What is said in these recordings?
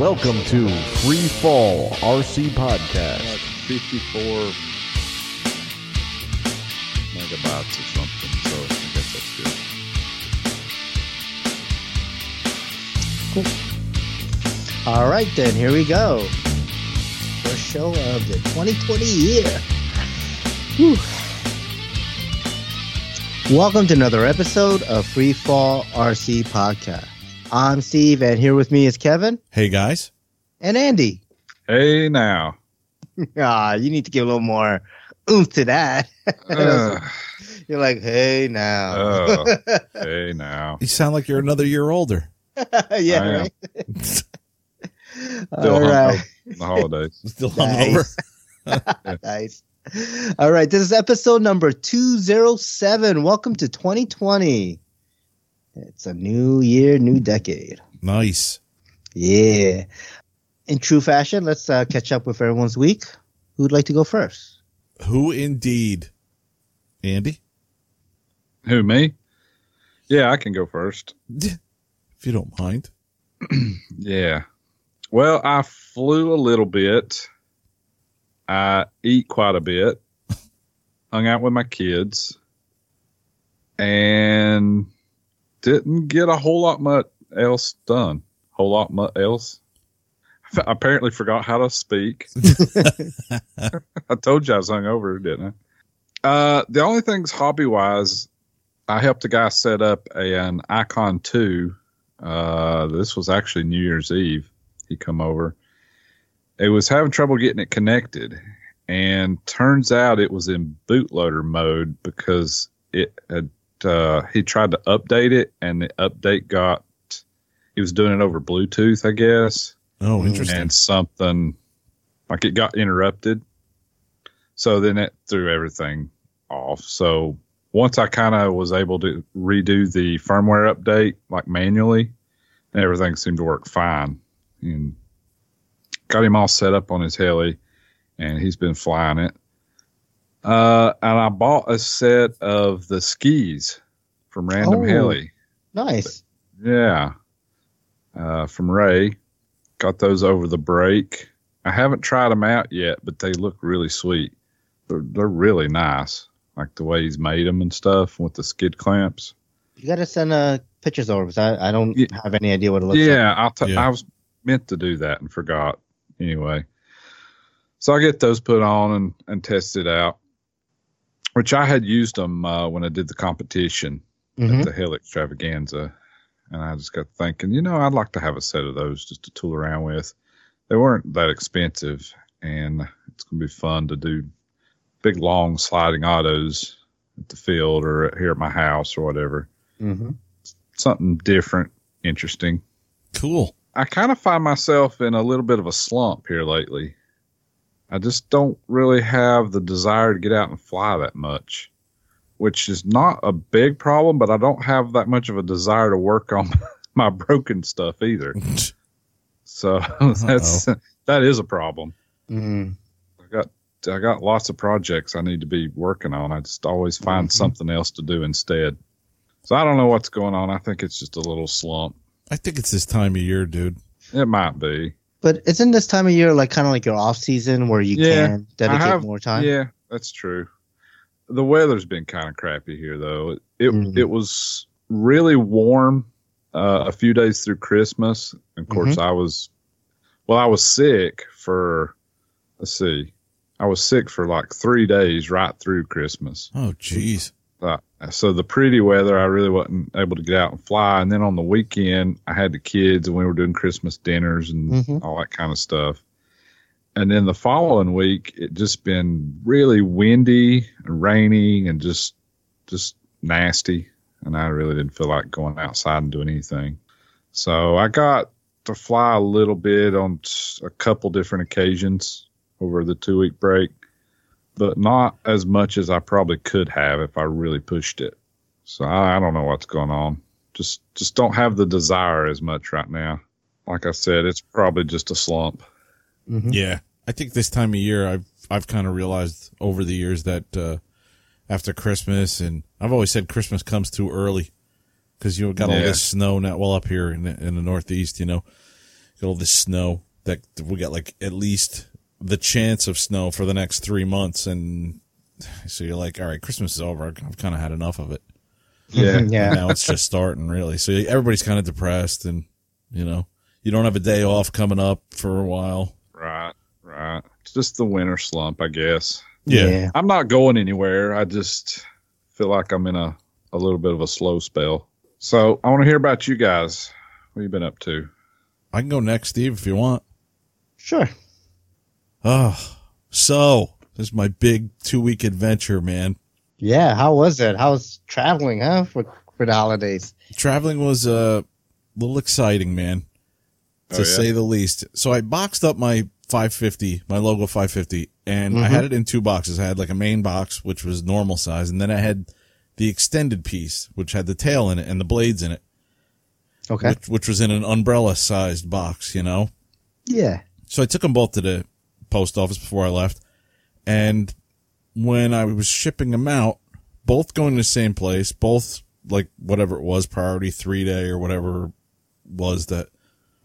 Welcome to Free Fall RC Podcast. 54 megabytes or something. So I guess that's good. Cool. All right, then here we go. First show of the 2020 year. Whew. Welcome to another episode of Free Fall RC Podcast. I'm Steve, and here with me is Kevin Hey guys. and Andy. Hey now. Ah, you need to give a little more oomph to that. Uh, You're like, hey now. Oh. hey now. You sound like you're another year older. yeah, I am. right. Still All right. the holidays. Still Nice. hungover. nice. All right, this is episode number 207. Welcome to 2020. It's a new year, new decade. Nice. Yeah. In true fashion, let's uh, catch up with everyone's week. Who'd like to go first? Who indeed? Andy? Who, me? Yeah, I can go first. If you don't mind. Yeah. Well, I flew a little bit. I eat quite a bit. Hung out with my kids. And didn't get a whole lot much else done. Whole lot much else. F- apparently forgot how to speak. I told you I was hungover, didn't I? Uh, the only things hobby wise, I helped a guy set up a, an Icon 2 uh, this was actually New Year's Eve. He come over. It was having trouble getting it connected, and turns out it was in bootloader mode because it had. Uh, he tried to update it, and the update got. He was doing it over Bluetooth, I guess, Oh, interesting. and something like it got interrupted. So then it threw everything off. So once I kind of was able to redo the firmware update like manually, everything seemed to work fine. And got him all set up on his heli, and he's been flying it. Uh, and I bought a set of the skis from Random Oh. Heli. Nice. Yeah. Uh, from Ray. Got those over the break. I haven't tried them out yet, but they look really sweet. They're, they're really nice. Like the way he's made them and stuff with the skid clamps. You got to send uh, pictures over because I, I don't Yeah. have any idea what it looks like. Yeah, I'll t- Yeah. I was meant to do that and forgot. Anyway, so I get those put on and, and tested out, which I had used them uh, when I did the competition Mhm. at the Hill Extravaganza, and I just got thinking, you know, I'd like to have a set of those just to tool around with. They weren't that expensive, and it's gonna be fun to do big long sliding autos at the field or here at my house or whatever. Mhm. Something different, interesting. cool. I kind of find myself in a little bit of a slump here lately. I just don't really have the desire to get out and fly that much, which is not a big problem, but I don't have that much of a desire to work on my broken stuff either. So that's that is a problem. Mhm. I got I got lots of projects I need to be working on. I just always find Mhm. something else to do instead. So I don't know what's going on. I think it's just a little slump. I think it's this time of year, dude. It might be. But isn't this time of year like kind of like your off season where you Yeah, can dedicate have- more time? Yeah, that's true. The weather's been kind of crappy here, though. It it, Mhm. it was really warm uh, a few days through Christmas. Of course, Mm-hmm. I was well, I was sick for let's see, I was sick for like three days right through Christmas. Oh, jeez. Uh, so the pretty weather, I really wasn't able to get out and fly. And then on the weekend, I had the kids, and we were doing Christmas dinners and Mhm. all that kind of stuff. And then the following week, it just been really windy and rainy and just just nasty. And I really didn't feel like going outside and doing anything. So I got to fly a little bit on a couple different occasions over the two week break, but not as much as I probably could have if I really pushed it. So I, I don't know what's going on. Just just don't have the desire as much right now. Like I said, it's probably just a slump. Mhm. Yeah. I think this time of year, I've, I've kind of realized over the years that, uh, after Christmas and I've always said Christmas comes too early because you got all Yeah. this snow now. Well, up here in the, in the Northeast, you know, got all this snow that we got like at least the chance of snow for the next three months, and so you're like, all right, Christmas is over. I've kind of had enough of it. Yeah. And yeah. now it's just starting really. So everybody's kind of depressed, and you know, you don't have a day off coming up for a while. Right. Right. It's just the winter slump, I guess. Yeah. I'm not going anywhere. I just feel like I'm in a, a little bit of a slow spell. So I want to hear about you guys. What you been up to? I can go next, Steve, if you want. Sure. Oh, so this is my big two week adventure, man. Yeah. How was it? How was traveling, huh? For for the holidays. Traveling was uh, a little exciting, man, to Oh, yeah? say the least. So I boxed up my 550, my logo 550, and I mm-hmm. had it in two boxes. I had like a main box, which was normal size, and then I had the extended piece, which had the tail in it and the blades in it, Okay. which, which was in an umbrella sized box, you know? Yeah. So I took them both to the post office before I left. And when I was shipping them out, both going to the same place, both like whatever it was, priority three day or whatever was that,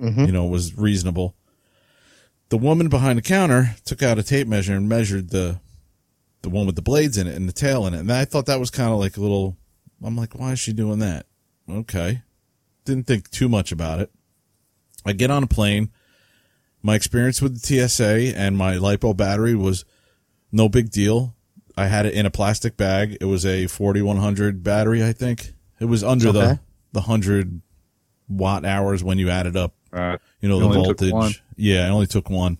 mm-hmm. you know, was reasonable. The woman behind the counter took out a tape measure and measured the, the one with the blades in it and the tail in it. And I thought that was kind of like a little, I'm like, why is she doing that? Okay. Didn't think too much about it. I get on a plane my experience with the TSA and my lipo battery was no big deal. I had it in a plastic bag. It was a 4100 battery, I think. It was under the Okay. the 100 watt hours when you add it up. Right. You know the voltage. Yeah, I only took one.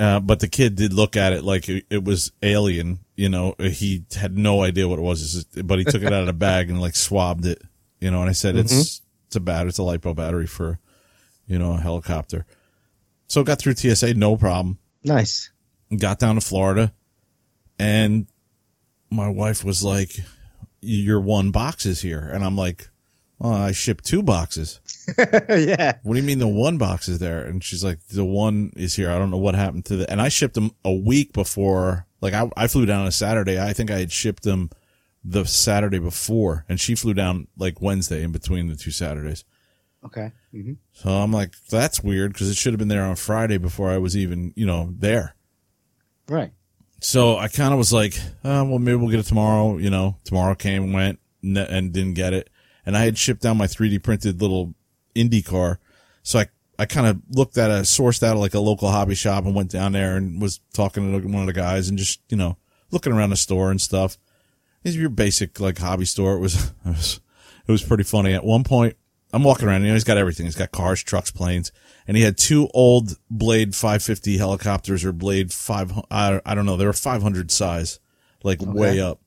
Uh, but the kid did look at it like it, it was alien. You know, he had no idea what it was, but he took it out of the bag and like swabbed it. You know, and I said it's it's a battery, it's a lipo battery for you know a helicopter. So got through TSA, no problem. Nice. Got down to Florida, and my wife was like, "Your one box is here," and I'm like, "Oh, I shipped two boxes." yeah. What do you mean the one box is there? And she's like, the one is here. I don't know what happened to the, and I shipped them a week before, like I, I flew down on a Saturday. I think I had shipped them the Saturday before and she flew down like Wednesday in between the two Saturdays. Okay. hmm So I'm like, that's weird because it should have been there on Friday before I was even, you know, there. Right. So I kind of was like, uh, well, maybe we'll get it tomorrow. You know, tomorrow came, went, and didn't get it. And I had shipped down my 3D printed little Indy car. So I, I kind of looked at a, sourced out of like a local hobby shop and went down there and was talking to one of the guys and just, you know, looking around the store and stuff. It's your basic like hobby store. It was, it was, it was pretty funny. At one point, I'm walking around, you know, he's got everything. He's got cars, trucks, planes, and he had two old Blade 550 helicopters or Blade 5, I, I don't know, they were 500 size, like way up.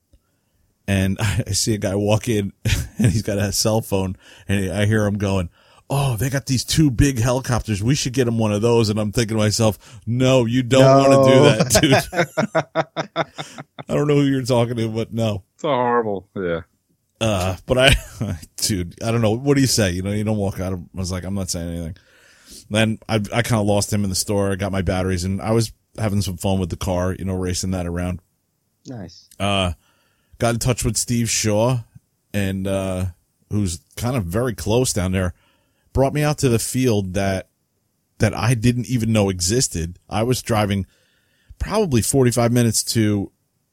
And I see a guy walk in and he's got a cell phone and I hear him going, Oh, they got these two big helicopters. We should get him one of those. And I'm thinking to myself, no, you don't want to do that, dude. I don't know who you're talking to, but no. It's a horrible. Yeah. Uh, but I, dude, I don't know. What do you say? You know, you don't walk out of, I was like, I'm not saying anything. Then I, I kind of lost him in the store. I got my batteries and I was having some fun with the car, you know, racing that around. Nice. Uh, got in touch with Steve Shaw and, uh, who's kind of very close down there, brought me out to the field that, that I didn't even know existed. I was driving probably 45 minutes to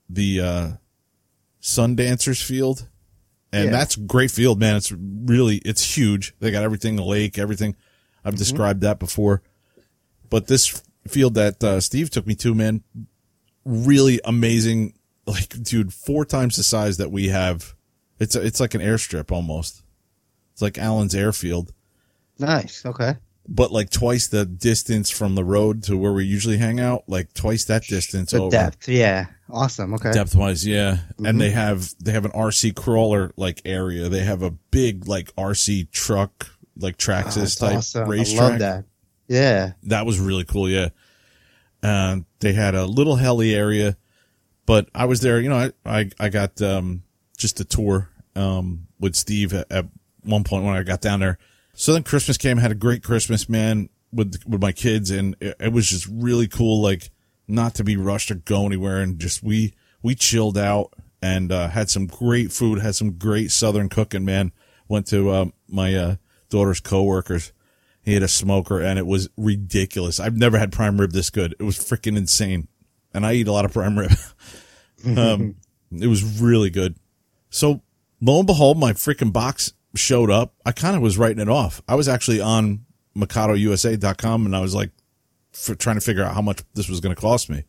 the, uh, Sundancers field. And Yeah. that's great field, man. It's really, it's huge. They got everything, the lake, everything. I've described that before. But this field that uh, Steve took me to, man, really amazing. Like, dude, four times the size that we have. It's a, it's like an airstrip almost. It's like Allen's airfield, Nice. Okay. but like twice the distance from the road to where we usually hang out. Like twice that distance The over depth. Yeah. Awesome. Okay. depth wise yeah Mm-hmm. and they have they have an rc crawler like area they have a big like rc truck like Oh, traxxas that's type awesome. I love that. Yeah. that was really cool yeah uh, they had a little heli area but i was there you know i i, I got um just a tour um with steve at, at one point when i got down there so then christmas came had a great christmas man with with my kids and it, it was just really cool like not to be rushed or go anywhere and just we we chilled out and uh, had some great food had some great southern cooking man went to uh, my uh, daughter's coworkers He had a smoker and it was ridiculous. I've never had prime rib this good. It was freaking insane. And I eat a lot of prime rib. um, it was really good. So lo and behold, my freaking box showed up. I kind of was writing it off. I was actually on MikadoUSA.com and I was like for trying to figure out how much this was going to cost me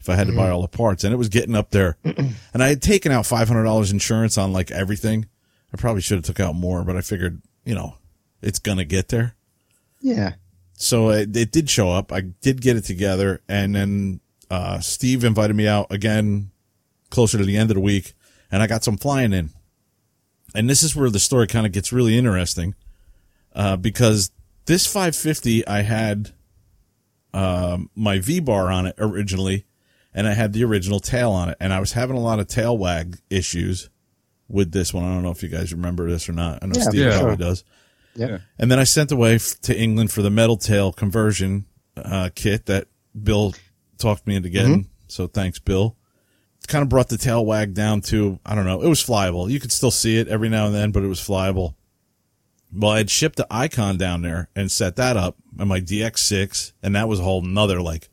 if I had to buy all the parts and it was getting up there. and I had taken out $500 insurance on like everything. I probably should have took out more, but I figured, you know, it's going to get there. Yeah. So it, it did show up. I did get it together, and then uh, Steve invited me out again closer to the end of the week, and I got some flying in. And this is where the story kind of gets really interesting, uh, because this 550 I had um, my V bar on it originally, and I had the original tail on it, and I was having a lot of tail wag issues with this one. I don't know if you guys remember this or not. I know Yeah, Steve yeah. probably does. Yeah. And then I sent away f- to England for the metal tail conversion uh, kit that Bill talked me into getting. So thanks, Bill. It kind of brought the tail wag down to, I don't know, it was flyable. You could still see it every now and then, but it was flyable. Well, I had shipped the icon down there and set that up on my DX6, and that was a whole nother like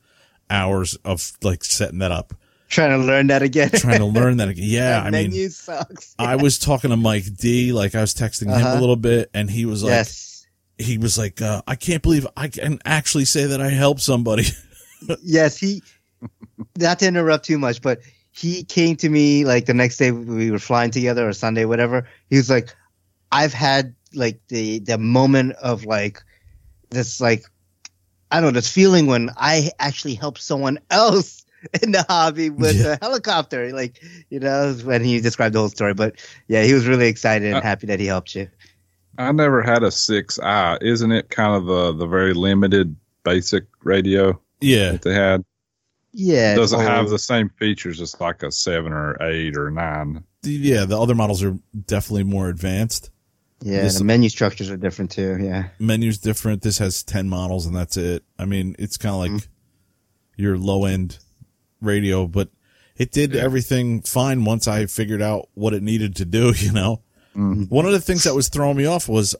hours of like setting that up, Trying to learn that again. trying to learn that. again. Yeah, That I mean, menu sucks. I was talking to Mike D, like I was texting him Uh-huh. a little bit, and he was like, yes. he was like, uh, I can't believe I can actually say that I helped somebody. yes, he. Not to interrupt too much, but he came to me like the next day we were flying together or Sunday, whatever. He was like, "I've had like the the moment of like this like I don't know this feeling when I actually helped someone else in the hobby with Yeah. a helicopter." Like you know when he described the whole story, but yeah, he was really excited and Uh, happy that he helped you. I never had a six I. Isn't it kind of the the very limited basic radio yeah. that they had? Yeah, It doesn't it's have the same features as like a seven or eight or nine. Yeah. The other models are definitely more advanced. Yeah. this- the menu structures are different too. Yeah. Menu's different. This has 10 models and that's it. I mean, it's kind of like mm-hmm. your low end radio, but it did everything fine once I figured out what it needed to do, you know? Mm-hmm. One of the things that was throwing me off was,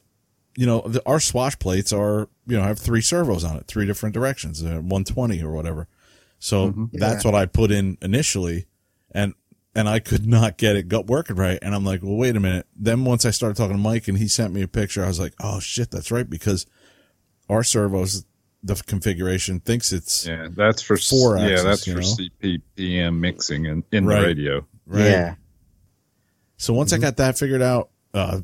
you know, the, our swash plates are, you know, have three servos on it, three different directions, uh, 120 or whatever. So mm-hmm. that's what I put in initially and, and I could not get it got working right. And I'm like, well, wait a minute. Then once I started talking to Mike and he sent me a picture, I was like, oh shit, that's right. Because our servos, the configuration thinks it's Yeah, that's for Four yeah, axis, that's for know? CCPM mixing in, in Right. the radio. right. Yeah. So once I got that figured out, uh,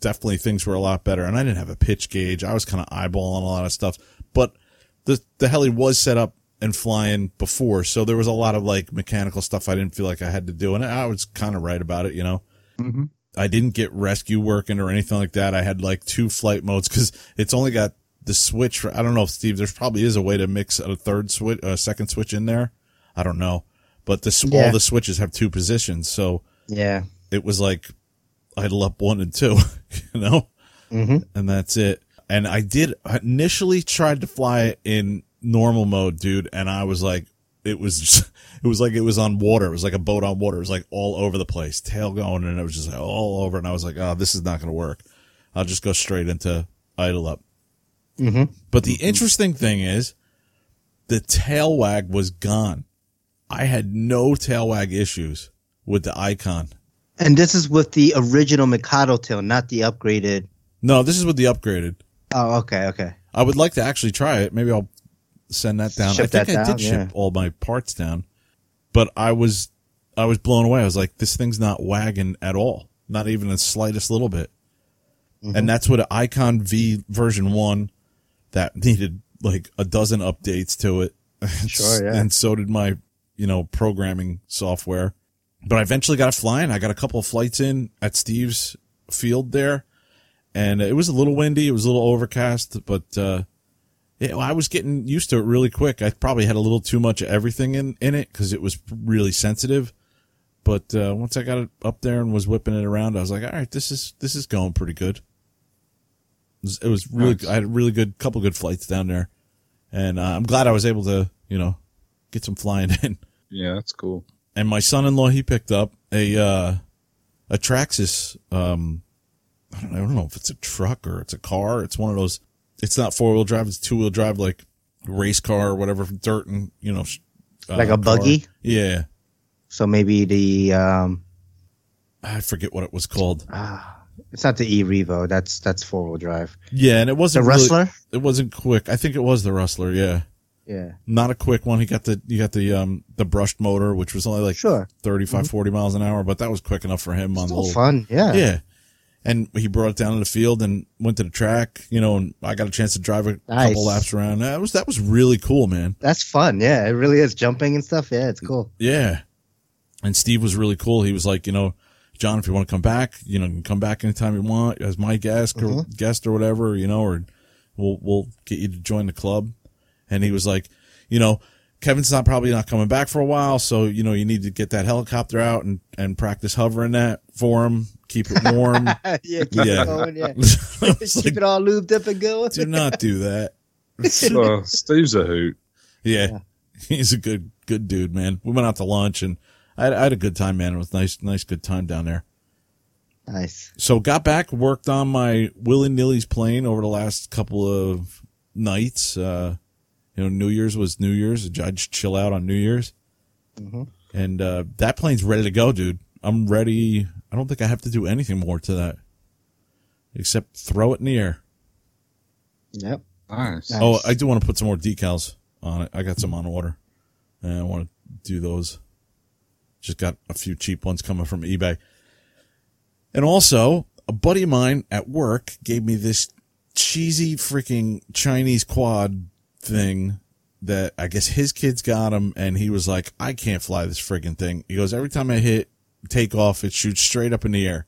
definitely things were a lot better. And I didn't have a pitch gauge. I was kind of eyeballing a lot of stuff, but the, the heli was set up and flying before. So there was a lot of like mechanical stuff I didn't feel like I had to do. And I was kind of right about it, you know? Mhm. I didn't get rescue working or anything like that. I had like two flight modes because it's only got the switch. For, I don't know if Steve, there's probably is a way to mix a third switch, a second switch in there. I don't know, but the, Yeah. all the switches have two positions. So Yeah. it was like idle up one and two, you know, hmm and that's it. And I did I initially tried to fly it in normal mode, dude, and I was like, it was, just, it was like it was on water. It was like a boat on water. It was like all over the place, tail going, and it was just like all over. And I was like, oh, this is not going to work. I'll just go straight into idle up. hmm But the interesting thing is, the tail wag was gone. I had no tail wag issues with the icon. And this is with the original Mikado tail, not the upgraded. No, this is with the upgraded. Oh, okay, okay. I would like to actually try it. Maybe I'll send that down. Ship I think I down, did ship all my parts down, but I was, I was blown away. I was like, this thing's not wagging at all. Not even the slightest little bit. Mm-hmm. And that's what Icon V version one that needed like a dozen updates to it. Sure, yeah. And so did my, you know, programming software. But I eventually got it flying. I got a couple of flights in at Steve's field there and it was a little windy. It was a little overcast, but, uh, yeah, I was getting used to it really quick. I probably had a little too much of everything in, in it because it was really sensitive. But, uh, once I got it up there and was whipping it around, I was like, all right, this is, this is going pretty good. It was, it was really, Nice. I had a really good, couple good flights down there. And, uh, I'm glad I was able to, you know, get some flying in. Yeah, that's cool. and my son-in-law he picked up a uh a Traxxas um I don't, I don't know if it's a truck or it's a car it's one of those it's not four wheel drive; it's two wheel drive, like race car or whatever, dirt and you know, uh, Like a car. buggy? Yeah, So maybe the um, I forget what it was called. ah, it's not the E Revo. That's that's four wheel drive. Yeah, and it wasn't really- Rustler. it wasn't quick. I think it was the Rustler. Yeah, Yeah. not a quick one. He got the you got the um the brushed motor, which was only like Sure. 35, 40 miles an hour, but that was quick enough for him on the little fun. Yeah. Yeah. And he brought it down to the field and went to the track, you know, and I got a chance to drive a Nice. couple laps around. That was that was really cool, man. That's fun. Yeah, it really is jumping and stuff. Yeah, it's cool. Yeah. And Steve was really cool. He was like, you know, John, if you want to come back, you know, you can come back anytime you want as my guest or Mm-hmm. guest or whatever, you know, or we'll we'll get you to join the club. And he was like, you know, Kevin's not probably not coming back for a while, so you know, you need to get that helicopter out and and practice hovering that for him, keep it warm. yeah, keep Yeah. it going. Yeah, keep like, it all lubed up and going. do not do that. Uh, Steve's a hoot. Yeah. He's a good, good dude, man. We went out to lunch and I had, I had a good time, man. It was nice, nice, good time down there. Nice. So got back, worked on my willy nilly's plane over the last couple of nights. Uh, you know, New Year's was New Year's. I'd just chill out on New Year's. And, uh, that plane's ready to go, dude. I'm ready. I don't think I have to do anything more to that except throw it in the air. Yep. Nice. Nice. Oh, I do want to put some more decals on it. I got some on order, and I want to do those. Just got a few cheap ones coming from eBay, and also a buddy of mine at work gave me this cheesy freaking Chinese quad thing that I guess his kids got him, and he was like, "I can't fly this friggin' thing." He goes, "Every time I hit take off, it shoots straight up in the air."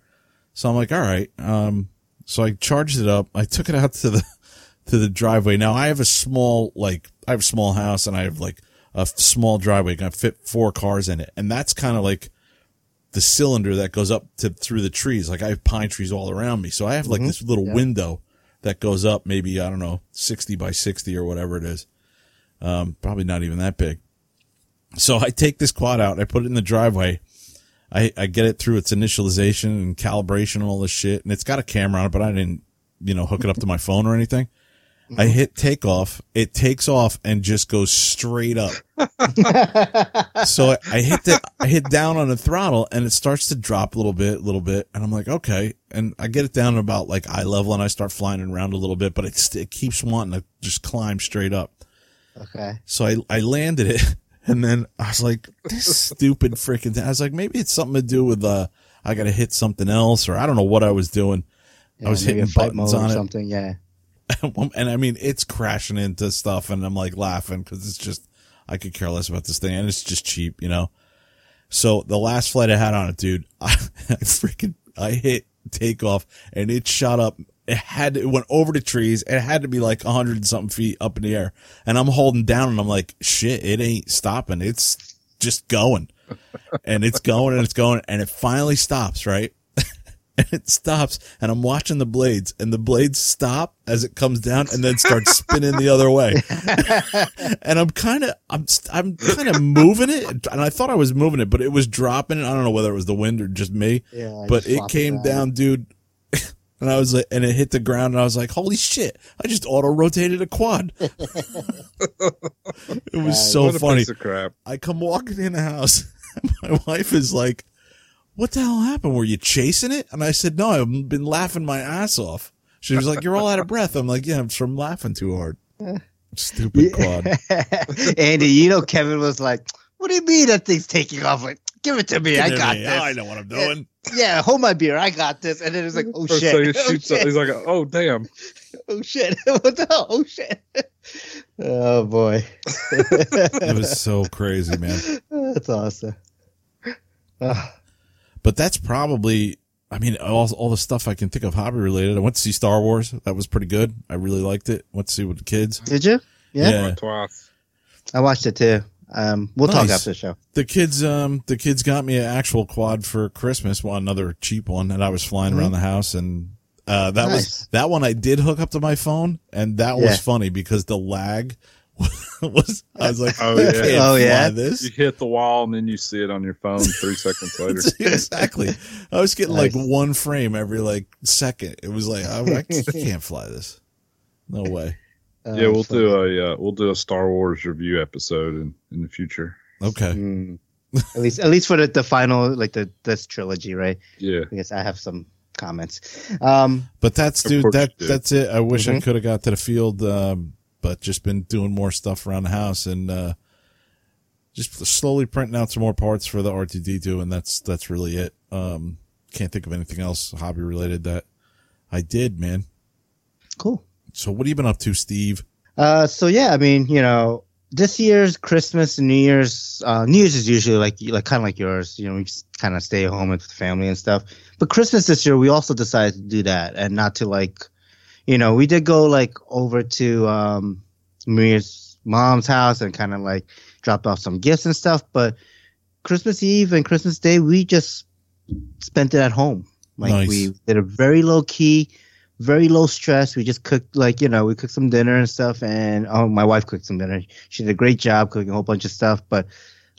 So I'm like, "All right." Um, so I charged it up. I took it out to the to the driveway. Now I have a small, like, I have a small house and I have like a small driveway. Can fit four cars in it. And that's kind of like the cylinder that goes up to through the trees. Like I have pine trees all around me. So I have like this little window that goes up maybe, I don't know, 60 by 60 or whatever it is. Um, probably not even that big. So I take this quad out, I put it in the driveway. I, I get it through its initialization and calibration and all this shit. And it's got a camera on it, but I didn't, you know, hook it up to my phone or anything. I hit takeoff. It takes off and just goes straight up. so I, I hit the, I hit down on the throttle and it starts to drop a little bit, a little bit. And I'm like, okay. And I get it down about like eye level and I start flying around a little bit, but it, it keeps wanting to just climb straight up. Okay. So I, I landed it and then I was like, this stupid freaking thing. I was like, maybe it's something to do with, uh, I got to hit something else or I don't know what I was doing. I was hitting buttons on it. something. Yeah. and I mean, it's crashing into stuff and I'm like laughing because it's just, I could care less about this thing and it's just cheap, you know? So the last flight I had on it, dude, I, I freaking, I hit takeoff and it shot up. It had, it went over the trees. It had to be like a hundred and something feet up in the air. And I'm holding down and I'm like, shit, it ain't stopping. It's just going and it's going and it's going and it finally stops, right? and it stops and I'm watching the blades and the blades stop as it comes down and then start spinning the other way. and I'm kind of, I'm, I'm kind of moving it and I thought I was moving it, but it was dropping. I don't know whether it was the wind or just me, Yeah, but just it came down, dude. And I was like, and it hit the ground, and I was like, "Holy shit! I just auto rotated a quad." it was so what a funny. piece of crap. I come walking in the house. My wife is like, "What the hell happened? Were you chasing it?" And I said, "No, I've been laughing my ass off." She was like, "You're all out of breath." I'm like, "Yeah, I'm from laughing too hard." Stupid quad. Andy, you know Kevin was like, "What do you mean that thing's taking off? Like, give it to me. I Give it got me. this. I know what I'm doing. Yeah, hold my beer. I got this." And then it's like, "Oh First shit! thing it Oh shoots up, shit! he's like, oh damn. Oh shit! what the hell? Oh shit! Oh boy, It was so crazy, man. that's awesome. Ah, But that's probably. I mean, all, all the stuff I can think of hobby related. I went to see Star Wars. That was pretty good. I really liked it. Went to see with the kids. did you? Yeah, Yeah. Twice. I watched it too. Um, we'll talk Nice. after the show. the kids um the kids got me an actual quad for christmas well another cheap one and i was flying around the house and uh that was that one i did hook up to my phone and that Yeah. was funny because the lag was i was like Oh, yeah. can't Oh, fly yeah? You hit the wall and then you see it on your phone three seconds later. exactly i was getting like one frame every like second it was like i, I can't fly this No way. Uh, yeah, we'll so- do a uh, we'll do a Star Wars review episode in in the future. Okay. Mm. at least, at least for the, the final, like the this trilogy, right? Yeah, I guess I have some comments. Um, But that's dude. That you that's it. I wish I Mhm. could have got to the field, um, but just been doing more stuff around the house and uh, just slowly printing out some more parts for the R2D2, and that's that's really it. Um, can't think of anything else hobby related that I did, man. cool. So what have you been up to, Steve? Uh, so yeah, I mean, you know, this year's Christmas and New Year's, uh, New Year's is usually like like kind of like yours. You know, we just kind of stay home with the family and stuff. But Christmas this year, we also decided to do that and not to like, you know, we did go like over to um, Maria's mom's house and kind of like drop off some gifts and stuff. But Christmas Eve and Christmas Day, we just spent it at home. Like Nice. we did a very low key, very low stress. We just cooked like you know we cooked some dinner and stuff, and oh my wife cooked some dinner. She did a great job cooking a whole bunch of stuff, but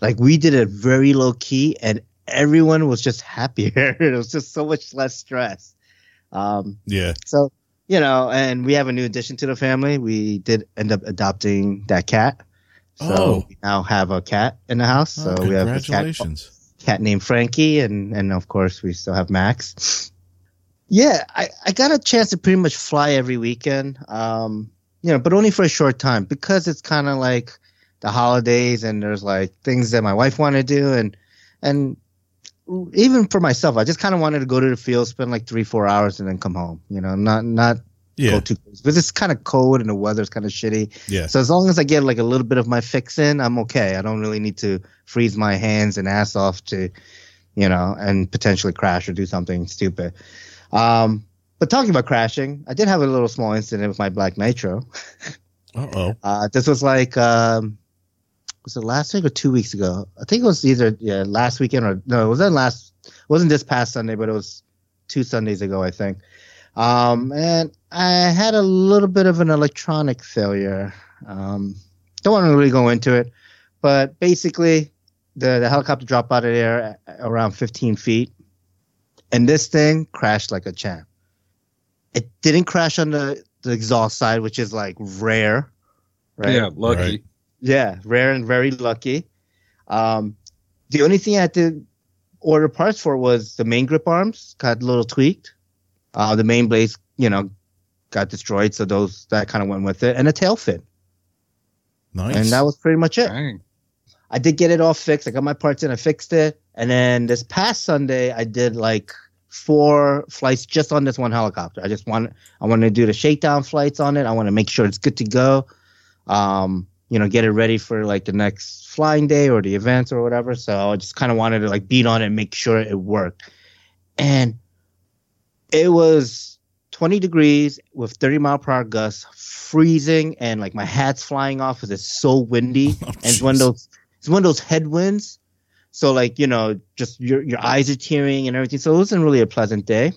like we did it very low key, and everyone was just happier. it was just so much less stress. Um, Yeah. so you know, and we have a new addition to the family. We did end up adopting that cat. So Oh. we now have a cat in the house. So Oh, we have this cat cat named Frankie, and and of course we still have Max. Yeah, I, I got a chance to pretty much fly every weekend, um, you know, but only for a short time because it's kind of like the holidays and there's like things that my wife wanted to do and and even for myself, I just kind of wanted to go to the field, spend like three four hours, and then come home. You know, not not Yeah. go too close. but it's kind of cold and the weather's kind of shitty. Yeah. So as long as I get like a little bit of my fix in, I'm okay. I don't really need to freeze my hands and ass off to, you know, and potentially crash or do something stupid. Um, but talking about crashing, I did have a little small incident with my Black Nitro. Uh oh. Uh, this was like, um, was it last week or two weeks ago? I think it was either yeah last weekend or no, it wasn't last. It wasn't this past Sunday, but it was two Sundays ago, I think. Um, and I had a little bit of an electronic failure. Um, don't want to really go into it, but basically, the the helicopter dropped out of the air around 15 feet, and this thing crashed like a champ. It didn't crash on the the exhaust side, which is like rare, right? yeah, lucky. Right. Yeah, rare and very lucky. Um, the only thing I had to order parts for was the main grip arms got a little tweaked. Uh, the main blades, you know, got destroyed, so those that kind of went with it, and a tail fin, Nice. and that was pretty much it. Dang. I did get it all fixed. I got my parts in, I fixed it, and then this past Sunday I did like four flights just on this one helicopter. I just want I want to do the shakedown flights on it. I want to make sure it's good to go. Um, you know, get it ready for like the next flying day or the events or whatever. So I just kind of wanted to like beat on it and make sure it worked. And it was 20 degrees with 30 mile per hour gusts, freezing, and like my hat's flying off because it's so windy. Oh, and it's one of those it's one of those headwinds. So like, you know, just your your eyes are tearing and everything. So it wasn't really a pleasant day.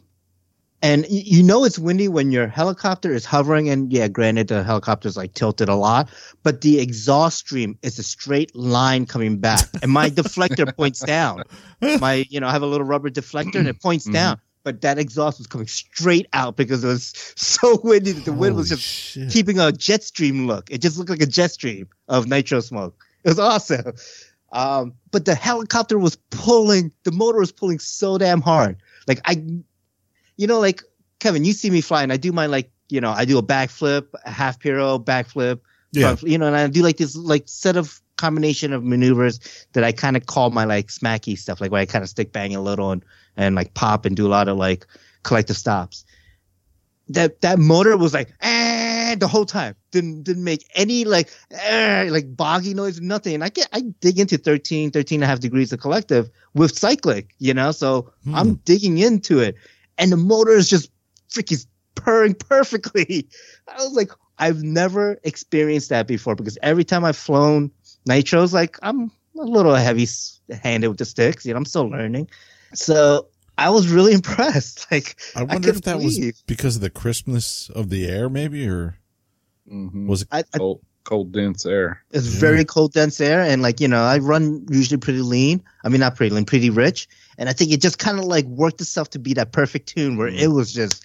And you know it's windy when your helicopter is hovering and yeah, granted the helicopter's like tilted a lot, but the exhaust stream is a straight line coming back. And my deflector points down. My, you know, I have a little rubber deflector and it points Mhm. down. But that exhaust was coming straight out because it was so windy that the wind was just shit. keeping a jet stream look. It just looked like a jet stream of nitro smoke. It was awesome. Um, but the helicopter was pulling, the motor was pulling so damn hard. Like I, you know, like Kevin, you see me flying. I do my like, you know, I do a backflip, a half piro, backflip, Yeah. you know, and I do like this like set of combination of maneuvers that I kind of call my like smacky stuff, like where I kind of stick bang a little and and like pop and do a lot of like collective stops. That that motor was like eh, the whole time. Didn't didn't make any like eh, like boggy noise, nothing. And I get I dig into 13, 13 and a half degrees of collective with cyclic, you know, so Hmm. I'm digging into it. And the motor is just freaking purring perfectly. I was like, I've never experienced that before because every time I've flown nitros, like I'm a little heavy handed with the sticks. You know, I'm still learning. So I was really impressed. Like I wonder if that believe. was because of the crispness of the air, maybe, or Mhm. was it? I, I cold, cold, dense air. It's Yeah. very cold, dense air, and like you know, I run usually pretty lean. I mean, not pretty lean, pretty rich, and I think it just kind of like worked itself to be that perfect tune where it was just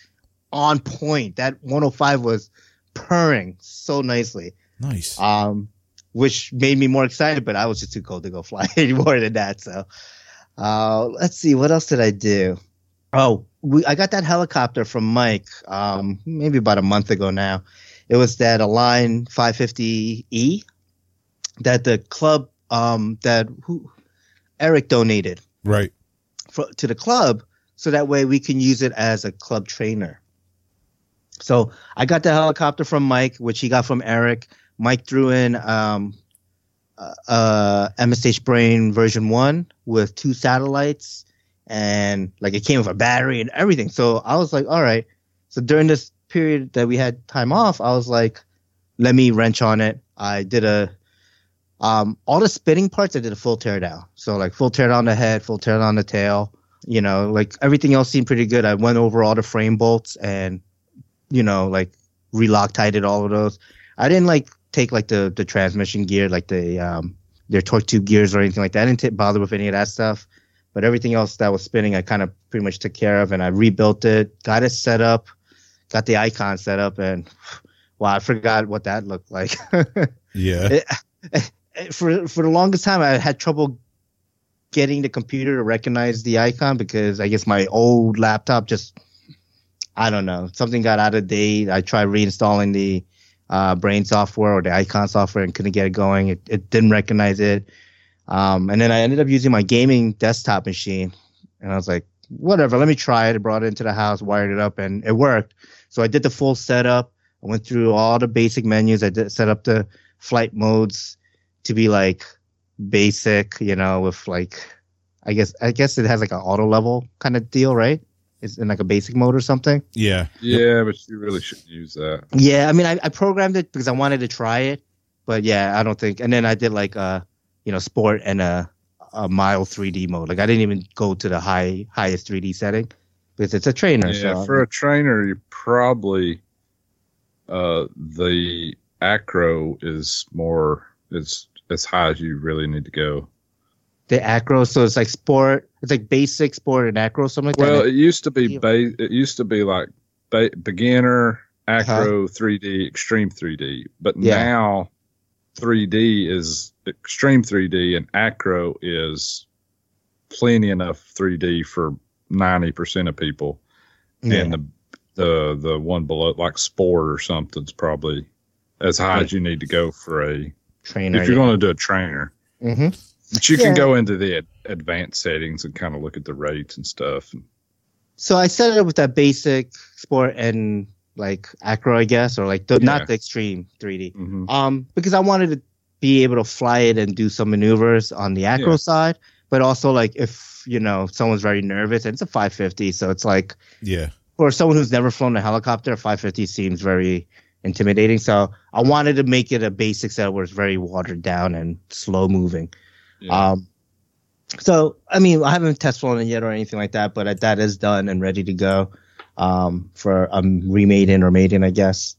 on point. That 105 was purring so nicely. Nice. Um, which made me more excited, but I was just too cold to go fly any more than that. So, uh, let's see, what else did I do? Oh, we, I got that helicopter from Mike, um, maybe about a month ago now. It was that Align 550E that the club, um, that who Eric donated right. for, to the club, so that way we can use it as a club trainer. So I got the helicopter from Mike, which he got from Eric. Mike threw in um, uh, uh, MSH Brain version one with two satellites, and like it came with a battery and everything. So I was like, all right. So during this period that we had time off, I was like, let me wrench on it. I did a um, all the spinning parts. I did a full teardown. So like full teardown the head, full teardown the tail. You know, like everything else seemed pretty good. I went over all the frame bolts and you know, like reloctited all of those. I didn't like take like the the transmission gear, like the um their torque tube gears or anything like that. I didn't t- bother with any of that stuff. But everything else that was spinning, I kind of pretty much took care of, and I rebuilt it, got it set up, got the icon set up, and wow, I forgot what that looked like. Yeah. It- for for the longest time, I had trouble getting the computer to recognize the icon because I guess my old laptop just I don't know something got out of date. I tried reinstalling the uh, brain software or the icon software and couldn't get it going. It, it didn't recognize it. Um, and then I ended up using my gaming desktop machine, and I was like, whatever, let me try it. I brought it into the house, wired it up, and it worked. So I did the full setup. I went through all the basic menus. I did set up the flight modes to be like basic, you know, with like, I guess, I guess it has like an auto level kind of deal, right? It's in like a basic mode or something. Yeah. Yeah, but you really shouldn't use that. Yeah, I mean, I, I programmed it because I wanted to try it, but yeah, I don't think. And then I did like a, you know, sport and a, a mild 3D mode. Like I didn't even go to the high highest 3D setting because it's a trainer. Yeah, so for a trainer, you probably uh the acro is more is as high as you really need to go. The acro, so it's like sport. It's like basic sport and acro, something like Well, that. it used to be ba- it used to be like ba- beginner, Uh-huh. acro, 3D, extreme 3D, but Yeah. now 3D is extreme 3D and acro is plenty enough 3D for 90% of people. Yeah. And the the the one below like sport or something's probably as high as you need to go for a trainer. if you're going to do a trainer. hmm But you Yeah. can go into the ad- advanced settings and kind of look at the rates and stuff. So I set it up with that basic sport and like acro, I guess, or like the, Yeah. not the extreme 3D. Mhm. Um, because I wanted to be able to fly it and do some maneuvers on the acro Yeah. side, but also like if you know someone's very nervous, and it's a 550, so it's like Yeah. for someone who's never flown a helicopter, a 550 seems very intimidating. So I wanted to make it a basic set where it's very watered down and slow moving. Yeah. Um, so I mean, I haven't test flown it yet or anything like that, but that is done and ready to go um, for um remaiden or maiden, I guess.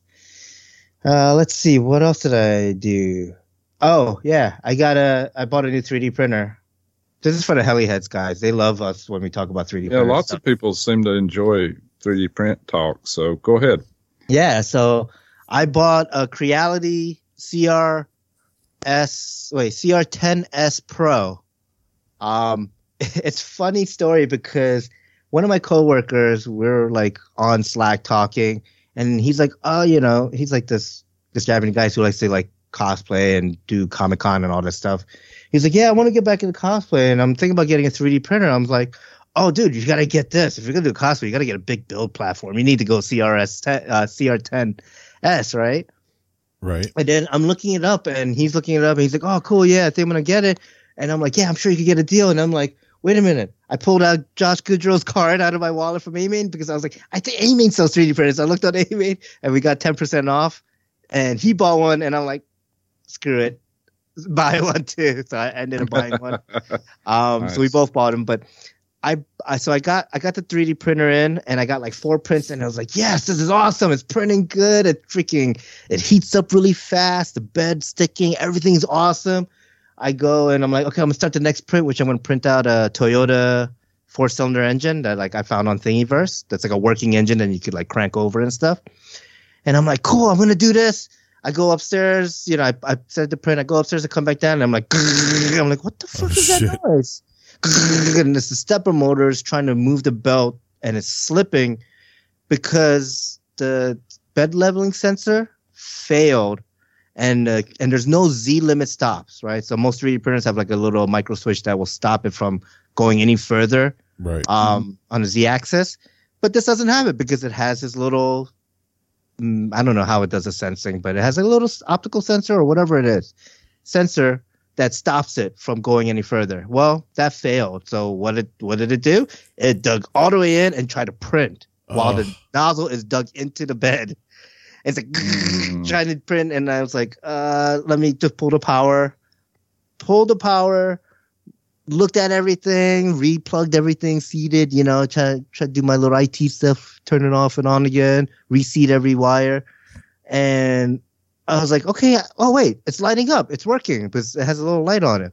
Uh, let's see, what else did I do? Oh yeah, I got a I bought a new 3D printer. This is for the heli heads guys. They love us when we talk about 3D. yeah, lots of people seem to enjoy 3D print talk. So go ahead. Yeah, so I bought a Creality CR S wait CR10S Pro. Um, it's funny story because one of my coworkers we're like on Slack talking, and he's like, oh, you know, he's like this this Japanese guy who likes to like cosplay and do Comic Con and all this stuff. He's like, yeah, I want to get back into cosplay, and I'm thinking about getting a 3D printer. I'm like. Oh, dude, you gotta get this. If you're gonna do cosplay, you gotta get a big build platform. You need to go CRS 10, uh, CR10S, right? Right. And then I'm looking it up, and he's looking it up, and he's like, "Oh, cool, yeah, I think I'm gonna get it." And I'm like, "Yeah, I'm sure you could get a deal." And I'm like, "Wait a minute!" I pulled out Josh Goodrow's card out of my wallet from AMain because I was like, "I think AMain sells 3D printers." I looked on AMain, and we got 10% off, and he bought one, and I'm like, "Screw it, buy one too." So I ended up buying one. Um, so we both bought them, but I, I so I got I got the 3D printer in, and I got like four prints, and I was like, yes, this is awesome. It's printing good. It freaking it heats up really fast. The bed sticking, everything's awesome. I go and I'm like, okay, I'm gonna start the next print, which I'm gonna print out a Toyota four cylinder engine that like I found on Thingiverse. That's like a working engine, and you could like crank over and stuff. And I'm like, cool, I'm gonna do this. I go upstairs, you know, I, I set the print, I go upstairs, I come back down, and I'm like, I'm like, what the oh, fuck Oh, is that noise? And it's the stepper motor is trying to move the belt and it's slipping because the bed leveling sensor failed and uh, and there's no Z limit stops, right? So most 3D printers have like a little micro switch that will stop it from going any further Right. um, on the Z axis, but this doesn't have it because it has this little. mm, I don't know how it does the sensing, but it has a little optical sensor or whatever it is, sensor that stops it from going any further. Well, that failed. So what it what did it do? It dug all the way in and tried to print while Oh. the nozzle is dug into the bed. It's like Mm. trying to print, and I was like, uh, let me just pull the power, pull the power, looked at everything, replugged everything, seated, you know, try try to do my little IT stuff, turn it off and on again, reseat every wire, and I was like, okay, oh wait, it's lighting up, it's working because it has a little light on it.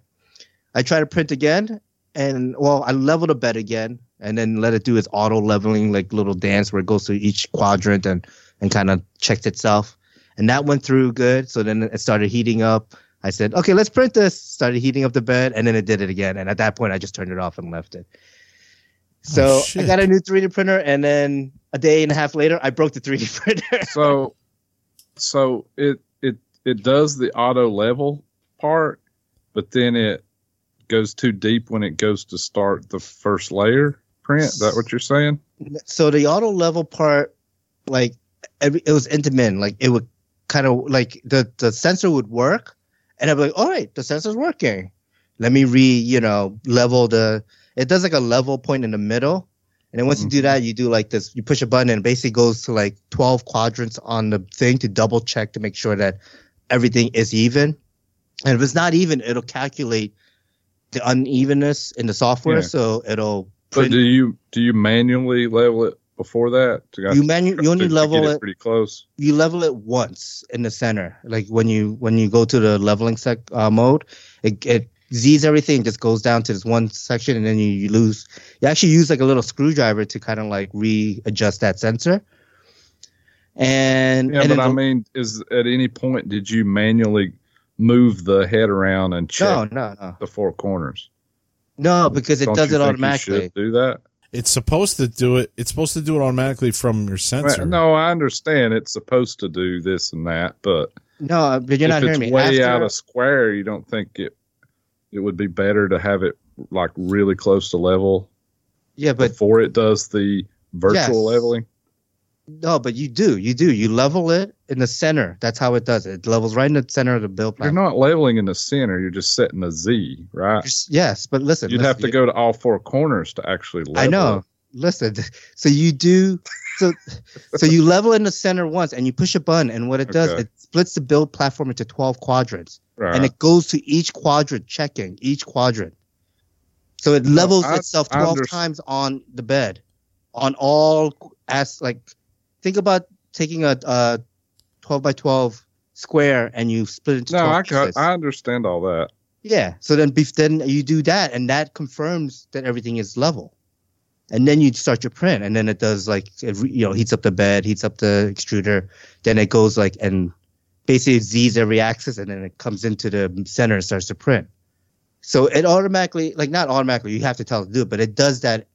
I try to print again, and well, I leveled the bed again, and then let it do its auto leveling like little dance where it goes through each quadrant and and kind of checked itself, and that went through good. So then it started heating up. I said, okay, let's print this. Started heating up the bed, and then it did it again. And at that point, I just turned it off and left it. So Oh, I got a new 3D printer, and then a day and a half later, I broke the 3D printer. so so it it it does the auto level part but then it goes too deep when it goes to start the first layer print is that what you're saying so the auto level part, like every, it was intermittent. Like it would kind of like the the sensor would work, and I'd be like, all right, the sensor's working. Let me re you know level the. It does like a level point in the middle, and then once you do that, you do like this. You push a button, and it basically goes to like twelve quadrants on the thing to double check to make sure that everything is even. And if it's not even, it'll calculate the unevenness in the software, Yeah. so it'll but print do you do you manually level it before that to, you manu- you only to- to level get it pretty close you level it once in the center like when you when you go to the leveling sec uh, mode it, it z's everything just goes down to this one section and then you, you lose you actually use like a little screwdriver to kind of like readjust that sensor. And yeah and but i the- mean is at any point did you manually move the head around and check no no no. the four corners? No because it Don't does you it think you automatically. should do that? It's supposed to do it. It's supposed to do it automatically from your sensor. Well, no i understand it's supposed to do this and that but no but you're not if hearing it's me. way After- out of square, you don't think it it would be better to have it like really close to level yeah but before it does the virtual Yes. leveling? no but you do you do you level it in the center that's how it does it it levels right in the center of the build You're not leveling in the center. You're just setting a Z, right? yes but listen You'd listen, have to you- go to all four corners to actually level. I know. it. Listen, so you do so so you level in the center once and you push a button and what it does Okay. it splits the build platform into 12 quadrants Right. and it goes to each quadrant checking each quadrant. So it levels I- itself 12 under- times on the bed on all as like think about taking a, a 12 by 12 square and you split it into no, 12 I pieces. I understand all that. Yeah. So then, bef- then you do that, and that confirms that everything is level. And then you start your print, and then it does like it, you know heats up the bed, heats up the extruder. Then it goes like and basically z's every axis, and then it comes into the center and starts to print. So it automatically, like not automatically, you have to tell it to do it, but it does that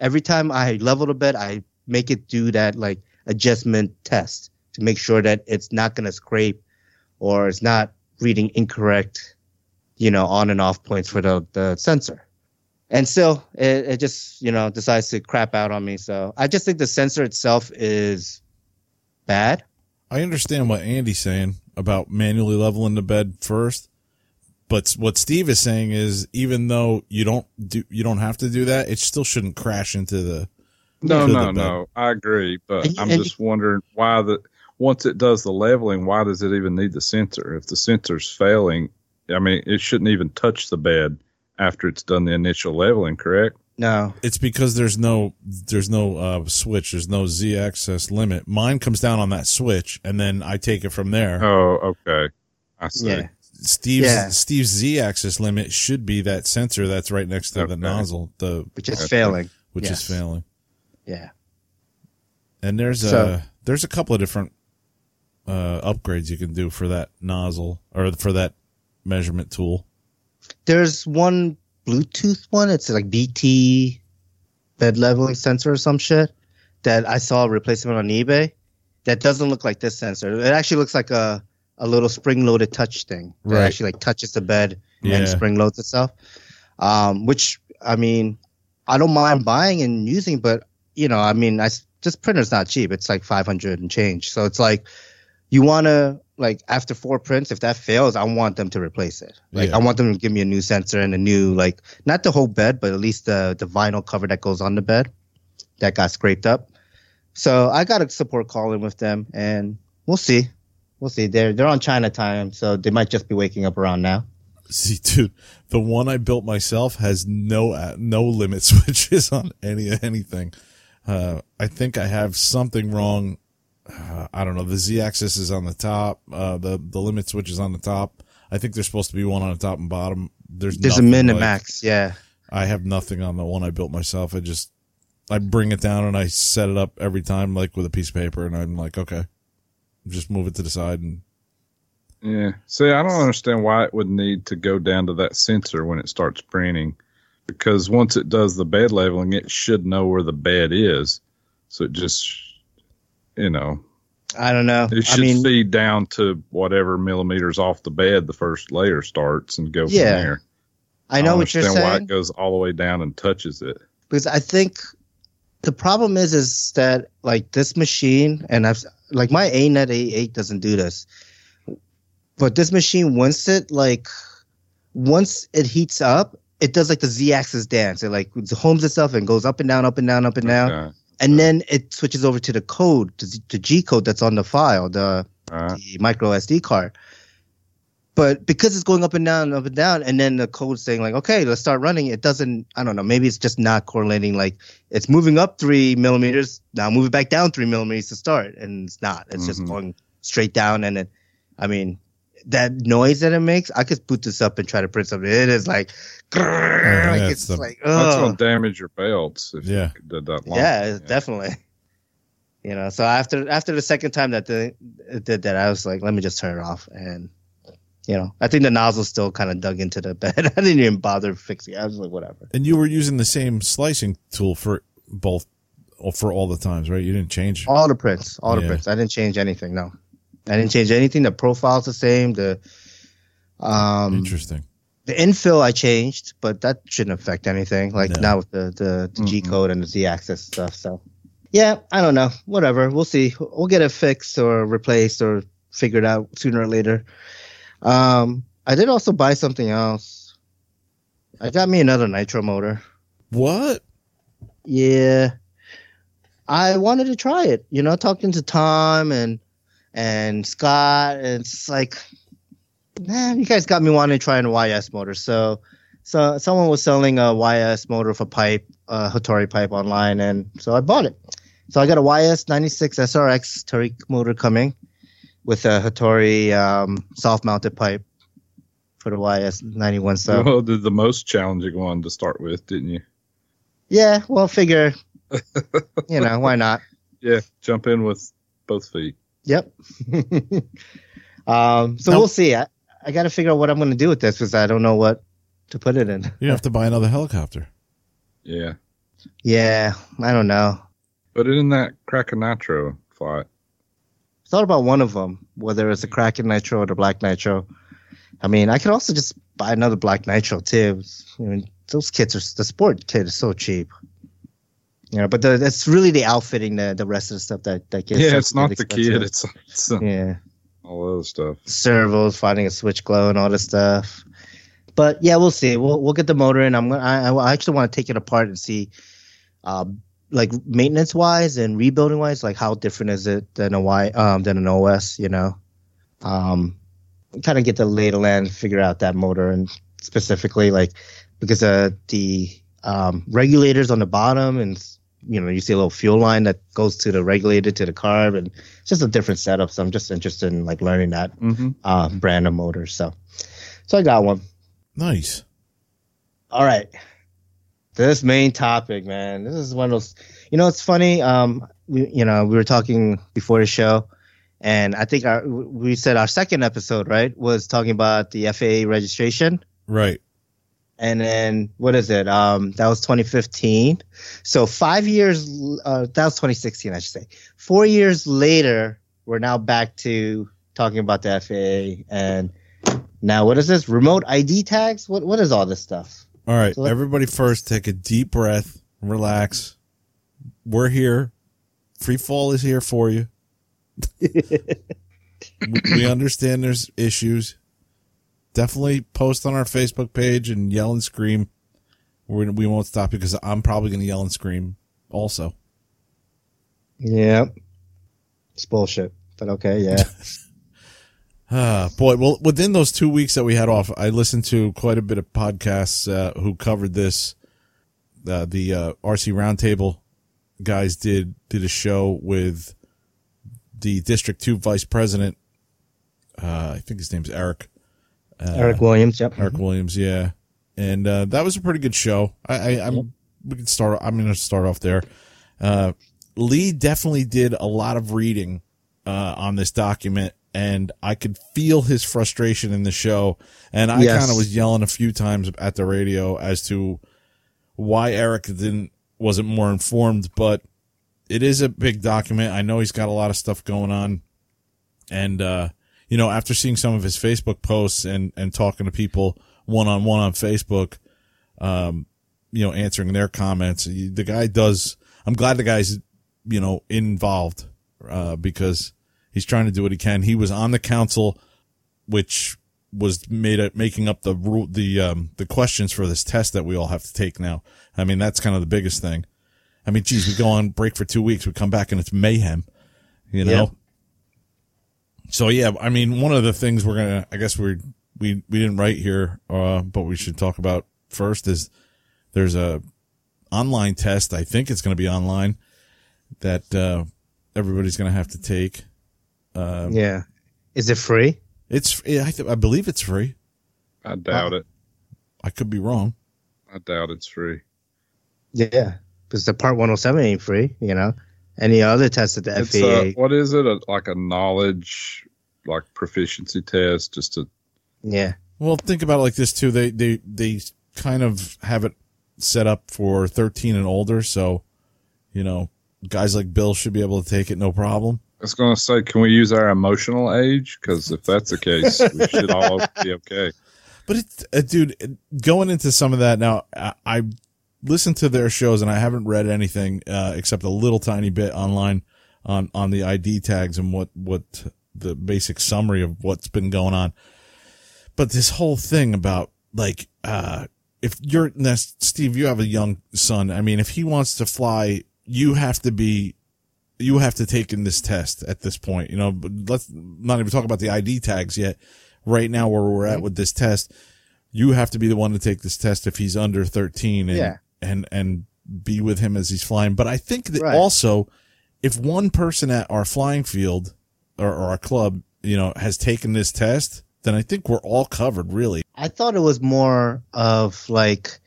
every time I level the bed. I make it do that like adjustment test to make sure that it's not going to scrape or it's not reading incorrect you know, on and off points for the, the sensor. And still, it, it just, you know, decides to crap out on me. So I just think the sensor itself is bad. I understand what Andy's saying about manually leveling the bed first, but what Steve is saying is even though you don't do you don't have to do that, it still shouldn't crash into the No, to the no, bed. no. I agree, but And I'm and just wondering why the once it does the leveling, why does it even need the sensor? If the sensor's failing, I mean, it shouldn't even touch the bed after it's done the initial leveling, correct? No. it's because there's no there's no uh, switch, there's no Z access limit. Mine comes down on that switch, and then I take it from there. Oh, okay. I see. Yeah. Steve's Yeah. Steve's Z axis limit should be that sensor that's right next to the nozzle, the Which is failing. which Yes. is failing. Yeah. And there's So- a there's a couple of different uh, upgrades you can do for that nozzle or for that measurement tool? There's one Bluetooth one. It's like BT bed leveling sensor or some shit that I saw a replacement on eBay. That doesn't look like this sensor. It actually looks like a a little spring loaded touch thing that Right. actually like touches the bed Yeah. and spring loads itself. Um, which I mean, I don't mind buying and using, but you know, I mean, I this printer's not cheap. It's like 500 and change. So it's like you want to like after four prints, if that fails, I want them to replace it. Like Yeah. I want them to give me a new sensor and a new like not the whole bed, but at least the the vinyl cover that goes on the bed that got scraped up. So I got a support call in with them, and we'll see. We'll see. They're they're on China time, so they might just be waking up around now. See, dude, the one I built myself has no no limit switches on any anything. Uh, I think I have something wrong. Uh, I don't know. The Z axis is on the top. Uh, the the limit switch is on the top. I think there's supposed to be one on the top and bottom. There's There's a nothing, min and like- max, yeah. I have nothing on the one I built myself. I just I bring it down and I set it up every time like with a piece of paper and I'm like, okay. Just move it to the side and Yeah. See, I don't understand why it would need to go down to that sensor when it starts printing, because once it does the bed leveling, it should know where the bed is. So it just, you know, I don't know. it I should mean, feed down to whatever millimeters off the bed the first layer starts and go Yeah, from there. I know don't what you're understand why it goes all the way down and touches it. because I think the problem is is that like this machine and I've like my ANET A8 doesn't do this, but this machine once it like once it heats up, it does like the Z-axis dance. It like homes itself and goes up and down, up and down, up and down, Okay. And then it switches over to the code, to the G code that's on the file, the right. the micro SD card. But because it's going up and down, up and down, and then the code saying like, okay, let's start running, it doesn't. I don't know. Maybe it's just not correlating. Like it's moving up three millimeters, now move it back down three millimeters to start, and it's not. It's just Mhm. going straight down, and it. I mean, that noise that it makes, I could boot this up and try to print something. It is like, yeah, like it's it's the- like, That's going to damage your belts if Yeah. you did that long. Yeah, it's definitely. You know, so after after the second time that the, it did that, I was like, let me just turn it off. And you know, I think the nozzle still kind of dug into the bed. I didn't even bother fixing it. I was like, whatever. and you were using the same slicing tool for both for all the times, right? You didn't change. All the prints, all the prints. I didn't change anything. No, I didn't change anything. The profile's the same. The um Interesting. the infill I changed, but that shouldn't affect anything. Like No. now with the the, the G code and the Z axis stuff. So yeah, I don't know. Whatever. We'll see. We'll get it fixed or replaced or figured out sooner or later. Um, I did also buy something else. I got me another nitro motor. What? Yeah. I wanted to try it. You know, talking to Tom and and Scott, and it's like, man, you guys got me wanting to try an YS motor. So, so someone was selling a YS motor for pipe, uh, Hatori pipe online, and so I bought it. So I got a YS 96 SRX Tariq motor coming with a Hatori um, soft mounted pipe for the YS 91. So Well, did the most challenging one to start with, didn't you? yeah, well, figure, you know, why not? Yeah, jump in with both feet. Yep. um, so Now- we'll see. I, I got to figure out what I'm going to do with this because I don't know what to put it in. You have to buy another helicopter. Yeah, Yeah, I don't know. put it in that Kraken Nitro flight. Thought about one of them, whether it's a Kraken Nitro or the Black Nitro. I mean, I could also just buy another Black Nitro too. I mean, those kits are the sport kit is so cheap. You know, but the, it's really the outfitting, the the rest of the stuff that that gets. yeah, it's not the kid; it's, it's uh, yeah. all the other stuff. servos, finding a switch glow, and all this stuff. But yeah, we'll see. We'll we'll get the motor in. I'm gonna. I, I actually want to take it apart and see, uh, like maintenance wise and rebuilding wise, like how different is it than a Y um than an OS, you know, um, kind of get the lay of the land, figure out that motor and specifically like because uh the um regulators on the bottom and you know you see a little fuel line that goes to the regulator to the carb and it's just a different setup. So I'm just interested in like learning that Mm-hmm. uh, brand of motors. So, so I got one. Nice. All right. This main topic, man. This is one of those. You know, it's funny. Um, we, you know, we were talking before the show, And I think our we said our second episode right was talking about the FAA registration. Right. And then what is it? Um, that was 2015. So five years, uh, that was 2016, I should say. Four years later, we're now back to talking about the FAA, and now what is this? Remote ID tags? What what is all this stuff? All right. So Everybody first take a deep breath, relax. We're here. Free fall is here for you. we, we understand there's issues. Definitely post on our Facebook page and yell and scream. We're, we won't stop because I'm probably going to yell and scream also. Yeah, it's bullshit. But okay, yeah. Ah, boy. Well, within those two weeks that we had off, I listened to quite a bit of podcasts uh, who covered this. Uh, the uh, RC Roundtable guys did did a show with the District Two Vice President. Uh, I think his name's Eric. Eric Williams. Yep. Eric Williams, yeah, and uh, that was a pretty good show. I, I I'm we can start. I'm going to start off there. Uh, Lee definitely did a lot of reading uh, on this document, and I could feel his frustration in the show. And I Yes. kind of was yelling a few times at the radio as to why Eric didn't wasn't more informed. But it is a big document. I know he's got a lot of stuff going on, and uh, you know, after seeing some of his Facebook posts and and talking to people one on one on Facebook, um, you know, answering their comments, the guy does. I'm glad the guy's you know involved uh, because he's trying to do what he can. He was on the council, which was made up making up the rule the um the questions for this test that we all have to take now. I mean, that's kind of the biggest thing. I mean, geez, we go on break for two weeks, we come back and it's mayhem, you know. Yep. So yeah, I mean, one of the things we're gonna, I guess we we we didn't write here, uh, but we should talk about first is there's a online test. I think it's going to be online that uh, everybody's going to have to take. Uh, Yeah. Is it free? It's I, th- I believe it's free. I doubt it. I could be wrong. I doubt it's free. Yeah. Because the Part 107 ain't free. You know. Any other test at the It's FAA? a, what is it? A, like a knowledge, like proficiency test, just to yeah. Well, think about it like this too. They they they kind of have it set up for 13 and older, so you know, guys like Bill should be able to take it no problem. I was going to say, can we use our emotional age? Because if that's the case, we should all be okay. But it's, uh, dude, going into some of that now, I, I listened to their shows and I haven't read anything uh, except a little tiny bit online on on the ID tags and what what the basic summary of what's been going on. But this whole thing about like uh if you're now, Steve, you have a young son. I mean, if he wants to fly, you have to be you have to take in this test at this point. You know, but let's not even talk about the ID tags yet. Right now, where we're at with this test, you have to be the one to take this test if he's under 13 and, Yeah. And, and be with him as he's flying. But I think that Right. also if one person at our flying field or, or our club, you know, has taken this test, then I think we're all covered really. I thought it was more of like,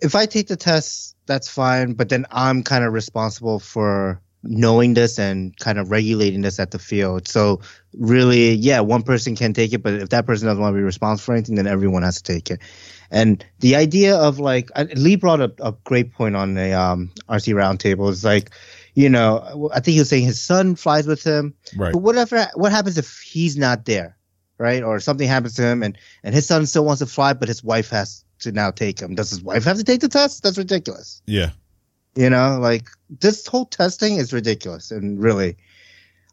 if I take the test, that's fine, but then I'm kind of responsible for knowing this and kind of regulating this at the field. So really, yeah, one person can take it, but if that person doesn't want to be responsible for anything, then everyone has to take it. And the idea of like, I- Lee brought up a great point on the um, RC roundtable. is like, you know, I think he was saying his son flies with him, Right. but whatever, what happens if he's not there, right? Or something happens to him, and and his son still wants to fly, but his wife has to now take him. Does his wife have to take the test? That's ridiculous. Yeah. You know, like this whole testing is ridiculous, and really,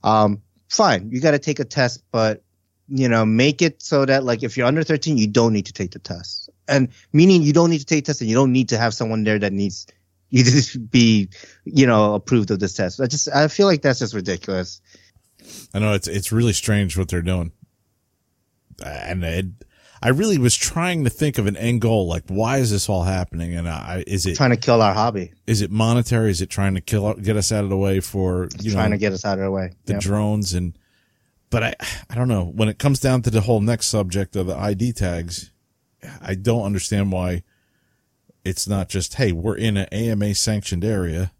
um, fine, you got to take a test, but you know, make it so that like if you're under 13, you don't need to take the test, and meaning you don't need to take tests and you don't need to have someone there that needs you to be, you know, approved of this test. I just I feel like that's just ridiculous. I know it's it's really strange what they're doing, and it, I really was trying to think of an end goal. Like, why is this all happening? And I is it Trying to kill our hobby, is it monetary? Is it trying to kill get us out of the way for you know trying to get us out of the way. the Yep. drones and? But I I don't know when it comes down to the whole next subject of the ID tags. I don't understand why it's not just hey we're in an AMA sanctioned area.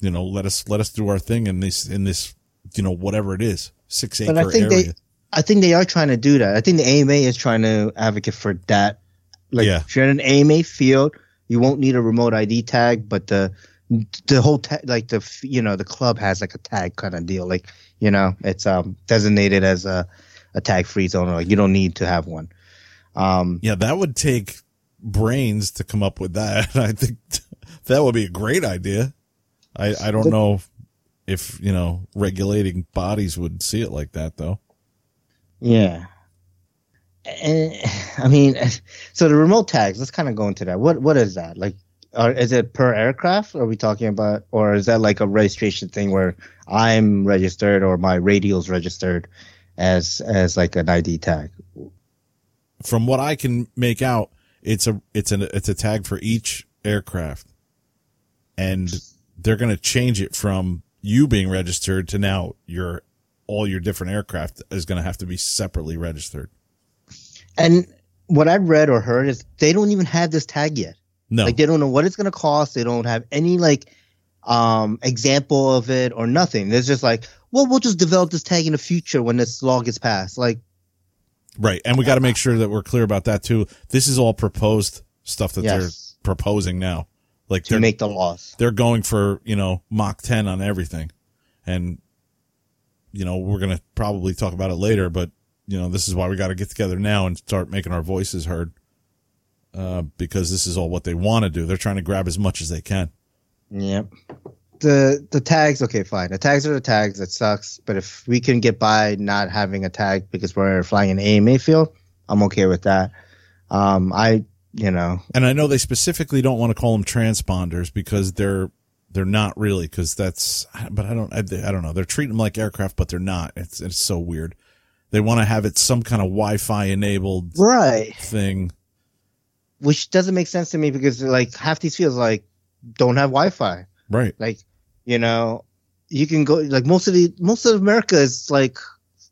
You know, let us let us do our thing in this in this you know, whatever it is, six acre But I think area. they, I think they are trying to do that. I think the AMA is trying to advocate for that. Like, Yeah. if you're in an AMA field, you won't need a remote ID tag, but the the whole ta- like the you know the club has like a tag kind of deal. Like you know it's um designated as a a tag free zone. Like you don't need to have one. Um, yeah, that would take brains to come up with that. I think that would be a great idea. I, I don't know if, you know, regulating bodies would see it like that though. Yeah. And, I mean, so the remote tags. Let's kind of go into that. What what is that? Like, are, is it per aircraft? Are we talking about, or is that like a registration thing where I'm registered or my radio's registered as as like an ID tag? From what I can make out, it's a, it's an, it's a tag for each aircraft and they're going to change it from you being registered to now your, all your different aircraft is going to have to be separately registered. And what I've read or heard is they don't even have this tag yet. No. Like they don't know what it's gonna cost. They don't have any like um example of it or nothing. There's just like, well, we'll just develop this tag in the future when this law gets passed. Like, Right. And we got to make sure that we're clear about that too. This is all proposed stuff that Yes. they're proposing now. Like to make the laws. they're going for, you know, Mach 10 on everything. And, you know, we're going to probably talk about it later, but, you know, this is why we got to get together now and start making our voices heard. Uh, because this is all what they want to do. They're trying to grab as much as they can. Yep. The the tags, okay, fine. The tags are the tags. that sucks, but if we can get by not having a tag because we're flying an AMA field, I'm okay with that. Um, I, you know, And I know they specifically don't want to call them transponders because they're they're not really because that's but I don't I, I don't know they're treating them like aircraft but they're not it's it's so weird they want to have it some kind of Wi-Fi enabled right, thing which doesn't make sense to me because like half these fields like don't have Wi-Fi. right Like, you know, you can go like most of the most of America is like,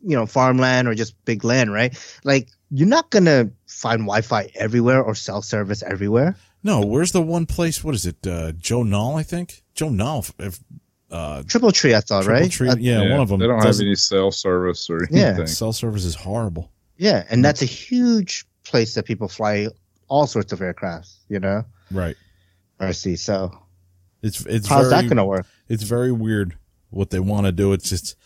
you know, farmland or just big land, right? Like, you're not gonna find Wi-Fi everywhere or cell service everywhere. no where's the one place what is it uh, Joe Nall I think Joe Nall if uh Triple Tree, I thought, Triple right? Tree- Uh, yeah, one of them They don't have any cell service or anything. Yeah. anything. cell service is horrible Yeah, and that's a huge place that people fly all sorts of aircrafts, you know, right I see. So it's it's how's very, that going to work? it's very weird what they want to do. It's just,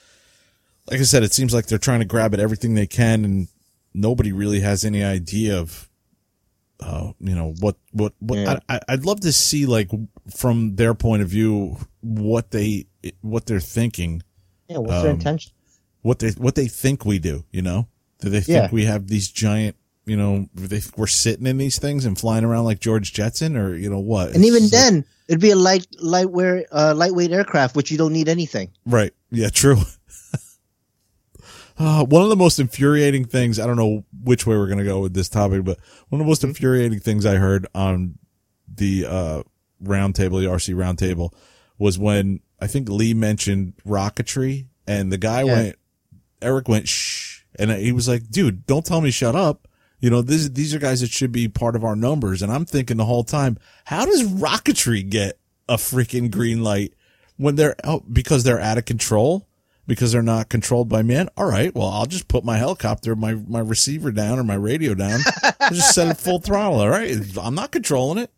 like I said, it seems like they're trying to grab at everything they can and nobody really has any idea of, uh, you know, what, what, what, Yeah. I, I'd love to see like from their point of view, what they, what they're thinking, Yeah, what's their um, intention? what they, what they think we do, you know? Do they think Yeah. we have these giant, you know, they, we're sitting in these things and flying around like George Jetson or, you know, what? And even then, it'd be a light, lightweight, uh, lightweight aircraft, which you don't need anything. Right. Yeah, true. uh, one of the most infuriating things, I don't know which way we're going to go with this topic, but one of the most infuriating things I heard on the, uh, roundtable, the RC roundtable was when I think Lee mentioned rocketry and the guy Yeah. went, Eric went, shh. And he was like, dude, don't tell me shut up. You know, this, these are guys that should be part of our numbers. And I'm thinking the whole time, how does rocketry get a freaking green light when they're out because they're out of control? Because they're not controlled by man. All right. Well, I'll just put my helicopter, my, my receiver down or my radio down. I'll just set it full throttle. All right. I'm not controlling it.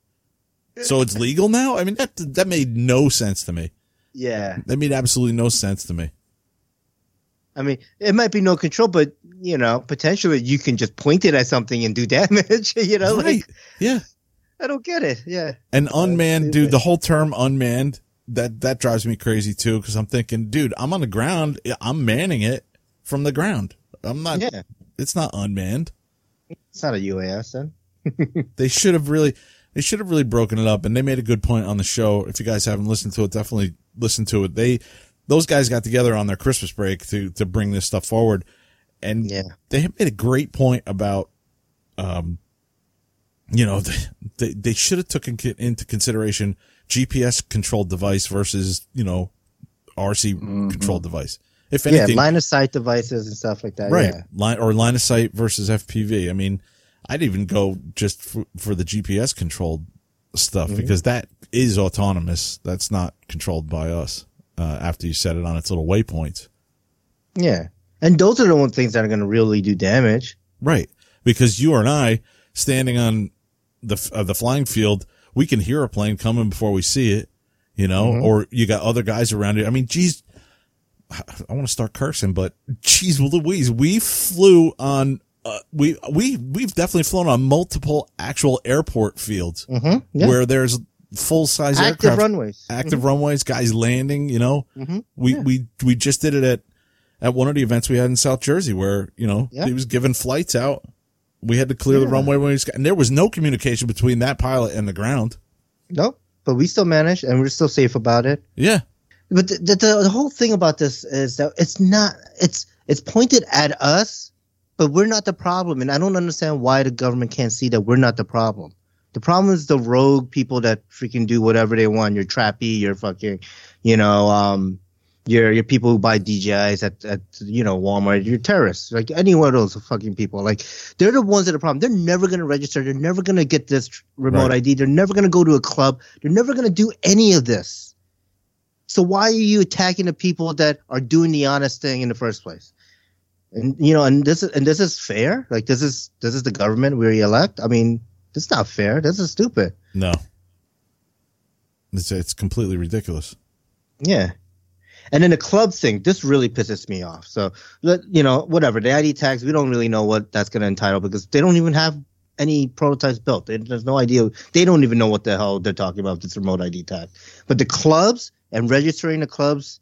So it's legal now. I mean, that, that made no sense to me. Yeah. That made absolutely no sense to me. I mean, it might be no control, but you know, potentially you can just point it at something and do damage. you know, right. like Yeah. I don't get it. Yeah. And unmanned, dude, the whole term unmanned, that, that drives me crazy too. Cause I'm thinking, dude, I'm on the ground. I'm manning it from the ground. I'm not, Yeah. it's not unmanned. It's not a UAS then. They should have really, they should have really broken it up. And they made a good point on the show. If you guys haven't listened to it, definitely listen to it. They, those guys got together on their Christmas break to, to bring this stuff forward. And Yeah. they have made a great point about, um, you know, they, they, they should have taken into consideration GPS controlled device versus, you know, RC controlled device. If Yeah. anything, Line of sight devices and stuff like that. right. Yeah. Line or line of sight versus FPV. I mean, I'd even go just for, for the GPS controlled stuff Mm-hmm. because that is autonomous. That's not controlled by us. Uh, after you set it on its little waypoints. Yeah, and those are the one things that are going to really do damage. Right. Because you and I standing on the, uh, the flying field, we can hear a plane coming before we see it, you know, Mhm. or you got other guys around you. I mean, geez, I want to start cursing, but geez Louise, we flew on, uh, we, we, we've definitely flown on multiple actual airport fields Mm-hmm. Yeah. where there's full size Active aircraft, runways. active runways, guys landing, you know, Mm-hmm. we, Yeah. we, we just did it at, at one of the events we had in South Jersey where, you know, Yeah. he was giving flights out. We had to clear the runway when he was, and there was no communication between that pilot and the ground. Nope. But we still managed, and we're still safe about it. Yeah. But the, the, the whole thing about this is that it's not it's it's pointed at us, but we're not the problem, and I don't understand why the government can't see that we're not the problem. The problem is the rogue people that freaking do whatever they want. You're trappy. You're fucking, you know, um, you're you're people who buy DJIs at at you know Walmart. You're terrorists. Like any one of those fucking people. Like they're the ones that are the problem. They're never gonna register. They're never gonna get this remote Right. ID. They're never gonna go to a club. They're never gonna do any of this. So why are you attacking the people that are doing the honest thing in the first place? And you know, and this is and this is fair. Like this is this is the government we elect. I mean, this is not fair. This is stupid. No. It's, it's completely ridiculous. Yeah. And then the club thing, this really pisses me off. So, you know, whatever. The ID tags, we don't really know what that's going to entitle because they don't even have any prototypes built. They, there's no idea. They don't even know what the hell they're talking about with this remote ID tag. But the clubs and registering the clubs,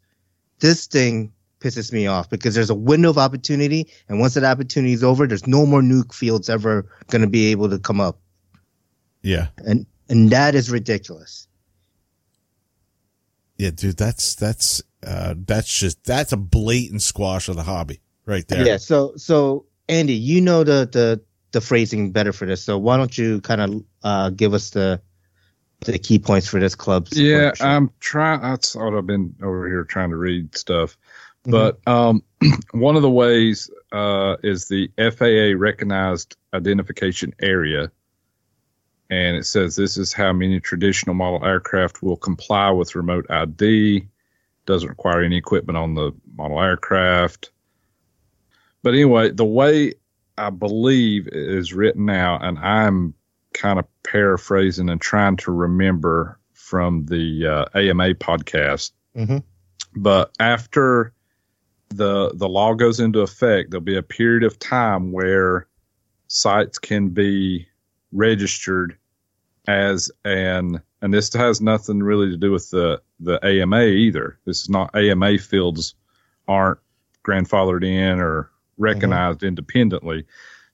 this thing pisses me off because there's a window of opportunity. And once that opportunity is over, there's no more nuke fields ever going to be able to come up. Yeah. And, and that is ridiculous. Yeah, dude, that's, that's, uh, that's just, that's a blatant squash of the hobby right there. Yeah. So so Andy, you know the the the phrasing better for this. So why don't you kind of uh, give us the the key points for this club's Yeah, membership? I'm trying. That's what I've been over here trying to read stuff. Mhm. But um, one of the ways uh, is the FAA recognized identification area. And it says this is how many traditional model aircraft will comply with remote ID. Doesn't require any equipment on the model aircraft. But anyway, the way I believe it is written now, and I'm kind of paraphrasing and trying to remember from the uh, AMA podcast. Mhm. But after the the law goes into effect, there'll be a period of time where sites can be registered as an and this has nothing really to do with the the AMA either. This is not AMA fields aren't grandfathered in or mm-hmm. recognized independently.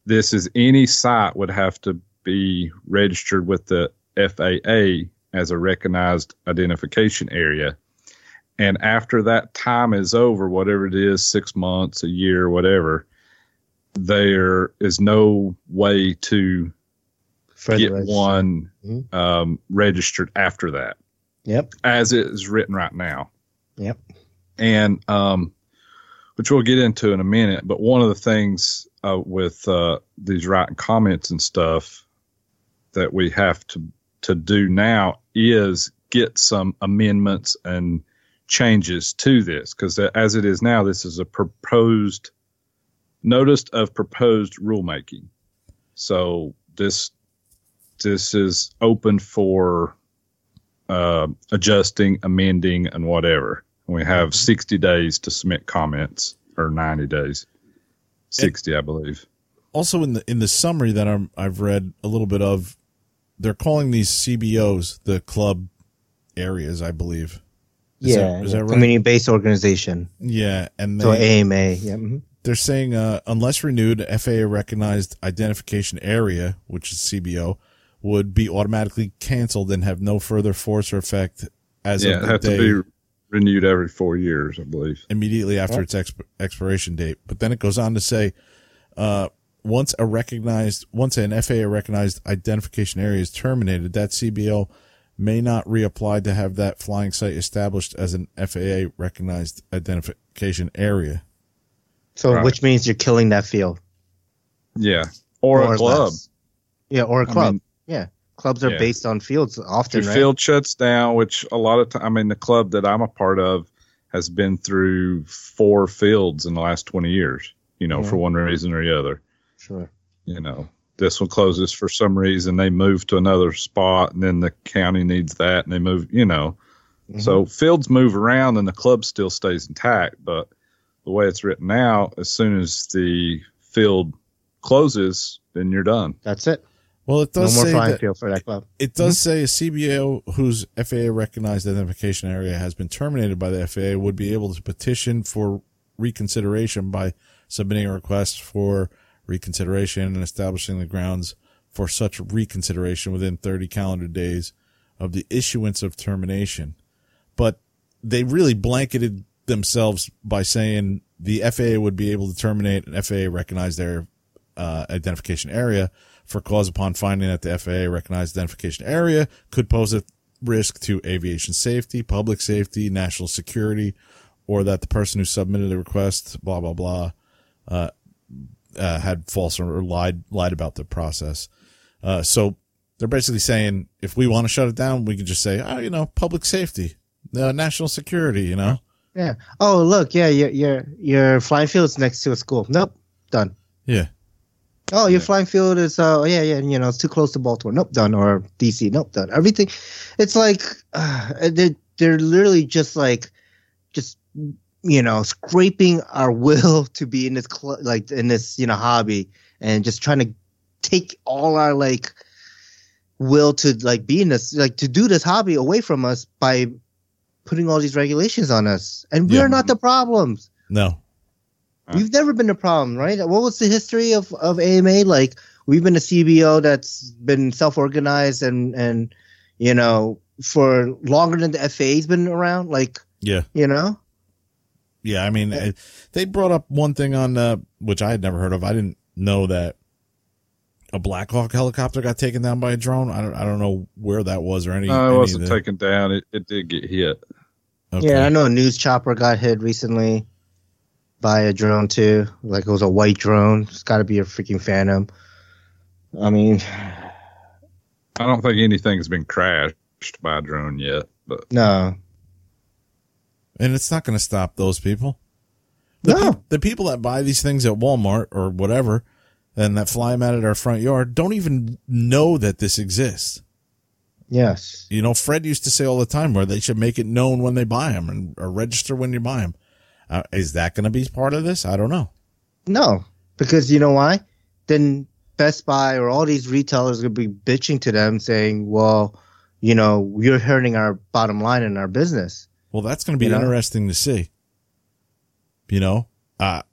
This is any site would have to be registered with the FAA as a recognized identification area. And after that time is over, whatever it is, six months, a year, whatever, there is no way to get one Mhm. um, registered after that, Yep. as it is written right now. Yep. And um, which we'll get into in a minute. But one of the things uh, with uh, these writing comments and stuff that we have to to do now is get some amendments and changes to this because as it is now, this is a proposed notice of proposed rulemaking. So this this is open for uh, adjusting, amending, and whatever. We have 60 days to submit comments, or 90 days. 60, I believe. Also in the, in the summary that I'm, I've read a little bit of, they're calling these CBOs the club areas, I believe. Is yeah. that- is that right? Community based organization. Yeah. And So AMA. Yeah. mhm. they're saying, uh, unless renewed, FAA recognized identification area, which is CBO, would be automatically canceled and have no further force or effect as yeah, of it the has day to be renewed every four years, I believe. immediately after its exp- expiration date. But then it goes on to say, uh, once a recognized, once an FAA recognized identification area is terminated, that CBO may not reapply to have that flying site established as an FAA recognized identification area. So Right. which means you're killing that field. Yeah. Or, a club. less. Yeah, or a club. mean, yeah. Clubs are yeah. based on fields often, your right? field shuts down, which a lot of time, I mean, the club that I'm a part of has been through four fields in the last 20 years, you know, Yeah. for one reason or the other. Sure. You know, this one closes for some reason, they move to another spot, and then the county needs that, and they move, you know. Mm-hmm. So fields move around and the club still stays intact, but the way it's written now, as soon as the field closes, then you're done. That's it. Well, it No does more say flying that, field for that club. it does say a CBO whose FAA recognized identification area has been terminated by the FAA would be able to petition for reconsideration by submitting a request for reconsideration and establishing the grounds for such reconsideration within 30 calendar days of the issuance of termination. But they really blanketed themselves by saying the FAA would be able to terminate an FAA recognized their uh, identification area for cause upon finding that the FAA recognized identification area could pose a risk to aviation safety, public safety, national security, or that the person who submitted the request, blah blah blah, uh, uh, had false or lied lied about the process. Uh, so they're basically saying if we want to shut it down, we can just say, oh, you know, public safety, uh, national security, you know. Yeah. Oh, look. Yeah, your your your flying field is next to a school. Nope. Done. Yeah. Oh, your flying field is uh yeah yeah you know it's too close to Baltimore. Nope, done. Or DC. Nope, done. Everything. It's like uh, they're they're literally just like just you know scraping our will to be in this cl- like in this you know hobby and just trying to take all our like will to like be in this like to do this hobby away from us by putting all these regulations on us and we're not the problems No. We've never been a problem, right? What was the history of, of AMA? Like we've been a CBO that's been self organized and and you know for longer than the FAA's been around. Like Yeah. you know, Yeah, I mean, uh, they brought up one thing on uh, which I had never heard of. I didn't know that a Black Hawk helicopter got taken down by a drone. I don't, I don't know where that was or any. No, any it wasn't taken down. It, it did get hit. Okay. yeah, I know a news chopper got hit recently by a drone too. Like it was a white drone. It's got to be a freaking Phantom. I mean, I don't think anything's been crashed by a drone yet, but no, and it's not going to stop those people. The, No. peop- the people that buy these things at Walmart or whatever, and that fly them out at our front yard, don't even know that this exists. yes, You know, Fred used to say all the time where they should make it known when they buy them and or register when you buy them. Uh, is that going to be part of this? I don't know. no, because you know why? Then Best Buy or all these retailers are gonna be bitching to them, saying, "Well, you know, you're hurting our bottom line in our business." Well, that's going to be You know? interesting to see. You know, uh,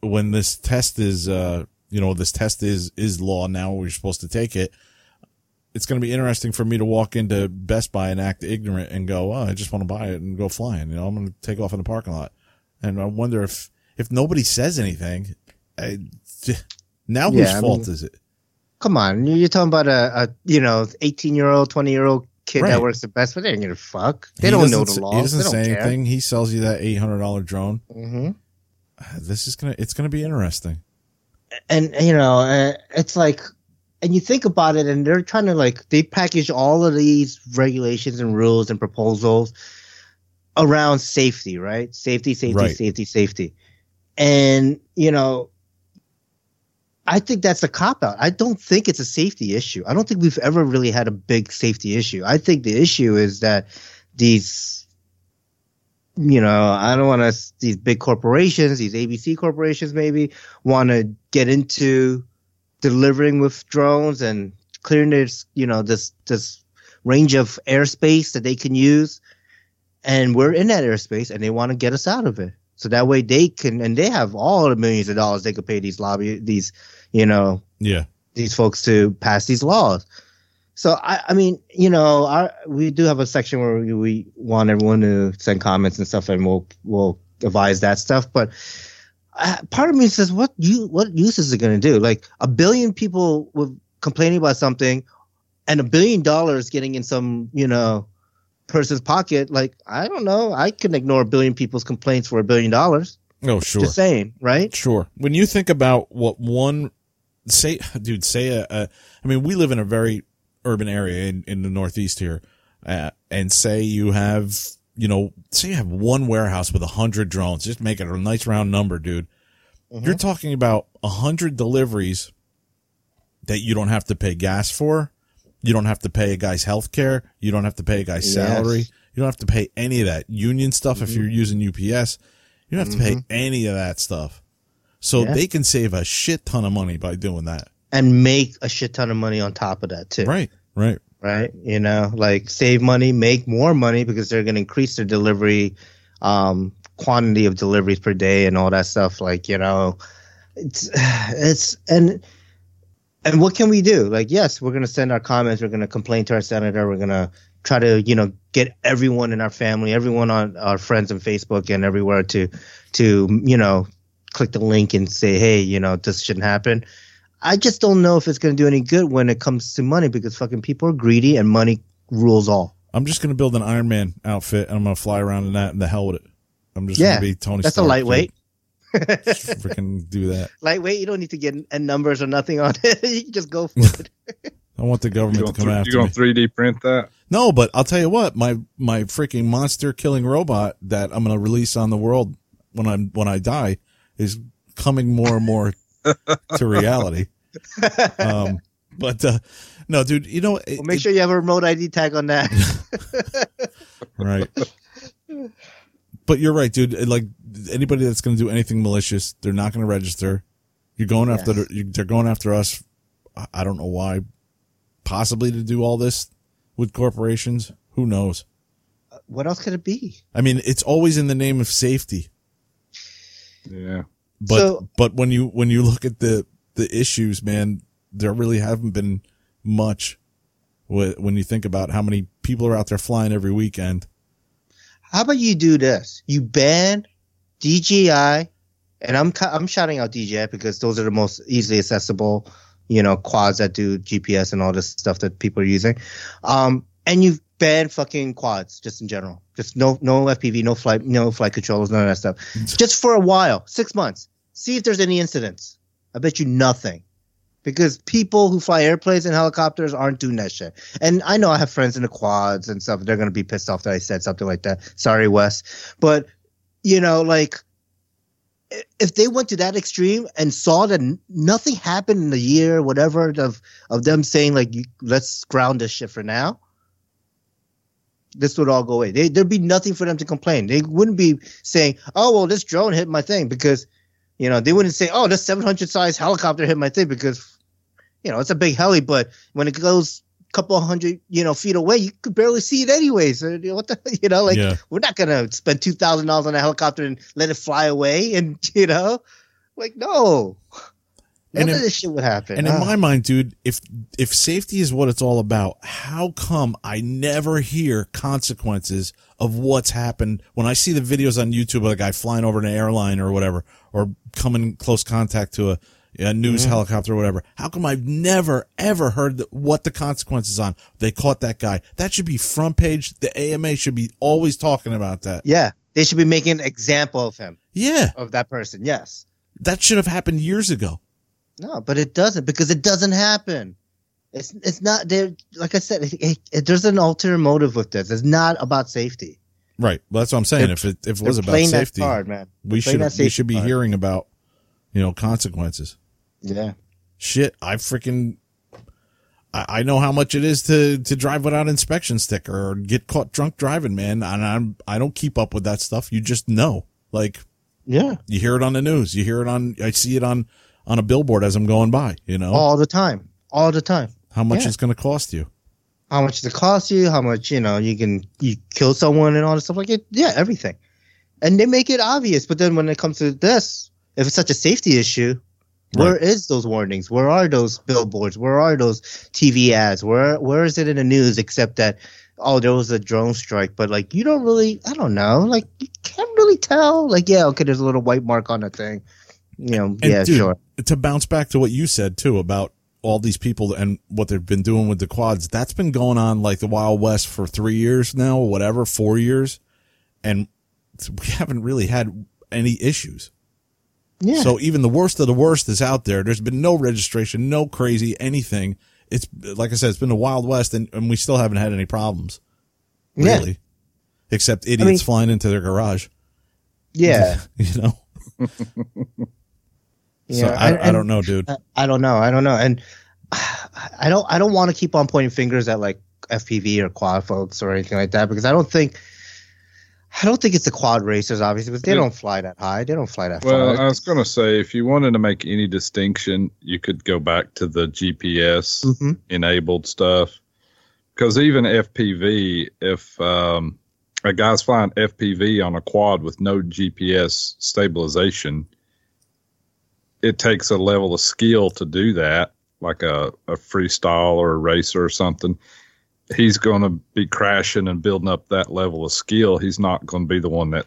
when this test is, uh, you know, this test is, is law now, we're supposed to take it. It's going to be interesting for me to walk into Best Buy and act ignorant and go, oh, I just want to buy it and go flying. You know, I'm going to take off in the parking lot. And I wonder if, if nobody says anything, I, now whose Yeah, I fault mean- is it? Come on, you're talking about a, a you know, 18 year old, 20 year old kid Right. that works at Best Buy. They ain't gonna fuck. They He don't know the laws. He doesn't don't say care. anything. He sells you that $800 drone. hmm Uh, This is going to, it's going to be interesting. And you know, uh, it's like, and you think about it, and they're trying to like they package all of these regulations and rules and proposals around safety, right? Safety, safety, Right. safety, safety, and you know. I think that's a cop out. I don't think it's a safety issue. I don't think we've ever really had a big safety issue. I think the issue is that these, you know, I don't want to, these big corporations, these ABC corporations maybe want to get into delivering with drones and clearing this, you know, this, this range of airspace that they can use. And we're in that airspace and they want to get us out of it. So that way they can, and they have all the millions of dollars they could pay these lobby, these, you know, Yeah. these folks to pass these laws. So I, I mean, you know, our, we do have a section where we, we want everyone to send comments and stuff, and we'll we'll advise that stuff. But part of me says, what you what use is it going to do? Like a billion people with complaining about something, and a billion dollars getting in some you know person's pocket. Like I don't know, I can ignore a billion people's complaints for a billion dollars. Oh, sure. Just saying, right? Sure. When you think about what one say, dude, say a, a I mean, we live in a very urban area in, in the Northeast here, uh, and say you have you know, say you have one warehouse with a hundred drones, just make it a nice round number, dude. Mm-hmm. You're talking about a hundred deliveries that you don't have to pay gas for. You don't have to pay a guy's health care. You don't have to pay a guy's Yes. salary. You don't have to pay any of that union stuff if mm-hmm. you're using UPS. You don't have to pay mm-hmm. any of that stuff. So Yeah. they can save a shit ton of money by doing that. and make a shit ton of money on top of that too. Right. Right. Right? You know, like save money, make more money because they're going to increase their delivery um, quantity of deliveries per day and all that stuff. Like you know, it's it's and and what can we do? Like, yes, we're going to send our comments. We're going to complain to our senator. We're going to try to you know get everyone in our family, everyone on our friends on Facebook and everywhere to to you know click the link and say, hey, you know, this shouldn't happen. I just don't know if it's going to do any good when it comes to money because fucking people are greedy and money rules all. I'm just going to build an Iron Man outfit and I'm going to fly around in that and the hell with it. I'm just Yeah, going to be Tony Stark. That's a Stark, lightweight. dude. Just freaking do that. lightweight, you don't need to get n- numbers or nothing on it. you can just go for it. I want the government gonna, come th- after you gonna 3D print that? No, but I'll tell you what, my my freaking monster killing robot that I'm going to release on the world when I'm when I die is coming more and more to reality. Um, but uh, no, dude, you know, it, Well, make sure you have a remote ID tag on that. right. But you're right, dude. Like anybody that's going to do anything malicious, they're not going to register. You're going after Yes. the, they're going after us. I- I don't know why. Possibly to do all this with corporations. Who knows? what else could it be? I mean, it's always in the name of safety. Yeah. But So- but when you when you look at the the issues, man, there really haven't been much. When you think about how many people are out there flying every weekend, How about you do this? You ban DJI, and I'm I'm shouting out DJI because those are the most easily accessible, you know, quads that do GPS and all this stuff that people are using. Um, and you ban fucking quads just in general. Just no no FPV, no flight, no flight controllers, none of that stuff. just for a while, six months. See if there's any incidents. I bet you nothing. Because people who fly airplanes and helicopters aren't doing that shit. And I know I have friends in the quads and stuff. They're going to be pissed off that I said something like that. Sorry, Wes. But, you know, like, if they went to that extreme and saw that nothing happened in the year, whatever, of, of them saying, like, let's ground this shit for now, this would all go away. They, there'd be nothing for them to complain. They wouldn't be saying, "Oh, well, this drone hit my thing," because you know they wouldn't say, "Oh, this 700 size helicopter hit my thing," because you know it's a big heli, but when it goes a couple hundred you know feet away, you could barely see it anyways. So, you know, what the you know, like Yeah. we're not gonna spend two thousand dollars on a helicopter and let it fly away, and you know, like no. And of in- this shit would happen. And in Ah. my mind, dude, if if safety is what it's all about, how come I never hear consequences of what's happened when I see the videos on YouTube of a guy flying over an airline or whatever, or coming in close contact to a, a news Mm-hmm. helicopter or whatever? How come I've never ever heard what the consequences on? They caught that guy. That should be front page. The AMA should be always talking about that. yeah, they should be making an example of him, Yeah, of that person. Yes. that should have happened years ago. No, but it doesn't because it doesn't happen. It's it's not there. Like I said, it, it, it- there's an ulterior motive with this. It's not about safety. Right. Well, that's what I'm saying. They're- If it if it was about safety, card, man. we should we should be card. hearing about you know consequences Yeah. shit i freaking I, I know how much it is to to drive without inspection sticker or get caught drunk driving man and i'm i don't keep up with that stuff you just know like Yeah. you hear it on the news you hear it on i see it on on a billboard as i'm going by you know All the time. All the time. how much yeah. it's going to cost you How much does it cost you? How much you know you can you kill someone and all this stuff like it? Yeah, everything. And they make it obvious, but then when it comes to this, if it's such a safety issue, where is those warnings? Where are those billboards? Where are those TV ads? Where where is it in the news except that oh there was a drone strike, but like you don't really I don't know, like you can't really tell. Like yeah, okay, there's a little white mark on the thing. You know, And yeah, dude, sure. To bounce back to what you said too about all these people and what they've been doing with the quads, that's been going on like the Wild West for three years now, or whatever, four years, and we haven't really had any issues. Yeah. So even the worst of the worst is out there. There's been no registration, no crazy anything. It's like I said, it's been the Wild West, and, and we still haven't had any problems. Yeah. Really. except idiots mean- flying into their garage. Yeah. you know. so Yeah, I, and- I don't know, dude. I- I don't know. I don't know. And I don't I don't want to keep on pointing fingers at like FPV or quad folks or anything like that because I don't think I don't think it's the quad racers obviously because they Yeah. don't fly that high. They don't fly that Well, far. I was going to say, if you wanted to make any distinction, you could go back to the GPS hmm enabled stuff. Because even FPV, if um, a guy's flying FPV on a quad with no GPS stabilization, it takes a level of skill to do that, like a, a freestyle or a racer or something. He's going to be crashing and building up that level of skill. He's not going to be the one that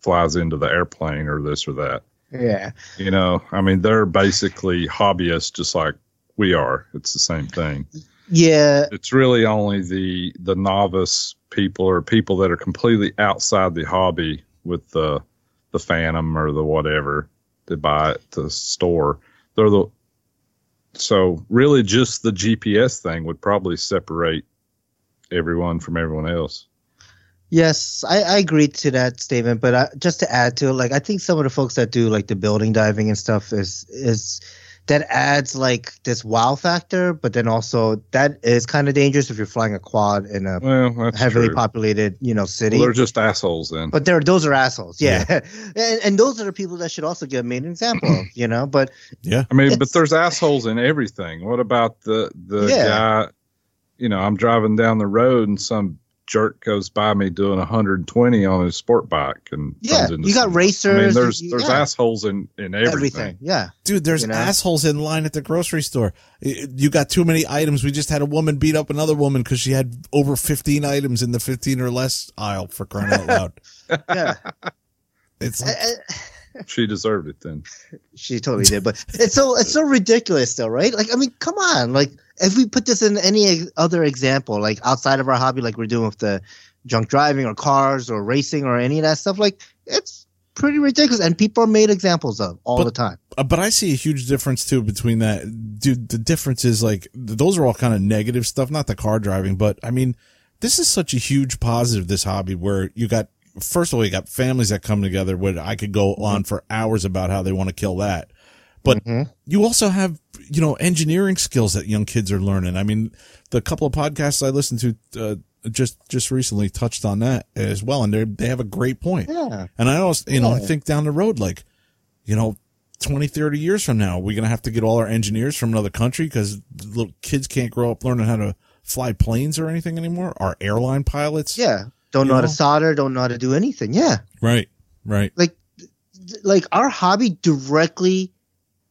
flies into the airplane or this or that. Yeah. You know, I mean, they're basically hobbyists just like we are. It's the same thing. Yeah. It's really only the the novice people or people that are completely outside the hobby with the the Phantom or the whatever they buy at the store. They're the so really just the GPS thing would probably separate everyone from everyone else. Yes, I, I agree to that statement, but I, just to add to it, like I think some of the folks that do like the building diving and stuff is is that adds like this wow factor, but then also that is kind of dangerous if you're flying a quad in a Well, heavily true. populated, you know, city. Well, they're just assholes then. but they're those are assholes, yeah, and, and those are the people that should also get made an example of, you know. But Yeah. I mean, but there's assholes in everything. What about the the Yeah. guy? You know, I'm driving down the road and some jerk goes by me doing 120 on his sport bike and yeah, runs into you got someone. racers. I mean, there's there's yeah, assholes in in everything. everything. Yeah, Dude, there's You know? assholes in line at the grocery store. You got too many items. We just had a woman beat up another woman because she had over 15 items in the 15 or less aisle for crying out loud. yeah. It's I- like, I- She deserved it then. She totally did, but it's so it's so ridiculous, though, right? Like, I mean, come on! Like, if we put this in any other example, like outside of our hobby, like we're doing with the drunk driving or cars or racing or any of that stuff, like it's pretty ridiculous, and people are made examples of all But- the time. Uh, but I see a huge difference too between that. Dude, the difference is like, those are all kind of negative stuff, not the car driving, but I mean, this is such a huge positive, this hobby where you got, first of all, you got families that come together where I could go on for hours about how they want to kill that. But Mhm. you also have, you know, engineering skills that young kids are learning. I mean, the couple of podcasts I listened to, uh, just, just recently touched on that as well. And they they have a great point. Yeah, And I also, you know, I think down the road, like, you know, 20, 30 years from now, we're going to have to get all our engineers from another country because little kids can't grow up learning how to fly planes or anything anymore. Our airline pilots. yeah. Don't You know how to solder. Don't know how to do anything. Yeah, Right. Right. like like our hobby directly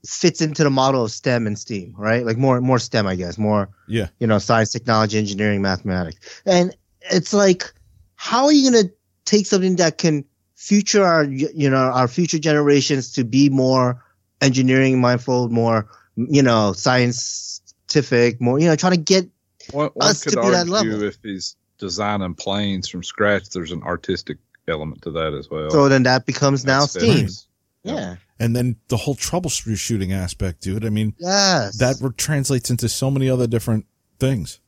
fits into the model of STEM and STEAM, right? Like more more STEM, I guess, more Yeah. you know, science, technology, engineering, mathematics. And it's like, how are you going to take something that can future our, you know, our future generations to be more engineering mindful, more, you know, scientific, more, you know, trying to get, One, one Us could to be that level. if he's designing planes from scratch, there's an artistic element to that as well. so then that becomes now That's STEAM. fitness. Yeah. And then the whole troubleshooting aspect, dude. I mean, Yes. that re- translates into so many other different things.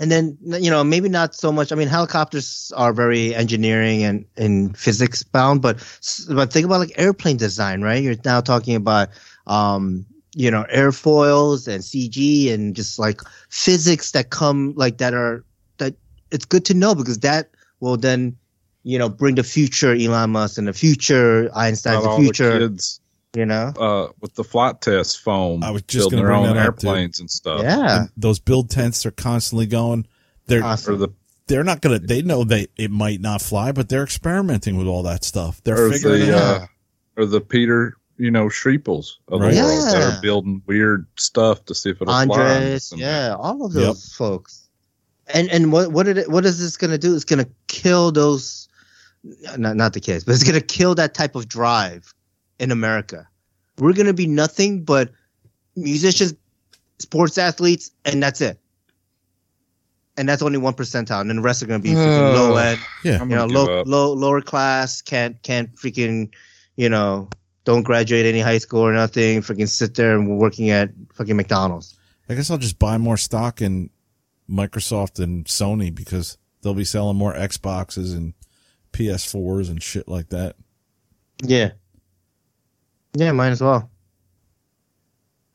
and then you know maybe not so much i mean helicopters are very engineering and, and physics bound but but think about like airplane design right you're now talking about um you know airfoils and cg and just like physics that come like that are that it's good to know because that will then you know bring the future elon musk and the future einstein Not the future the kids you know uh, with the Flite Test foam, I was just building gonna their bring own that up, airplanes and stuff. yeah And those build tents are constantly going. They're, awesome. The they're not going to, they know they, it might not fly, but they're experimenting with all that stuff. They're or figuring the it out. uh, or the Peter, you know, Sripols of Right. the world that Yeah. are building weird stuff to see if it'll fly. Andres, And- yeah, all of Yep. those folks. And and what what did it, what is this going to do? It's going to kill those. Not not the kids, but it's going to kill that type of drive in America. We're going to be nothing but musicians, sports athletes, and that's it. And that's only one percentile, and then the rest are going to be freaking low end, Yeah. You know, low up. low lower class. Can't can't freaking, you know, don't graduate any high school or nothing. Freaking sit there and working at fucking McDonald's. I guess I'll just buy more stock in Microsoft and Sony because they'll be selling more Xboxes and PS4s and shit like that. Yeah. Yeah, might as well.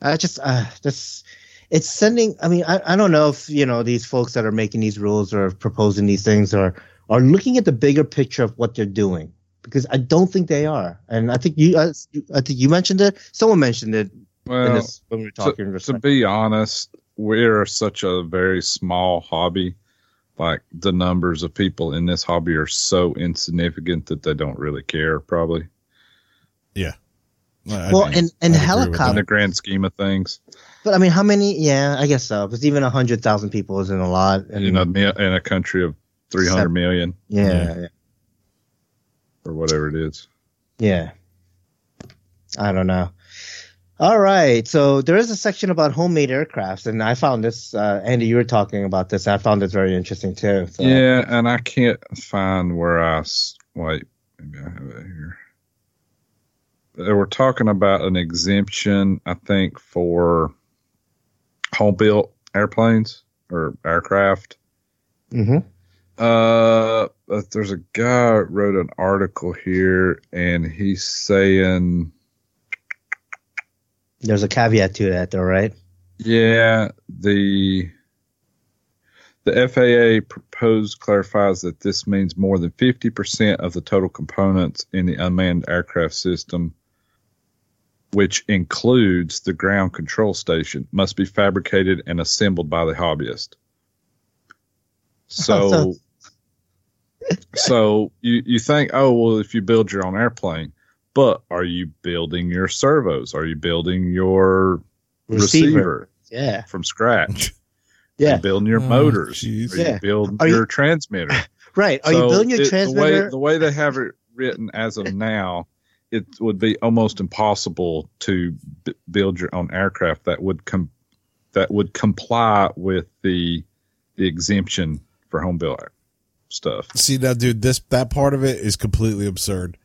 I just uh this it's sending I mean, I, I don't know if you know these folks that are making these rules or proposing these things are are looking at the bigger picture of what they're doing. Because I don't think they are. And I think you I, I think you mentioned it. Someone mentioned it in Well, this when we were talking to, just to be honest, we're such a very small hobby. Like the numbers of people in this hobby are so insignificant that they don't really care, probably I- well I- and and I'd agree with in the grand scheme of things. but I mean how many yeah, I guess so. Because even a hundred thousand people isn't a lot. And you know, in a country of three hundred Seven. million yeah, Yeah. yeah. or whatever it is. Yeah. I don't know. All right. So there is a section about homemade aircrafts, and I found this. Uh, Andy, you were talking about this. I found this very interesting too. So, Yeah, and I can't find where I wait. Maybe I have it here. They were talking about an exemption, I think, for home built airplanes or aircraft. Mm-hmm. Uh, but there's a guy wrote an article here, and he's saying, There's a caveat to that, though, right? yeah, the the FAA proposed clarifies that this means more than 50% of the total components in the unmanned aircraft system, which includes the ground control station, must be fabricated and assembled by the hobbyist. So, so you, you think, oh, well, if you build your own airplane, but are you building your servos? Are you building your receiver, Yeah. from scratch? Yeah. you building your Oh, motors? jeez. Are you Yeah. building Are you- your transmitter? Right. Are So you building your it- transmitter? The way, the way they have it written as of now, it would be almost impossible to b- build your own aircraft that would com- that would comply with the the exemption for home built stuff. See now, dude, this that part of it is completely absurd.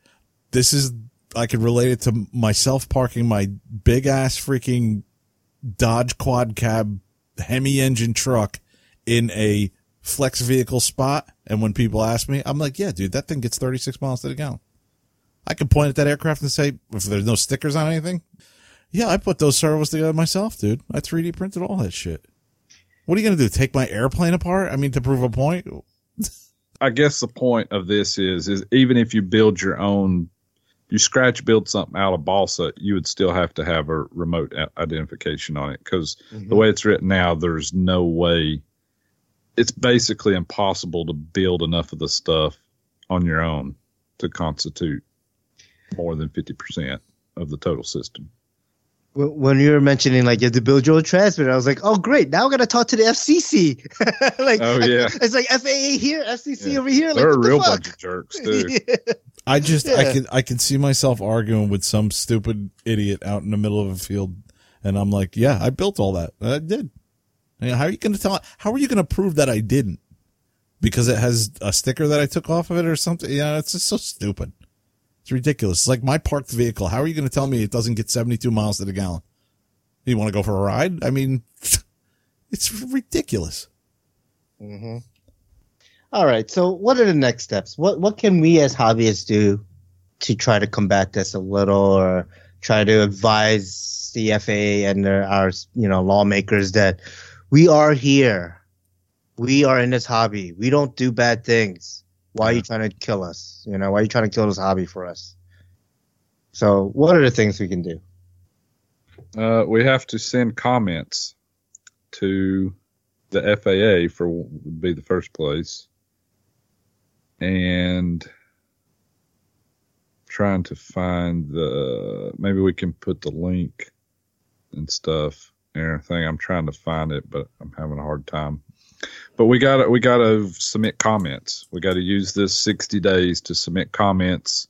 This is I can relate it to myself parking my big ass freaking Dodge quad cab Hemi engine truck in a flex vehicle spot, and when people ask me, I'm like, yeah, dude, that thing gets 36 miles to the gallon. I can point at that aircraft and say, if there's no stickers on anything, yeah, I put those servos together myself, dude. I 3D printed all that shit. What are you gonna do? Take my airplane apart? I mean, to prove a point? I guess the point of this is is even if you build your own, you scratch build something out of balsa, you would still have to have a remote a- identification on it because Mhm. the way it's written now, there's no way. It's basically impossible to build enough of the stuff on your own to constitute more than fifty percent of the total system. When- you were mentioning like you have to build your own transmitter, I was like, "Oh, great! Now got to talk to the FCC." like, Oh, yeah. it's like FAA here, FCC Yeah. over here. They're a what the real bunch of jerks too. I just I can I can see myself arguing with some stupid idiot out in the middle of a field, and I'm like, yeah, I built all that. I did. I mean, how are you going to tell? How are you going to prove that I didn't? Because it has a sticker that I took off of it or something. Yeah, it's just so stupid. It's ridiculous. It's like my parked vehicle. How are you going to tell me it doesn't get 72 miles to the gallon? You want to go for a ride? I mean, it's ridiculous. hmm All right. So, what are the next steps? What what can we as hobbyists do to try to combat this a little, or try to advise the FAA and their, our you know lawmakers that we are here, we are in this hobby. We don't do bad things. Why are you trying to kill us? You know, why are you trying to kill this hobby for us? So, what are the things we can do? Uh, we have to send comments to the FAA for would be the first place, and trying to find the maybe we can put the link and stuff and everything. I'm trying to find it, but I'm having a hard time. But we got to we got to submit comments. We got to use this 60 days to submit comments,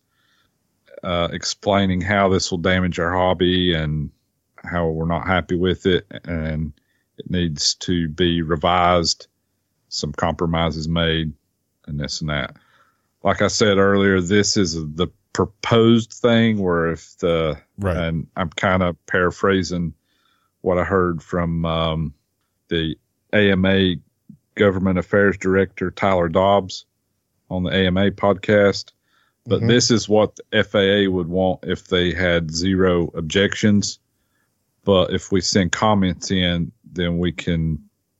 uh, explaining how this will damage our hobby and how we're not happy with it and it needs to be revised, some compromises made, and this and that. Like I said earlier, this is the proposed thing where if the Right. and I'm kind of paraphrasing what I heard from um, the AMA Government Affairs Director Tyler Dobbs on the AMA podcast, but Mhm. this is what the FAA would want if they had zero objections. But if we send comments in, then we can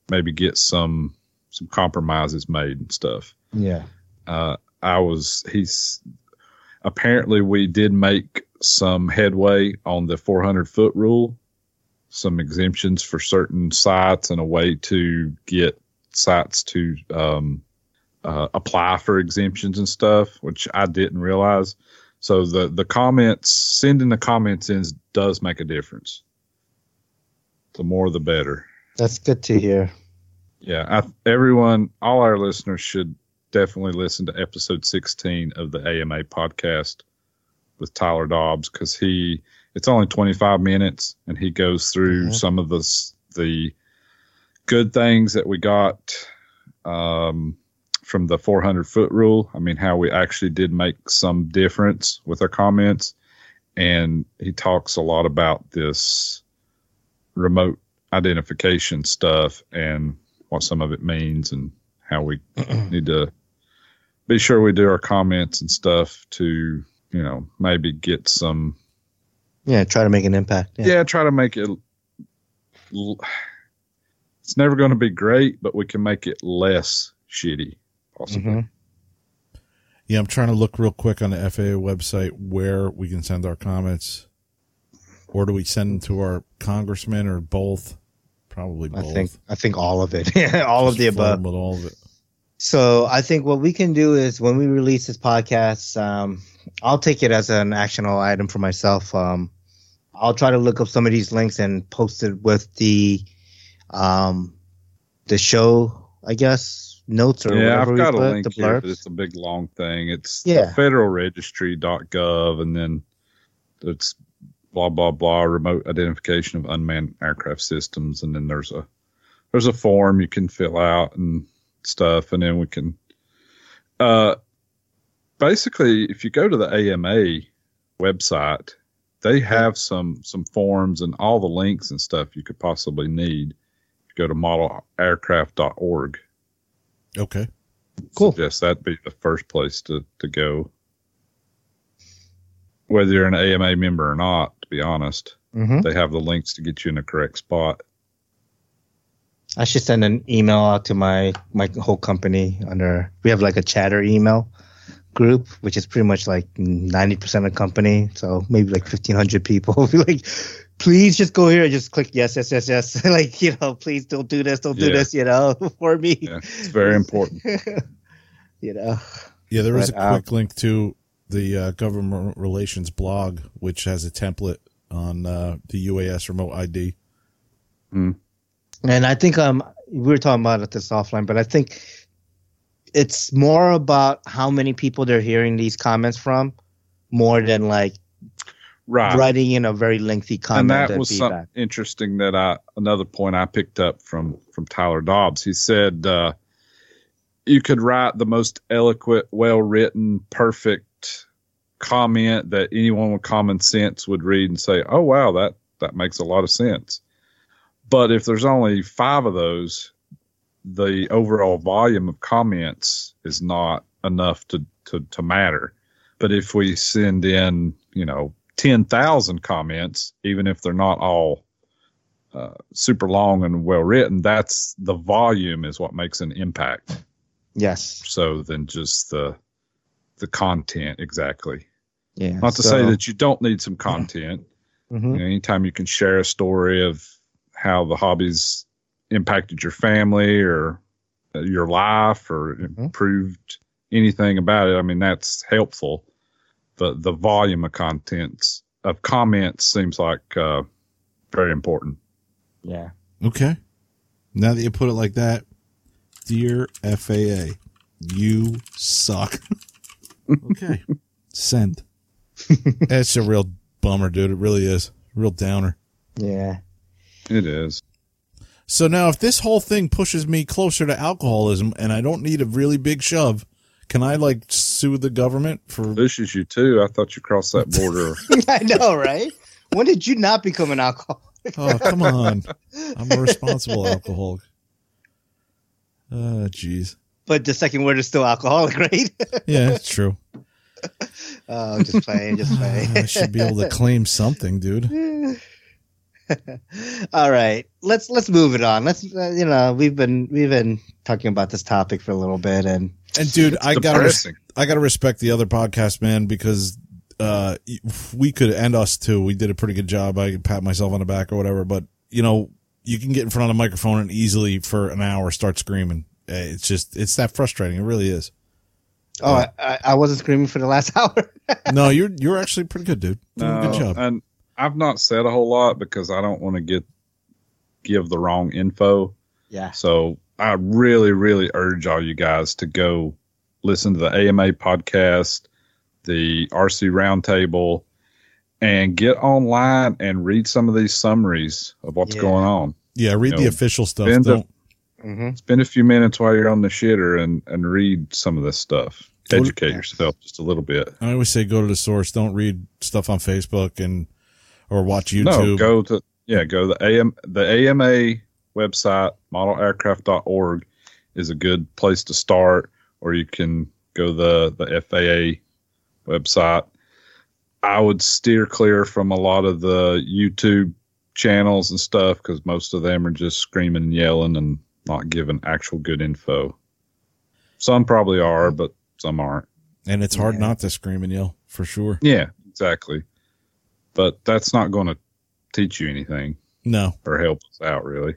maybe get some some compromises made and stuff. Yeah. Uh, I was he's apparently we did make some headway on the 400 foot rule, some exemptions for certain sites and a way to get sites to um, uh, apply for exemptions and stuff, which I didn't realize. So the the comments, sending the comments in does make a difference. The more, the better. That's good to hear. Yeah, I, everyone, all our listeners should definitely listen to episode 16 of the AMA podcast with Tyler Dobbs because he it's only 25 minutes and he goes through Mhm. some of the the good things that we got um, from the 400 foot rule. I mean, how we actually did make some difference with our comments, and he talks a lot about this remote identification stuff and what some of it means and how we need to be sure we do our comments and stuff to you know maybe get some Yeah, try to make an impact. yeah, Yeah. try to make it it's never going to be great but we can make it less shitty possibly Mhm. Yeah, I'm trying to look real quick on the FAA website where we can send our comments. Or do we send them to our congressman or both? Probably both. I think I think all of it. Yeah, all of the above flood above. 'em With all of it. So I think what we can do is when we release this podcast, um, I'll take it as an actionable item for myself. Um, I'll try to look up some of these links and post it with the um, the show, I guess, notes or yeah whatever i've got a link the here but it's a big long thing it's Yeah. federalregistry.gov and then it's blah blah blah remote identification of unmanned aircraft systems and then there's a there's a form you can fill out and stuff and then we can uh basically if you go to the AMA website they have some some forms and all the links and stuff you could possibly need if you go to modelaircraft.org Okay. Cool. Yes, that'd be the first place to, to go. Whether you're an AMA member or not, to be honest, Mhm. they have the links to get you in the correct spot. I should send an email out to my my whole company under. We have like a chatter email group, which is pretty much like ninety percent of the company. So maybe like fifteen hundred people. Be like, please just go here and just click yes, yes, yes, yes. like you know, please don't do this, don't do this. You know, for me. Yeah, it's very important. you know. Yeah, there is But, a um, quick link to the uh, government relations blog, which has a template on uh, the UAS remote ID. And I think um we were talking about it this offline, but I think it's more about how many people they're hearing these comments from, more than like Right. writing in a very lengthy comment and that was something interesting that I another point I picked up from from Tyler Dobbs. He said uh, you could write the most eloquent, well written, perfect comment that anyone with common sense would read and say, "Oh wow, that that makes a lot of sense." But if there's only five of those, the overall volume of comments is not enough to to, to matter. But if we send in, you know, 10,000 comments, even if they're not all uh, super long and well written, that's the volume is what makes an impact. Yes. So than just the the content exactly. Yeah. Not to say that you don't need some content. Mhm. You know, anytime you can share a story of how the hobbies impacted your family or uh, your life or improved anything about it, I mean that's helpful. But the volume of contents of comments seems like uh, very important. Yeah. Okay. Now that you put it like that, dear FAA, you suck. okay. Send. That's a real bummer, dude. It really is. Real downer. Yeah. It is. So now, if this whole thing pushes me closer to alcoholism and I don't need a really big shove, can I like sue the government for? Pushes you too. I thought you crossed that border. I know, right? When did you not become an alcoholic? Oh, come on! I'm a responsible alcoholic. Oh, jeez. but the second word is still alcoholic, right? Yeah, it's true. oh, just playing, just playing. I should be able to claim something, dude. All right, let's let's move it on. Let's uh, you know we've been we've been talking about this topic for a little bit, and And dude, I gotta res- I gotta respect the other podcast, man, because uh, we could end us too. We did a pretty good job. I could pat myself on the back or whatever, but you know, you can get in front of a microphone and easily for an hour start screaming. Eh, It's just it's that frustrating. It really is. oh, I, I, I wasn't screaming for the last hour. No, you're you're actually pretty good, dude. Doing a good job. And I've not said a whole lot because I don't want to get give the wrong info. yeah, So I really, really urge all you guys to go listen to the AMA podcast, the RC Roundtable, and get online and read some of these summaries of what's Yeah. going on. Yeah, read the No. official stuff. Been the- Don't hmm Spend a few minutes while you're on the shitter and, and read some of this stuff. Go to- Educate yourself just a little bit. I always say go to the source. Don't read stuff on Facebook and or watch YouTube. No, go to yeah, go to the AM the AMA website, modelaircraft.org is a good place to start, or you can go to the the FAA website. I would steer clear from a lot of the YouTube channels and stuff because most of them are just screaming and yelling and not giving actual good info. Some probably are, but some aren't. and it's hard Yeah. not to scream and yell for sure. Yeah, exactly. But that's not going to teach you anything No, or help us out really.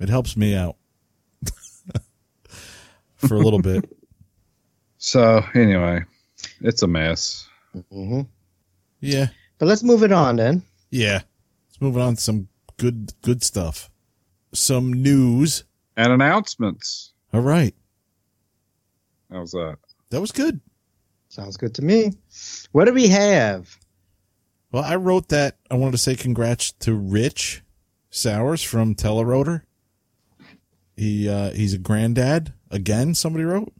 it helps me out for a little bit. So anyway, it's a mess. hmm Yeah, but let's move it on then. yeah. Let's move on to some good good stuff. Some news. And announcements. All right, How's that? that was good. Sounds good to me. What do we have? Well, I wrote that. I wanted to say congrats to Rich Sowers from Telerotor. He uh, he's a granddad again. Somebody wrote.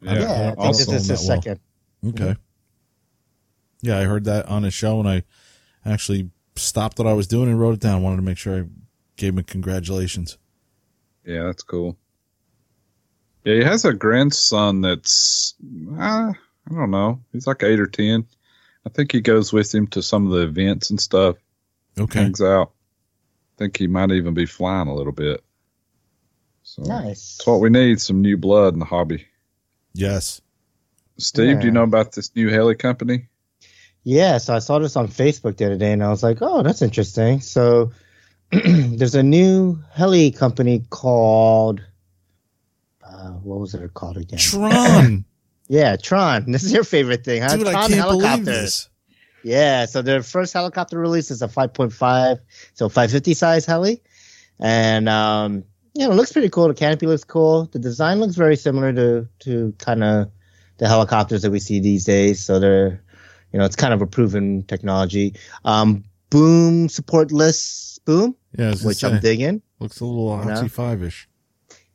Yeah, Yeah, I think awesome. this is his that well. second. Okay. Yeah, I heard that on his show, and I actually stopped what I was doing and wrote it down. Wanted to make sure I gave him congratulations. Yeah, that's cool. Yeah, he has a grandson that's uh, I don't know. He's like eight or ten. I think he goes with him to some of the events and stuff. Okay. Hangs out. I think he might even be flying a little bit. So Nice. that's what we need. Some new blood in the hobby. Yes. Steve, do you know about this new heli company? Yeah, so I saw this on Facebook the other day, and I was like, "Oh, that's interesting." So there's a new heli company called uh, what was it called again? Tron. yeah, Tron. This is your favorite thing, huh? Dude, Tron helicopters. Yeah, so their first helicopter release is a 5.5, so 550 size heli, and um, you know, it looks pretty cool. The canopy looks cool. The design looks very similar to to kind of the helicopters that we see these days. So they're, you know, it's kind of a proven technology. Um, boom supportless boom, Yeah, I was gonna which say, I'm digging. looks a little Oxy Five ish.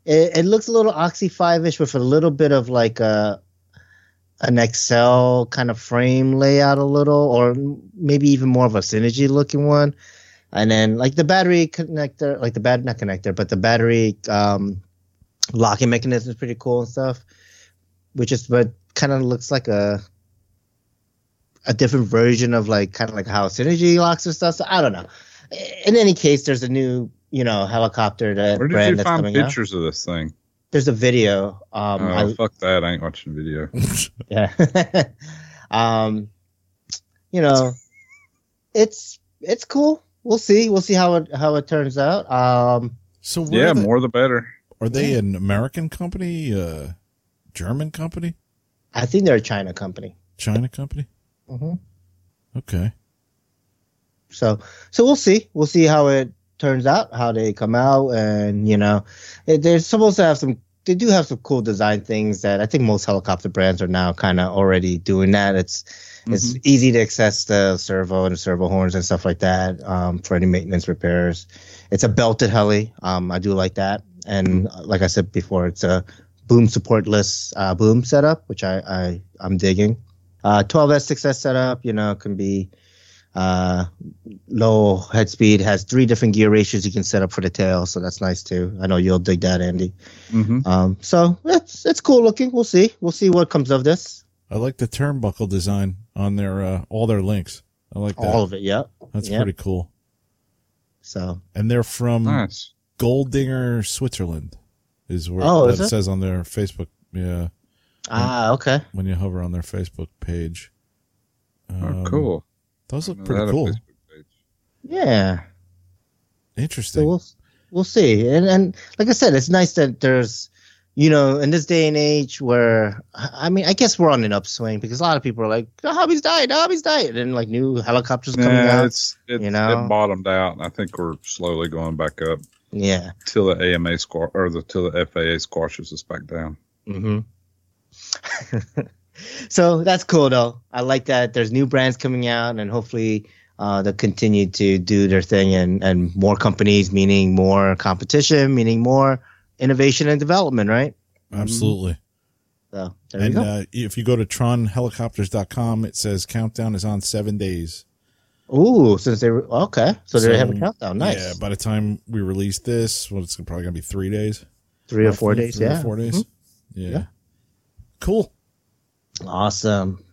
It, it looks a little Oxy 5-ish with a little bit of like a an Excel kind of frame layout a little, or maybe even more of a Synergy looking one. And then like the battery connector, like the bad not connector, but the battery um, locking mechanism is pretty cool and stuff. Which is but kind of looks like a a different version of like kind of like how Synergy locks and stuff. So I don't know. In any case, there's a new you know helicopter that Where did brand you that's find coming out pictures of this thing? There's a video. Um, oh, I, fuck that! I ain't watching video. yeah. um, you know, it's it's cool. We'll see. We'll see how it how it turns out. Um, So yeah, are they, more the better. are they an American company, uh, German company, I think they're a China company. China company? Mm-hmm. Okay. So so we'll see. We'll see how it turns out, how they come out, and you know, they're supposed to have some. They do have some cool design things that I think most helicopter brands are now kind of already doing. That it's it's easy to access the servo and the servo horns and stuff like that um, for any maintenance repairs. It's a belted heli. Um, I do like that, and uh, like I said before, it's a boom supportless uh, boom setup, which I, I I'm digging. Uh, 12S 6S setup, you know, can be Uh, low head speed has three different gear ratios you can set up for the tail, so that's nice too. I know you'll dig that, Andy. hmm Um, so it's it's cool looking. We'll see. We'll see what comes of this. I like the turnbuckle design on their uh, all their links. I like that. All of it. Yep. That's yep. pretty cool. So And they're from Nice. Goldingen, Switzerland, is where Oh, that is it? says on their Facebook. Yeah, ah, okay. when you hover on their Facebook page. Oh, Um, cool. Those look pretty cool. Yeah. Interesting. So we'll we'll see. And and like I said, it's nice that there's you know in this day and age where I mean I guess we're on an upswing because a lot of people are like the hobby's died, the hobby's died, and like new helicopters coming Yeah, out. it's it, you know? it bottomed out, and I think we're slowly going back up Yeah. till the AMA squash or the till the FAA squashes us back down. hmm so that's cool though. I like that there's new brands coming out and hopefully uh, they'll continue to do their thing and, and more companies, meaning more competition, meaning more innovation and development, right? Absolutely. So there And you go. uh, if you go to tronhelicopters.com, it says countdown is on seven days. Ooh, since they were okay, so, they So, have a countdown. Nice, Yeah, by the time we release this, well, it's probably going to be three days. three or four days. three or Yeah, four days. Mhm. Yeah. Yeah. Cool. Awesome.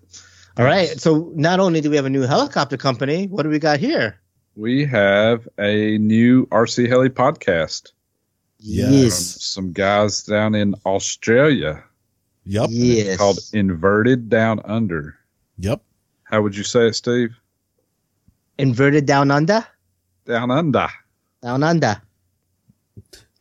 All right, so not only do we have a new helicopter company, what do we got here? We have a new RC Heli podcast. Yeah. Yes, some guys down in Australia Yep. yes. called Inverted Down Under. Yep. How would you say it, Steve? Inverted down under, Down Under. down under.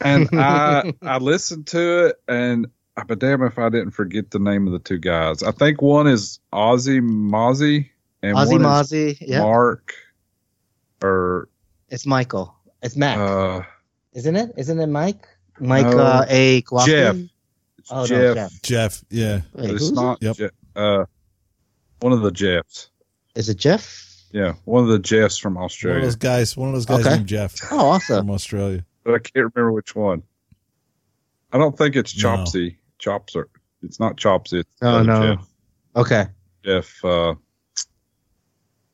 And I I listened to it, and I'd be damn if I didn't forget the name of the two guys. I think one is Ozzy Mozzie, and Ozzy one Mozzie, is yeah. Mark, or It's Michael. It's Mac, uh, isn't it? Isn't it Mike? Mike No. uh, A. Kowalski? Jeff. It's Oh, no, Jeff. Jeff. Jeff. Yeah. Wait, But who's it's it? not. Yep. Je- uh, one of the Jeffs. Is it Jeff? Yeah, one of the Jeffs from Australia. One of those guys. One of those guys Okay. named Jeff Oh, awesome. from Australia. but I can't remember which one. I don't think it's No. Chopsy. Chops are. It's not Chops. It's the Oh, other no. Jeff. Okay. Jeff. Uh,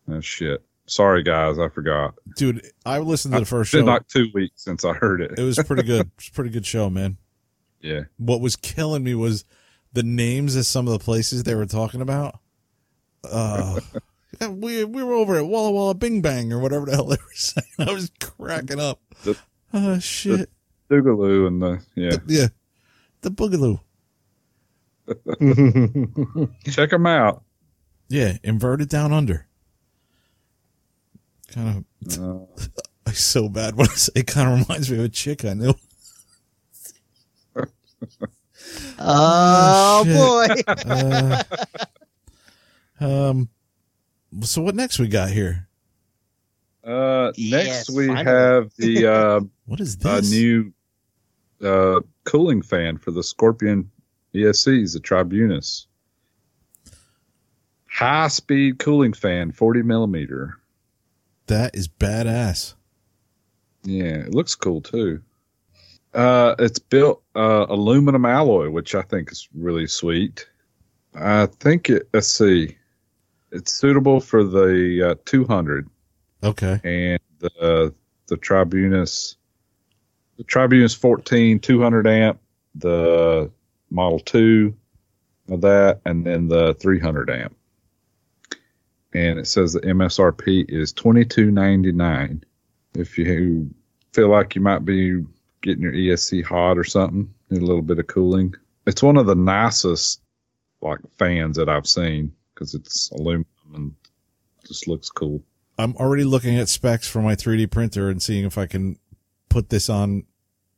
oh shit. Sorry, guys. I forgot. Dude, I listened to the first It's been show. like two weeks since I heard it. It was pretty good. It was a pretty good show, man. yeah. What was killing me was the names of some of the places they were talking about. Uh, yeah, we we were over at Walla Walla Bing Bang or whatever the hell they were saying. I was cracking up. The- Oh shit! The Boogaloo and the yeah. yeah, the Boogaloo. Check them out. Yeah, inverted down under. Kind of, Uh, I so bad when I say it. Kind of reminds me of a chick I knew. oh, shit. boy. Uh, um. So what next we got here? uh, Yes, next we finally. have the uh, What is a new uh, cooling fan for the Scorpion ESCs, the Tribunus. High speed cooling fan, 40 millimeter. that is badass. Yeah, it looks cool too. Uh, it's built uh, aluminum alloy, which I think is really sweet. I think it. Let's see, it's suitable for the uh, 200 Okay. and the the Tribunus. The Tribunus 14 200 amp, the Model 2 of that, and then the 300 amp. And it says the MSRP is 22.99. If you feel like you might be getting your ESC hot or something, need a little bit of cooling. It's one of the nicest like fans that I've seen because it's aluminum and just looks cool. I'm already looking at specs for my 3D printer and seeing if I can put this on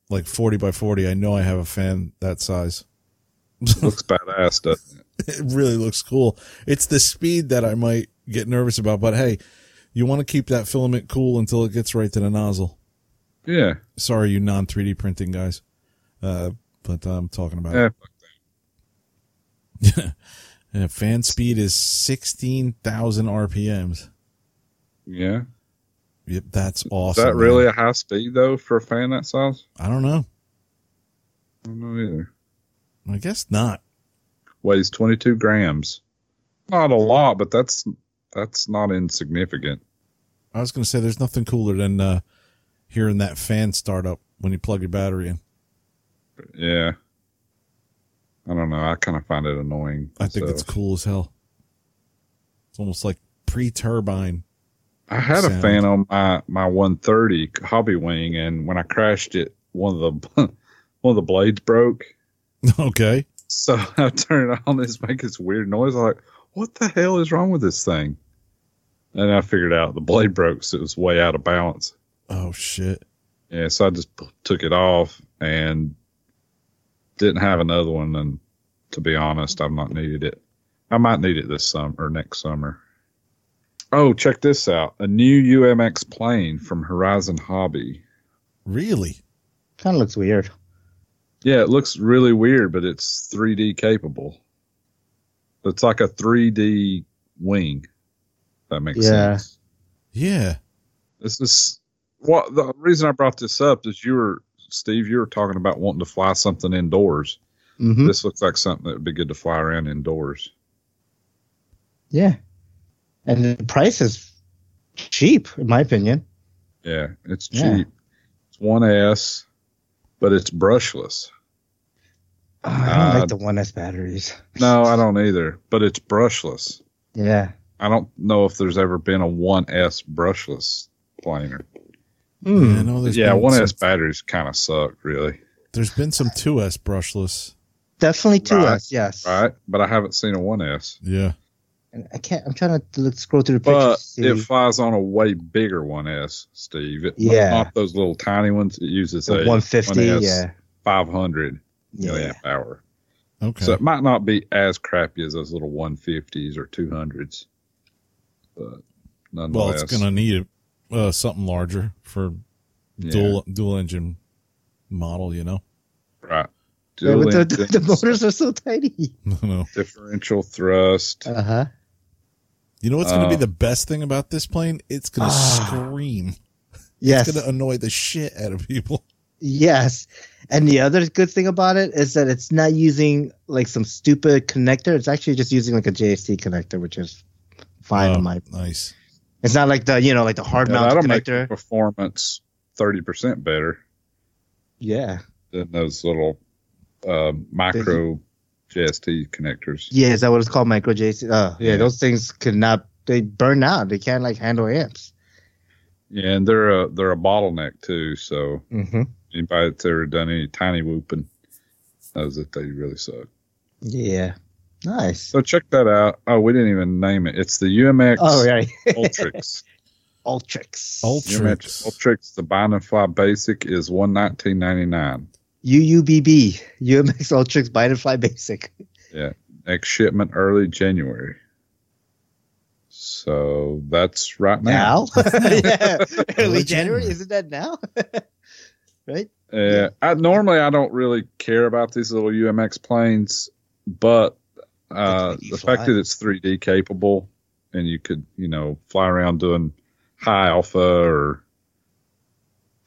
like 40 by 40. I know I have a fan that size. looks badass, doesn't it? It really looks cool. It's the speed that I might get nervous about, but hey, you want to keep that filament cool until it gets right to the nozzle. Yeah. Sorry, you non 3D printing guys. Uh, but I'm talking about Yeah. Yeah, fan speed is 16,000 RPMs. Yeah. Yep, that's Is awesome. that man. really a high speed though for a fan that size? I don't know. I don't know either. I guess not. Weighs 22 grams. Not a lot, but that's that's not insignificant. I was going to say there's nothing cooler than uh, hearing that fan start up when you plug your battery in. Yeah. I don't know. I kind of find it annoying. I think it's cool as hell. It's almost like pre-turbine. I had a fan on my my 130 Hobby Wing, and when I crashed it, one of the one of the blades broke. okay. So I turned it on. It's making this weird noise. I'm like, what the hell is wrong with this thing? And I figured out the blade broke, so it was way out of balance. Oh shit. Yeah, so I just p- took it off and didn't have another one. And to be honest, I've not needed it. I might need it this summer or next summer. Oh, check this out. A new UMX plane from Horizon Hobby. Really? Kind of looks weird. Yeah, it looks really weird, but it's 3D capable. It's like a 3D wing. If that makes Yeah. sense. Yeah. This is what the reason I brought this up is you were Steve, you were talking about wanting to fly something indoors. hmm This looks like something that would be good to fly around indoors. Yeah. And the price is cheap, in my opinion. Yeah, it's Yeah. cheap. It's one S, but it's brushless. Oh, I don't Uh, like the 1S batteries. No, I don't either, but it's brushless. Yeah. I don't know if there's ever been a 1S brushless planer. Hmm. Yeah, I know yeah, been 1S some, batteries kind of suck, really. there's been some 2S brushless. Definitely 2S, Right. yes. Right? But I haven't seen a 1S. Yeah. And I can't, I'm trying to look, scroll through the But pictures. it flies on a way bigger 1S, Steve. It, Yeah. Not those little tiny ones. It uses The a 150, 1S yeah. 500 Yeah. milliamp hour. Okay. So it might not be as crappy as those little 150s or 200s. But well, nonetheless. it's going to need uh, something larger for yeah, dual dual engine model, you know. Right. Yeah, but the, the, the motors are so tiny. no. differential thrust. Uh huh. You know what's going to be Uh, the best thing about this plane? It's going to Ah. scream. Yes. It's going to annoy the shit out of people. Yes. And the other good thing about it is that it's not using like some stupid connector. It's actually just using like a JST connector, which is fine Oh, on my. nice. It's not like the you know like the hard Yeah, mount that'll make connector. performance 30% better Yeah. than those little uh, micro JST connectors. Yeah. Is that what it's called? Micro JST. Uh, yeah, Yeah. Those things could not. They burn out. They can't like handle amps. Yeah, and they're a they're a bottleneck too. So Mm-hmm. Anybody that's ever done any tiny whooping knows that they really suck. Yeah. Nice. So check that out. Oh, we didn't even name it. It's the UMX Oh right. Ultrix. Ultrix. UMX Ultrix. Ultrix. The bind and fly basic is one nineteen ninety nine. UUBB. UMX Ultrix Bind and Fly Basic. Yeah, next shipment early January. So that's right now. Now? yeah. Early Early January. January. Isn't that now? Right? Yeah, I normally I don't really care about these little UMX planes, but uh, the fly. fact that it's 3D capable and you could you know fly around doing high alpha or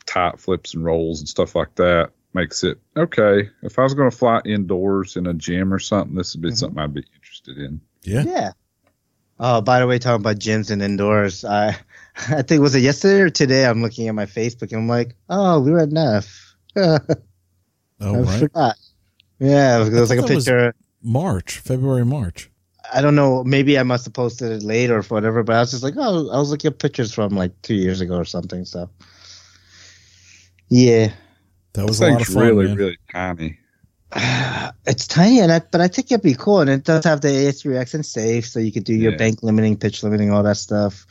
tight flips and rolls and stuff like that makes it okay. If I was going to fly indoors in a gym or something, this would be Mhm. something I'd be interested in. Yeah. Yeah. Oh, by the way, talking about gyms and indoors, I I think was it yesterday or today? I'm looking at my Facebook and I'm like, oh, we were at NEF. Oh, I Oh, right. forgot. Yeah, there was like a thought that was- picture. March, February, March. I don't know. Maybe I must have posted it late or whatever. But I was just like, oh, I was looking at pictures from like two years ago or something. So, yeah, That was a lot of fun, really man. really tiny. it's tiny, and I, but I think it'd be cool. And it does have the AS3X and safe, so you could do your Yeah. bank limiting, pitch limiting, all that stuff.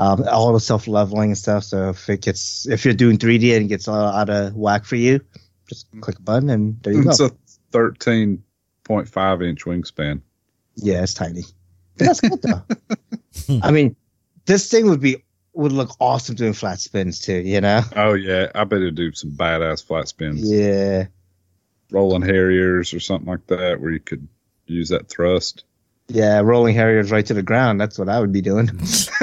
Um, all the self leveling and stuff. So if it gets, if you're doing 3D and it gets all out of whack for you, just click a button and there you go. It's a 13.5 inch wingspan. yeah, it's tiny. But that's good though. I mean, this thing would be would look awesome doing flat spins too. You know? Oh yeah, I bet it'd do some badass flat spins. Yeah. rolling harriers or something like that where you could use that thrust. Yeah, rolling Harriers right to the ground. That's what I would be doing.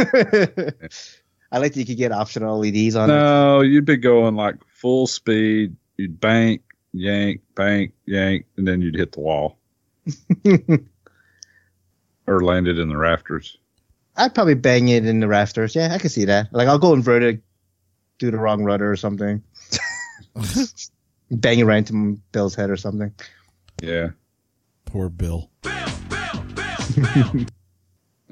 I like that you could get optional LEDs on it. No, you'd be going like full speed. You'd bank, yank, bank, yank, and then you'd hit the wall or landed in the rafters. I'd probably bang it in the rafters. Yeah, I can see that. Like I'll go inverted, do the wrong rudder or something. bang it right into Bill's head or something. Yeah. Poor Bill.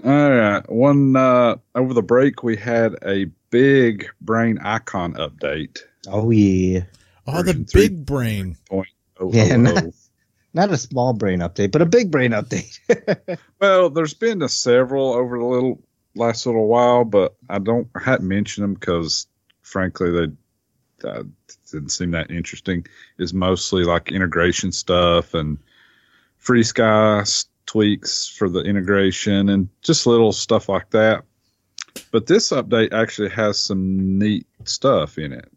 All right. One uh, over the break, we had a big brain icon update. Oh yeah. Oh, the big brain. Oh, Yeah, oh, not- oh. Not a small brain update, but a big brain update. Well, there's been a several over the little last little while, but I don't I hadn't mentioned them because, frankly, they uh, didn't seem that interesting. Is mostly like integration stuff and FrSky s- tweaks for the integration and just little stuff like that. But this update actually has some neat stuff in it.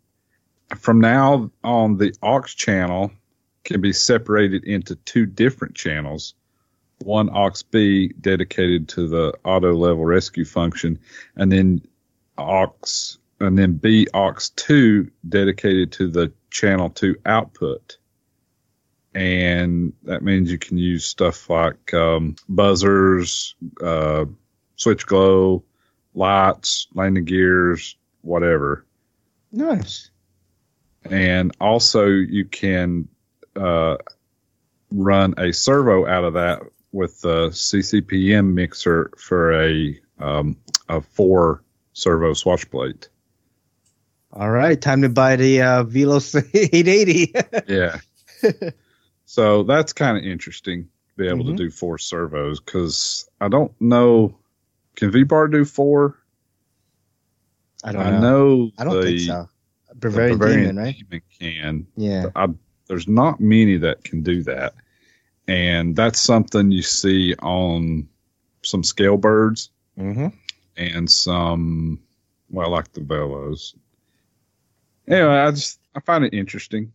From now on, the aux channel can be separated into two different channels one aux B dedicated to the auto level rescue function, and then aux and then B aux two dedicated to the channel two output. And that means you can use stuff like um, buzzers, uh, switch glow, lights, landing gears, whatever nice. and also you can uh, run a servo out of that with the CCPM mixer for a um, a four servo swash plate. All right, time to buy the uh, Velos 880. Yeah. so that's kind of interesting to be able Mhm. to do four servos because I don't know. Can V bar do four? I don't I know. know I don't the, think so. Bavarian, Bavarian Demon, right? Demon can. Yeah. I, there's not many that can do that. And that's something you see on some scale birds Mm-hmm. and some, well, like the Velos. Anyway, I just, I find it interesting.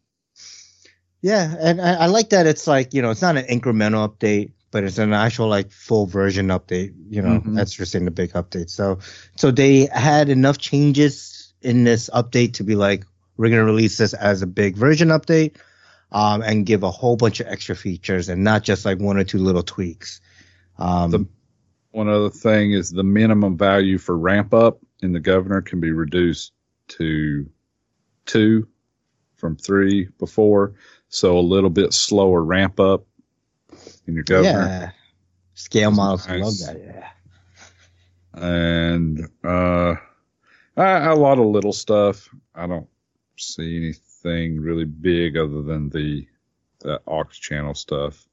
Yeah, and I, I like that it's like you know it's not an incremental update, but it's an actual like full version update. You know, Mhm. that's just in the big update. So, so they had enough changes in this update to be like, we're gonna release this as a big version update, um, and give a whole bunch of extra features and not just like one or two little tweaks. Um, The- One other thing is the minimum value for ramp up in the governor can be reduced to two from three before. So a little bit slower ramp up in your governor. yeah, scale models nice. love that. Yeah. and uh, a, a lot of little stuff. I don't see anything really big other than the the aux channel stuff.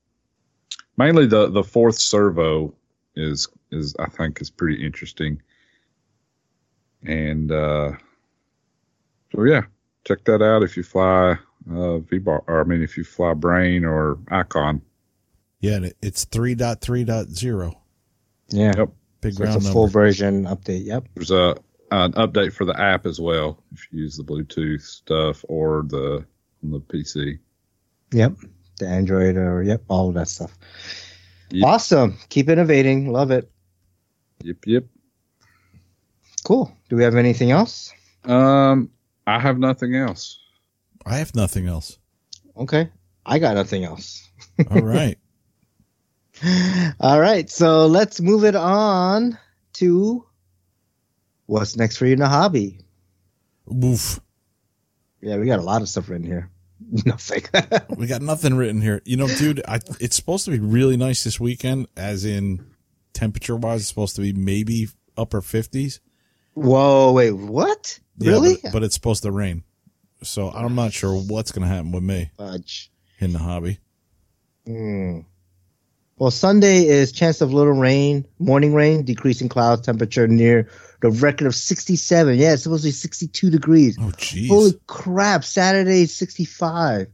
Mainly the the fourth servo is is I think is pretty interesting. And uh, so yeah, check that out if you fly uh, V bar or I mean if you fly Brain or Icon. Yeah, and it- it's 3.3.0. Yeah. Yep. Big So it's round a full version update. Yep. There's a an update for the app as well if you use the Bluetooth stuff or the on the PC. Yep. The Android or yep, all of that stuff. Yep. Awesome. Keep innovating. Love it. Yep, yep. Cool. Do we have anything else? Um, I have nothing else. I have nothing else. Okay. I got nothing else. All right. All right. So let's move it on to what's next for you in the hobby. Oof. Yeah, we got a lot of stuff written here. Nothing. We got nothing written here. You know, dude, I, it's supposed to be really nice this weekend, as in temperature wise, it's supposed to be maybe upper 50s. Whoa, wait, what? Yeah, really? But, but it's supposed to rain. So I'm not sure what's going to happen with me Fudge. in the hobby. Hmm. Well, Sunday is chance of little rain, morning rain, decreasing clouds, temperature near the record of 67. Yeah, it's supposed to be 62 degrees. Oh, jeez. Holy crap! Saturday is 65,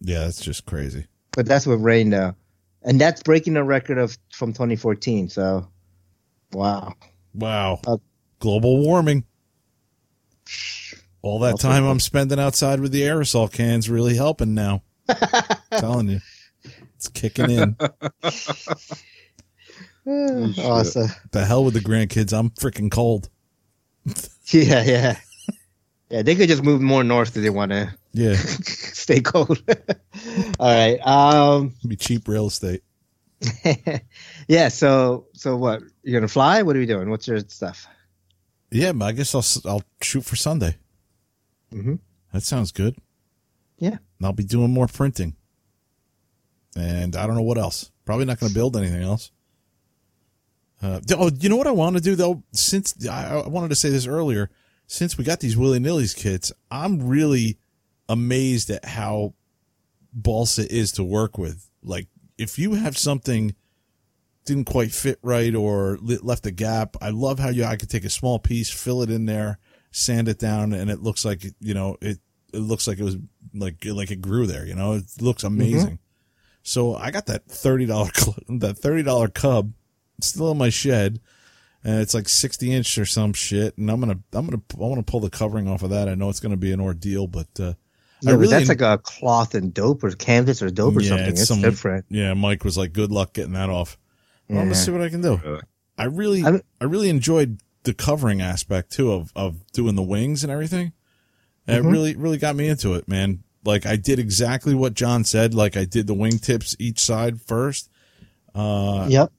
yeah, that's just crazy. but that's with rain now, and that's breaking the record of from 2014. So, wow. Wow. Uh, Global warming. All that I'll time. I'm spending outside with the aerosol cans really helping now. telling you. It's kicking in. shit. awesome. the hell with the grandkids. I'm freaking cold. Yeah, yeah, yeah. They could just move more north if they want to Yeah. stay cold. All right. Um. Be cheap real estate. yeah. So so what? You're gonna fly? What are we doing? What's your stuff? Yeah, I guess I'll s- I'll shoot for Sunday. Mhm. That sounds good. Yeah. And I'll be doing more printing. And I don't know what else. Probably not going to build anything else. Uh, oh, you know what I want to do though? Since I, I wanted to say this earlier, since we got these willy nillies kits, I'm really amazed at how balsa is to work with. Like, if you have something didn't quite fit right or left a gap, I love how you I could take a small piece, fill it in there, sand it down, and it looks like you know it. It looks like it was like like it grew there. You know, it looks amazing. So I got that thirty dollar that thirty dollar cub still in my shed, and it's like sixty inch or some shit. And I'm gonna I'm gonna I want to pull the covering off of that. I know it's gonna be an ordeal, but uh, Yeah, but really that's like a cloth and dope or canvas or dope or Yeah, something. it's It's some- different. yeah. Mike was like, "Good luck getting that off." Well, I'm gonna see what I can do. I really I'm- I really enjoyed the covering aspect too of of doing the wings and everything. And Mhm. It really really got me into it, man. Like I did exactly what John said. Like I did the wingtips each side first, uh, Yep.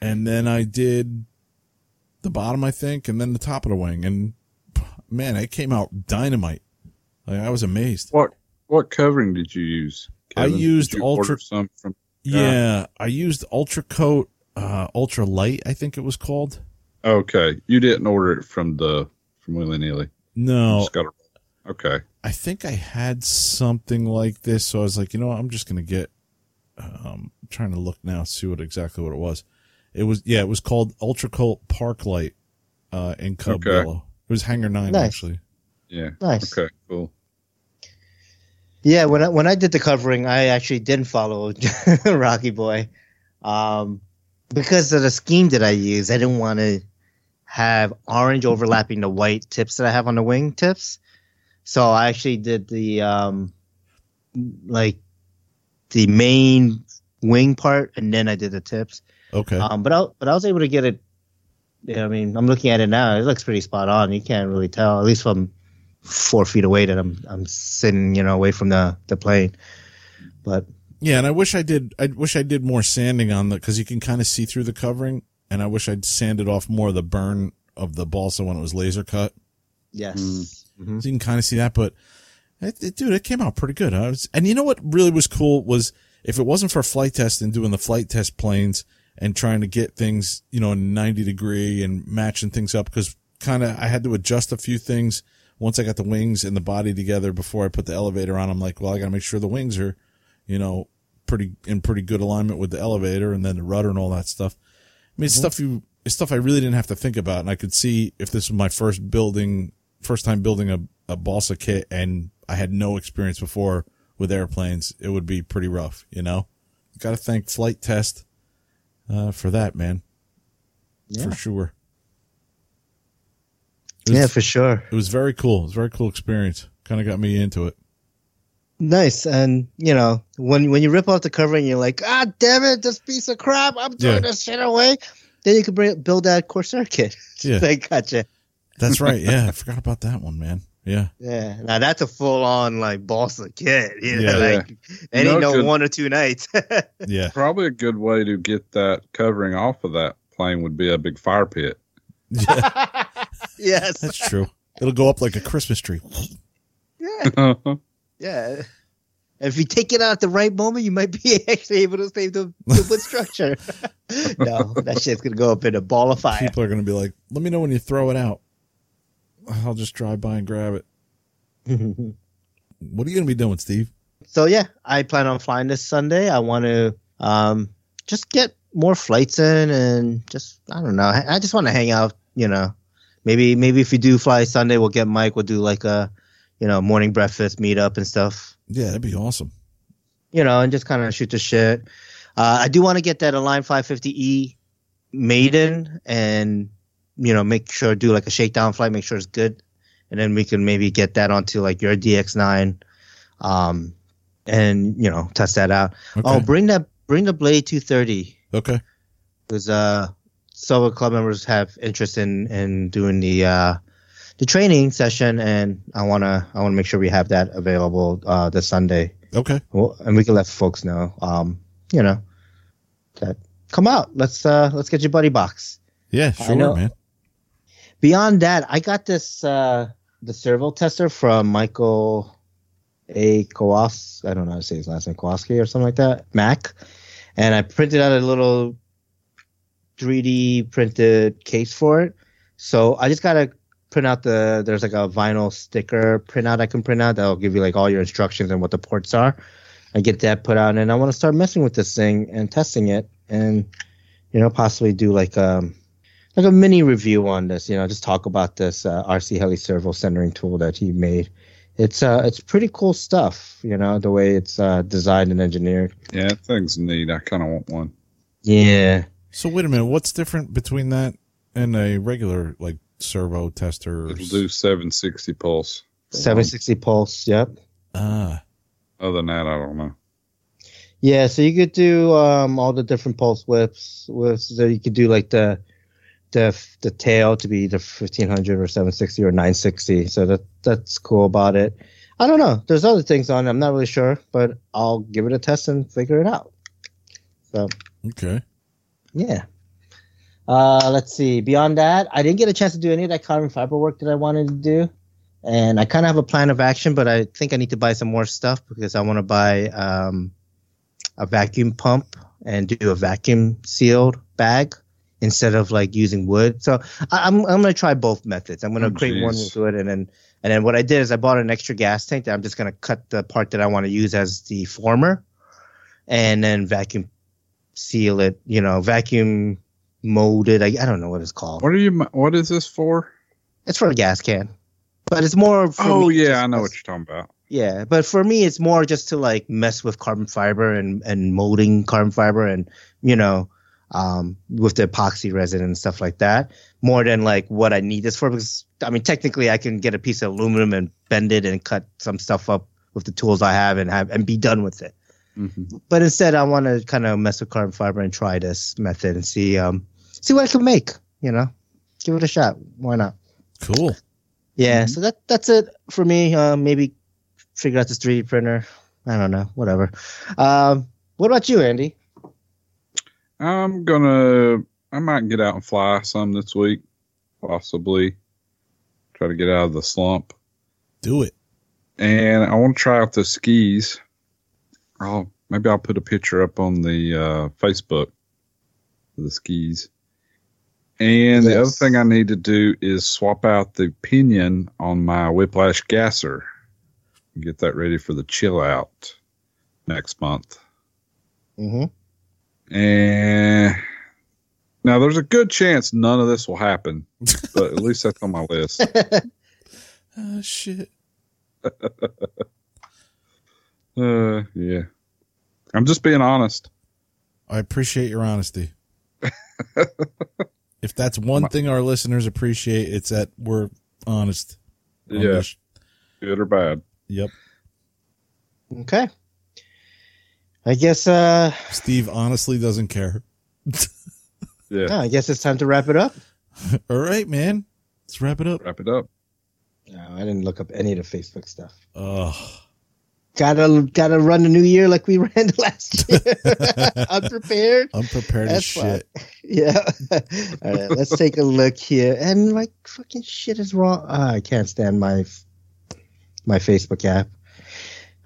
and then I did the bottom, I think, and then the top of the wing. And man, it came out dynamite. Like I was amazed. what what covering did you use? I used Did you Ultra- some from. Yeah, I used Ultra Coat, uh, Ultra Light, I think it was called. Okay, you didn't order it from the from willy nilly. You No, got a, Okay, I think I had something like this, so I was like, you know what, I'm just gonna get. Um, I'm trying to look now, see what exactly what it was. It was yeah, it was called UltraCote Park Light, uh, in Cub Okay. Yellow. It was Hangar Nine Nice. actually. yeah. Nice. Okay, cool. Yeah, when I, when I did the covering, I actually didn't follow Rocky Boy, um, because of the scheme that I used. I didn't want to have orange overlapping the white tips that I have on the wing tips, so I actually did the um, like the main wing part, and then I did the tips. Okay, Um, but I but I was able to get it. Yeah, I mean, I'm looking at it now. It looks pretty spot on. You can't really tell, at least from four feet away, that I'm I'm sitting, you know, away from the the plane. But yeah, and I wish I did. I wish I did more sanding on the because you can kind of see through the covering, and I wish I'd sanded off more of the burn of the balsa when it was laser cut. yes, Mhm. So you can kind of see that, but it, it- dude, it came out pretty good. I was, and you know what really was cool was if it wasn't for Flite Test and doing the Flite Test planes and trying to get things, you know, 90 degree and matching things up because kind of I had to adjust a few things once I got the wings and the body together before I put the elevator on. I'm like, well, I got to make sure the wings are, you know, pretty in pretty good alignment with the elevator and then the rudder and all that stuff. I mean, it's stuff you, it's stuff I really didn't have to think about. And I could see if this was my first building, first time building a, a balsa kit and I had no experience before with airplanes, it would be pretty rough, you know? Got to thank Flite Test, uh, for that, man. Yeah. For sure. Was, yeah, for sure. it was very cool. It was a very cool experience. Kind of got me into it. Nice, and you know, when when you rip off the covering, you're like, ah, damn it, this piece of crap, I'm throwing Yeah. this shit away. Then you can bring, build that Corsair kit. Yeah. like, gotcha. That's right. Yeah. I forgot about that one, man. Yeah. Yeah, now that's a full on like balsa kit. You know, Yeah. like it ain't know, no one or two nights. Yeah. Probably a good way to get that covering off of that plane would be a big fire pit. Yeah. yes. That's true. It'll go up like a Christmas tree. Yeah. Yeah. If you take it out at the right moment, you might be actually able to save the, the wood structure. no, that shit's gonna go up in a ball of fire. People are going to be like, let me know when you throw it out. I'll just drive by and grab it. What are you going to be doing, Steve? so yeah, I plan on flying this Sunday. I want to um just get more flights in and just I don't know. I, I just want to hang out. You know, maybe maybe if we do fly Sunday, we'll get Mike. We'll do like a you know morning breakfast meetup and stuff. Yeah, that'd be awesome. you know, and just kind of shoot the shit. Uh, I do want to get that Align 550E maiden and, you know, make sure, do like a shakedown flight, make sure it's good. And then we can maybe get that onto like your DX9, um, and, you know, test that out. Okay. Oh, bring that, bring the Blade 230 okay. because, uh, several club members have interest in, in doing the, uh, the training session and I want to, I want to make sure we have that available, uh, this Sunday. Okay. Well, and we can let folks know. Um, you know, that come out. Let's uh let's get your buddy box. Yeah, sure, know. man. Beyond that, I got this uh the servo tester from Michael A. Kowas. I don't know how to say his last name, Kowalski or something like that. Mac. And I printed out a little 3D printed case for it. So I just gotta print out the there's like a vinyl sticker printout I can print out that'll give you like all your instructions and what the ports are. I get that put out and I want to start messing with this thing and testing it and you know possibly do like um like a mini review on this, you know, just talk about this uh, RC Heli servo centering tool that he made. It's uh it's pretty cool stuff, you know, the way it's uh designed and engineered. Yeah, that thing's neat. I kind of want one. Yeah. So wait a minute, what's different between that and a regular like servo tester? It'll do 760 pulse. 760 pulse, yep. Ah, Other than that, I don't know. Yeah, so you could do um, all the different pulse whips. With so you could do like the the the tail to be either fifteen hundred or seven sixty or nine sixty. So that that's cool about it. I don't know. There's other things on. it. I'm not really sure, but I'll give it a test and figure it out. So okay. yeah. Uh, let's see. Beyond that, I didn't get a chance to do any of that carbon fiber work that I wanted to do, and I kind of have a plan of action, but I think I need to buy some more stuff because I want to buy um, a vacuum pump and do a vacuum sealed bag instead of like using wood. So I, I'm I'm gonna try both methods. I'm gonna Oh, create one with wood, and then and then what I did is I bought an extra gas tank that I'm just gonna cut the part that I want to use as the former, and then vacuum seal it. You know, vacuum molded. I, I don't know what it's called. What are you? What is this for? It's for a gas can, but it's more. For Oh yeah, I know what you're talking about. Yeah, but for me, it's more just to like mess with carbon fiber and and molding carbon fiber and you know, um, with the epoxy resin and stuff like that. More than like what I need this for, because I mean, technically, I can get a piece of aluminum and bend it and cut some stuff up with the tools I have and have and be done with it. Hmm But instead, I want to kind of mess with carbon fiber and try this method and see um see what I can make. You know, give it a shot. Why not? Cool. Yeah, so that that's it for me. Uh, maybe figure out this 3D printer. I don't know, whatever. Um, what about you, Andy? I'm gonna. I might get out and fly some this week, possibly. Try to get out of the slump, Do it. and I want to try out the skis. I'll maybe I'll put a picture up on the uh, Facebook of the skis. And the other thing I need to do is swap out the pinion on my Whiplash gasser. And get that ready for the chill out next month. Mm-hmm. And now there's a good chance none of this will happen, but at least that's on my list. Ah, shit. Uh, yeah. I'm just being honest. I appreciate your honesty. if that's one thing our listeners appreciate, it's that we're honest. Yeah, this. good or bad. Yep. Okay. I guess uh, Steve honestly doesn't care. Yeah, yeah, I guess it's time to wrap it up. All right, man. Let's wrap it up. wrap it up. No, I didn't look up any of the Facebook stuff. Oh, Gotta gotta run the new year like we ran last year. Unprepared. unprepared as That's shit. Yeah. All right, let's take a look here. And like fucking shit is wrong. Ah, I can't stand my my Facebook app.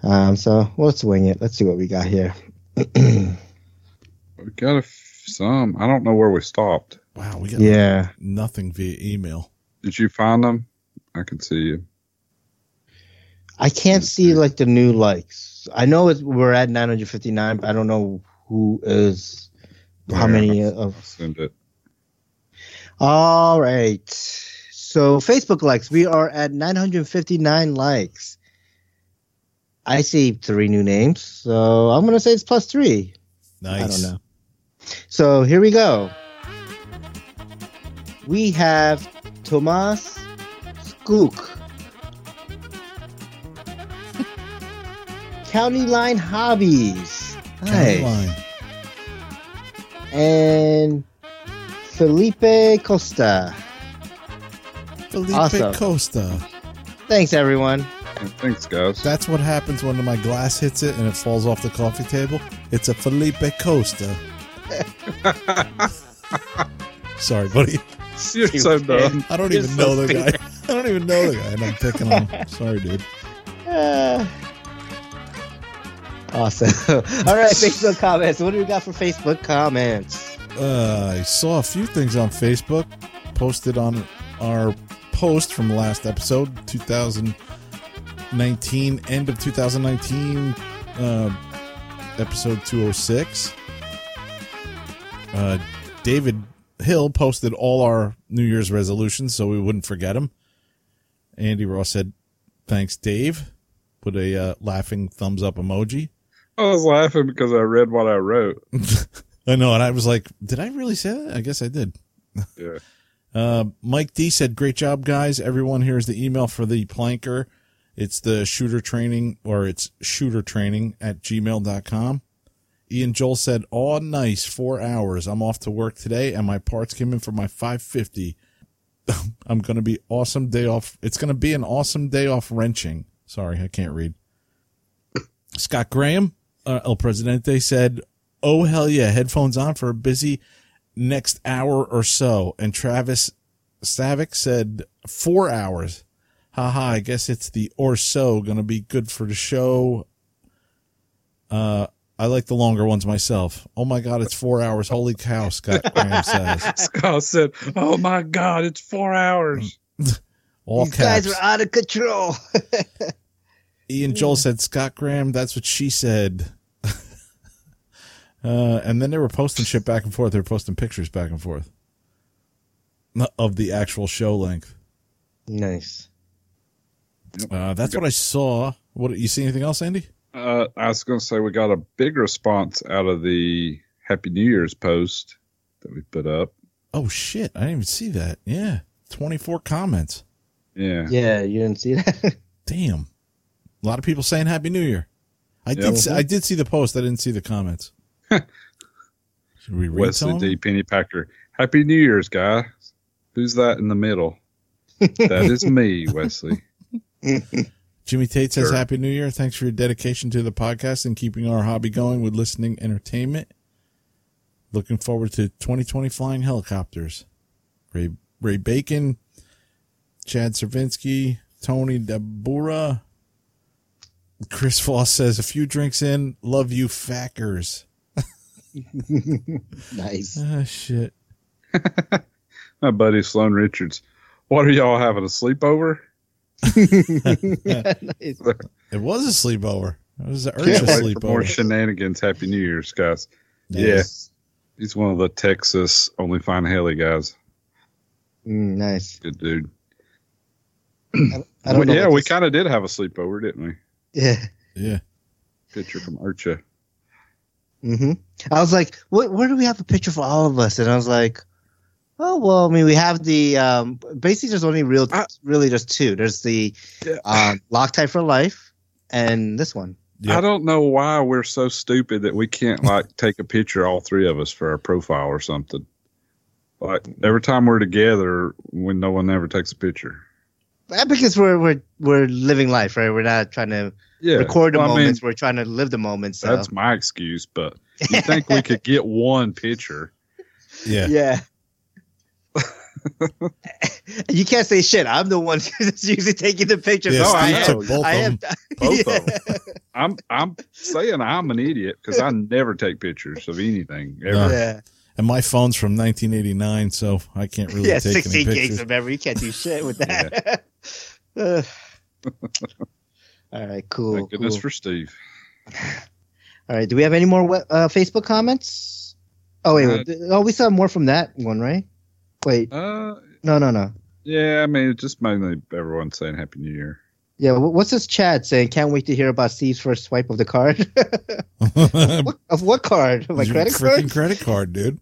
Um, so let's wing it. Let's see what we got here. We got a f- some. I don't know where we stopped. Wow, we got yeah. nothing via email. Did you find them? I can see you. I can't see like the new likes. I know it's, we're at 959, but I don't know who is how Yeah, many I'll of. send it. All right. So Facebook likes, we are at 959 likes. I see three new names, so I'm gonna say it's plus three. Nice. I don't know. So here we go. We have Tomas Skook. County Line Hobbies. County Nice. line. And Felipe Costa. Felipe Awesome. Costa. Thanks, everyone. Thanks, guys. That's what happens when my glass hits it and it falls off the coffee table. It's a Felipe Costa. Sorry, buddy. You're so dumb. I don't You're even so know the guy. I don't even know the guy, and I'm picking on him. Sorry, dude. Uh, awesome. All right, Facebook comments. What do we got for Facebook comments? Uh, I saw a few things on Facebook posted on our post from last episode, 2019, end of 2019, uh, episode 206. Uh, David Hill posted all our New Year's resolutions so we wouldn't forget them. Andy Ross said, Thanks, Dave. Put a uh, laughing thumbs up emoji. I was laughing because I read what I wrote. I know, and I was like, "Did I really say that?" I guess I did. Yeah. Uh, Mike D said, "Great job, guys! Everyone, here's the email for the planker. It's the shooter training, or it's shooter training at gmail.com. Ian Joel said, "Oh, nice, four hours. I'm off to work today, and my parts came in for my 550. I'm gonna be awesome day off. It's gonna be an awesome day off wrenching. Sorry, I can't read." Scott Graham, uh, El Presidente said, "Oh hell yeah, headphones on for a busy next hour or so." And Travis Savick said, four hours. Haha, I guess it's the or so gonna be good for the show. Uh, I like the longer ones myself. Oh my god, it's four hours. Holy cow, Scott Graham says. Scott said, "Oh my God, it's four hours." All These caps. guys are out of control. Ian Joel said, Scott Graham, that's what she said. uh, and then they were posting shit back and forth. They were posting pictures back and forth of the actual show length. nice. Uh, that's what I saw. What you see anything else, Andy? Uh, I was going to say we got a big response out of the Happy New Year's post that we put up. Oh shit! I didn't even see that. Yeah, twenty four comments. Yeah. Yeah, you didn't see that? Damn, a lot of people saying Happy New Year. I did. Yep. See, I did see the post. I didn't see the comments. Should we read Wesley? D. Pennypacker. Happy New Year's, guy. Who's that in the middle? that is me, Wesley. Jimmy Tate says Sure. Happy New Year. Thanks for your dedication to the podcast and keeping our hobby going with listening entertainment. Looking forward to 2020 flying helicopters. Ray Ray Bacon, Chad Servinsky, Tony Dabura. Chris Foss says a few drinks in, love you fackers. nice. Ah shit. My buddy Sloan Richards. What are y'all having a sleepover? nice. It was a sleepover. It was an Can't urgent wait for more shenanigans. Happy New Year's, guys. Nice. He's one of the Texas only fine Heli guys. Mm, nice. Good dude. I don't Well, know yeah, we kind of did have a sleepover, didn't we? Yeah. Yeah. Picture from IRCHA. hmm I was like, what, where do we have a picture for all of us? And I was like, oh, well, I mean, we have the, um, basically there's only real, I- really just two. There's the, Yeah. um, Loctite for Life and this one. Yep. I don't know why we're so stupid that we can't like take a picture, all three of us, for our profile or something. Like every time we're together, when no one ever takes a picture. Because we're, we're, we're living life, right? We're not trying to Yeah, record the Well, I mean, moments. we're trying to live the moments. So. that's my excuse, but you think we could get one picture? Yeah. Yeah. you can't say shit. I'm the one that's usually taking the pictures. Yeah, no, I Steve am. both I of am. them. Both of them. I'm I'm saying I'm an idiot because I never take pictures of anything. Ever. No. Yeah, And my phone's from 1989, so I can't really yeah. take any 16 pictures. gigs of memory. You can't do shit with that. Ugh. All right, cool. Thank goodness cool. for Steve. All right, do we have any more uh, Facebook comments? Oh wait, Uh, oh we saw more from that one, right? Wait, Uh, no, no, no. yeah, I mean, it's just mainly everyone saying Happy New Year. Yeah, what's this chat saying? Can't wait to hear about Steve's first swipe of the card. What- of what card? My credit freaking card? Credit card, dude.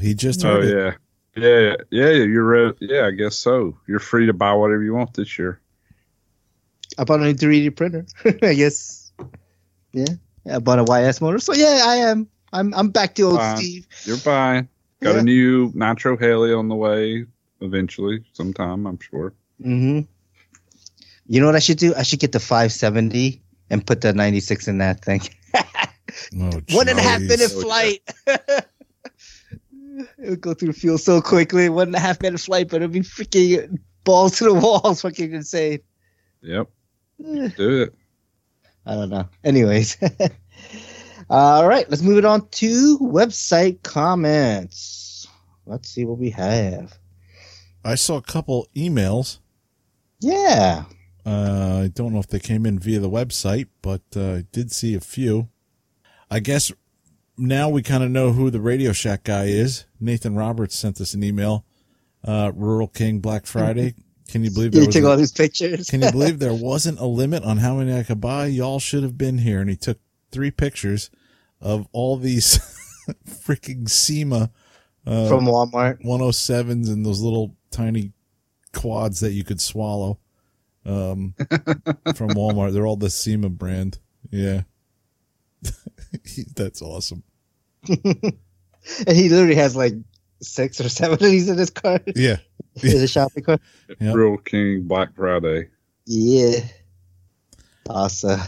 He just Oh heard it. yeah, yeah, yeah, yeah. You're re- yeah, I guess so. You're free to buy whatever you want this year. I bought a new 3D printer. I guess. Yeah. I bought a YS motor. So yeah, I am. I'm I'm back to old Fine. Steve. You're buying. Got Yeah. a new Nitro Heli on the way eventually, sometime I'm sure. Mm-hmm. You know what I should do? I should get the 570 and put the 96 in that thing. Oh, One and a half minute flight. it would go through fuel so quickly. One and a half minute flight, but it'd be freaking balls to the walls, fucking insane. Yep. Eh, Do it. I don't know. Anyways. All right, let's move it on to website comments. Let's see what we have. I saw a couple emails. Yeah. Uh, I don't know if they came in via the website, but uh, I did see a few. I guess now we kind of know who the Radio Shack guy is. Nathan Roberts sent us an email. Uh, Rural King Black Friday. Can you believe there You took a- all these pictures. Can you believe there wasn't a limit on how many I could buy? Y'all should have been here. And he took three pictures of all these freaking Syma uh, From Walmart. 107s and those little tiny quads that you could swallow um, from Walmart. They're all the Syma brand. Yeah. That's awesome. And he literally has like six or seven of these in his car. Yeah. in the shopping cart. Yep. Rural King Black Friday. Yeah. Awesome.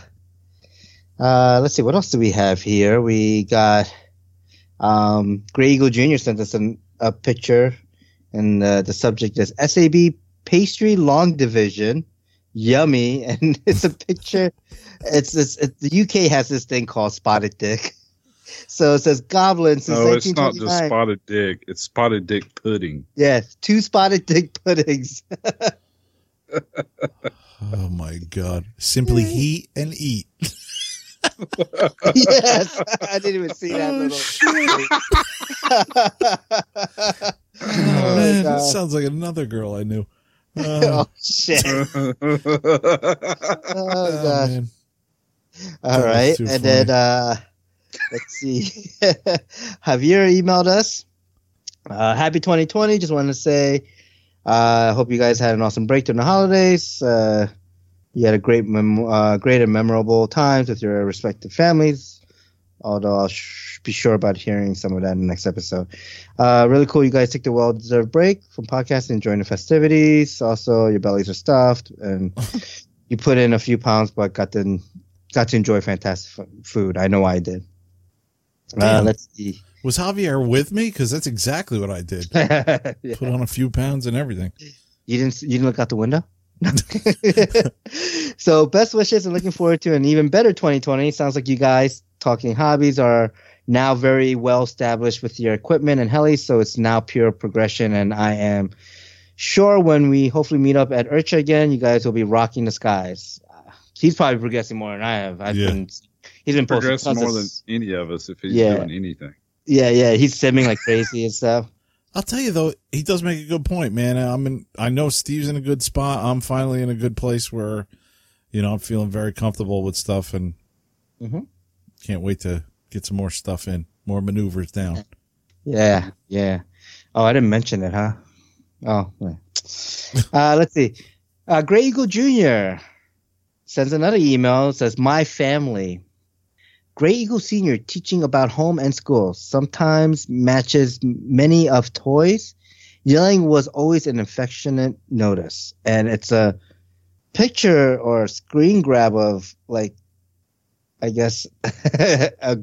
Uh, let's see, what else do we have here? We got um, Gray Eagle Jr. sent us an, a picture, and uh, the subject is SAB pastry long division. Yummy, and it's a picture. It's this. It, the UK has this thing called spotted dick. So it says goblin since No, it's not just spotted dick. It's spotted dick pudding. yes two spotted dick puddings. Oh my God. Simply heat and eat. yes, I didn't even see that Oh, little. Oh, man, God. that sounds like another girl I knew. Uh, oh shit! Oh, oh, gosh. man. All right, and then uh, let's see. Javier emailed us. Uh, happy 2020. Just wanted to say, I uh, hope you guys had an awesome break during the holidays. Uh, you had a great, mem- uh, great and memorable times with your respective families. Although I'll sh- be sure about hearing some of that in the next episode. Uh, really cool. You guys take the well-deserved break from podcasting, enjoying the festivities. Also, your bellies are stuffed, and you put in a few pounds, but got to got to enjoy fantastic f- food. I know I did. Uh, let's see. Was Javier with me? Because that's exactly what I did. Yeah. Put on a few pounds and everything. You didn't you didn't look out the window? so best wishes and looking forward to an even better 2020. Sounds like you guys talking hobbies are now very well established with your equipment and heli, so it's now pure progression. And I am sure when we hopefully meet up at IRCHA again, you guys will be rocking the skies. Uh, he's probably progressing more than I have. I've Yeah. been he's been Progressing more than any of us if he's Yeah. doing anything. yeah yeah he's simming like crazy and stuff. I'll tell you though, he does make a good point, man. I'm in. I know Steve's in a good spot. I'm finally in a good place where, you know, I'm feeling very comfortable with stuff, and Mhm. Can't wait to get some more stuff in, more maneuvers down. Yeah, yeah. Oh, I didn't mention it, huh? Oh, yeah. uh, let's see. Uh, Gray Eagle Jr. sends another email. Says, "My family, Gray Eagle Senior, teaching about home and school. Sometimes matches many of toys. Yelling was always an affectionate notice, and it's a picture or a screen grab of like, I guess, a,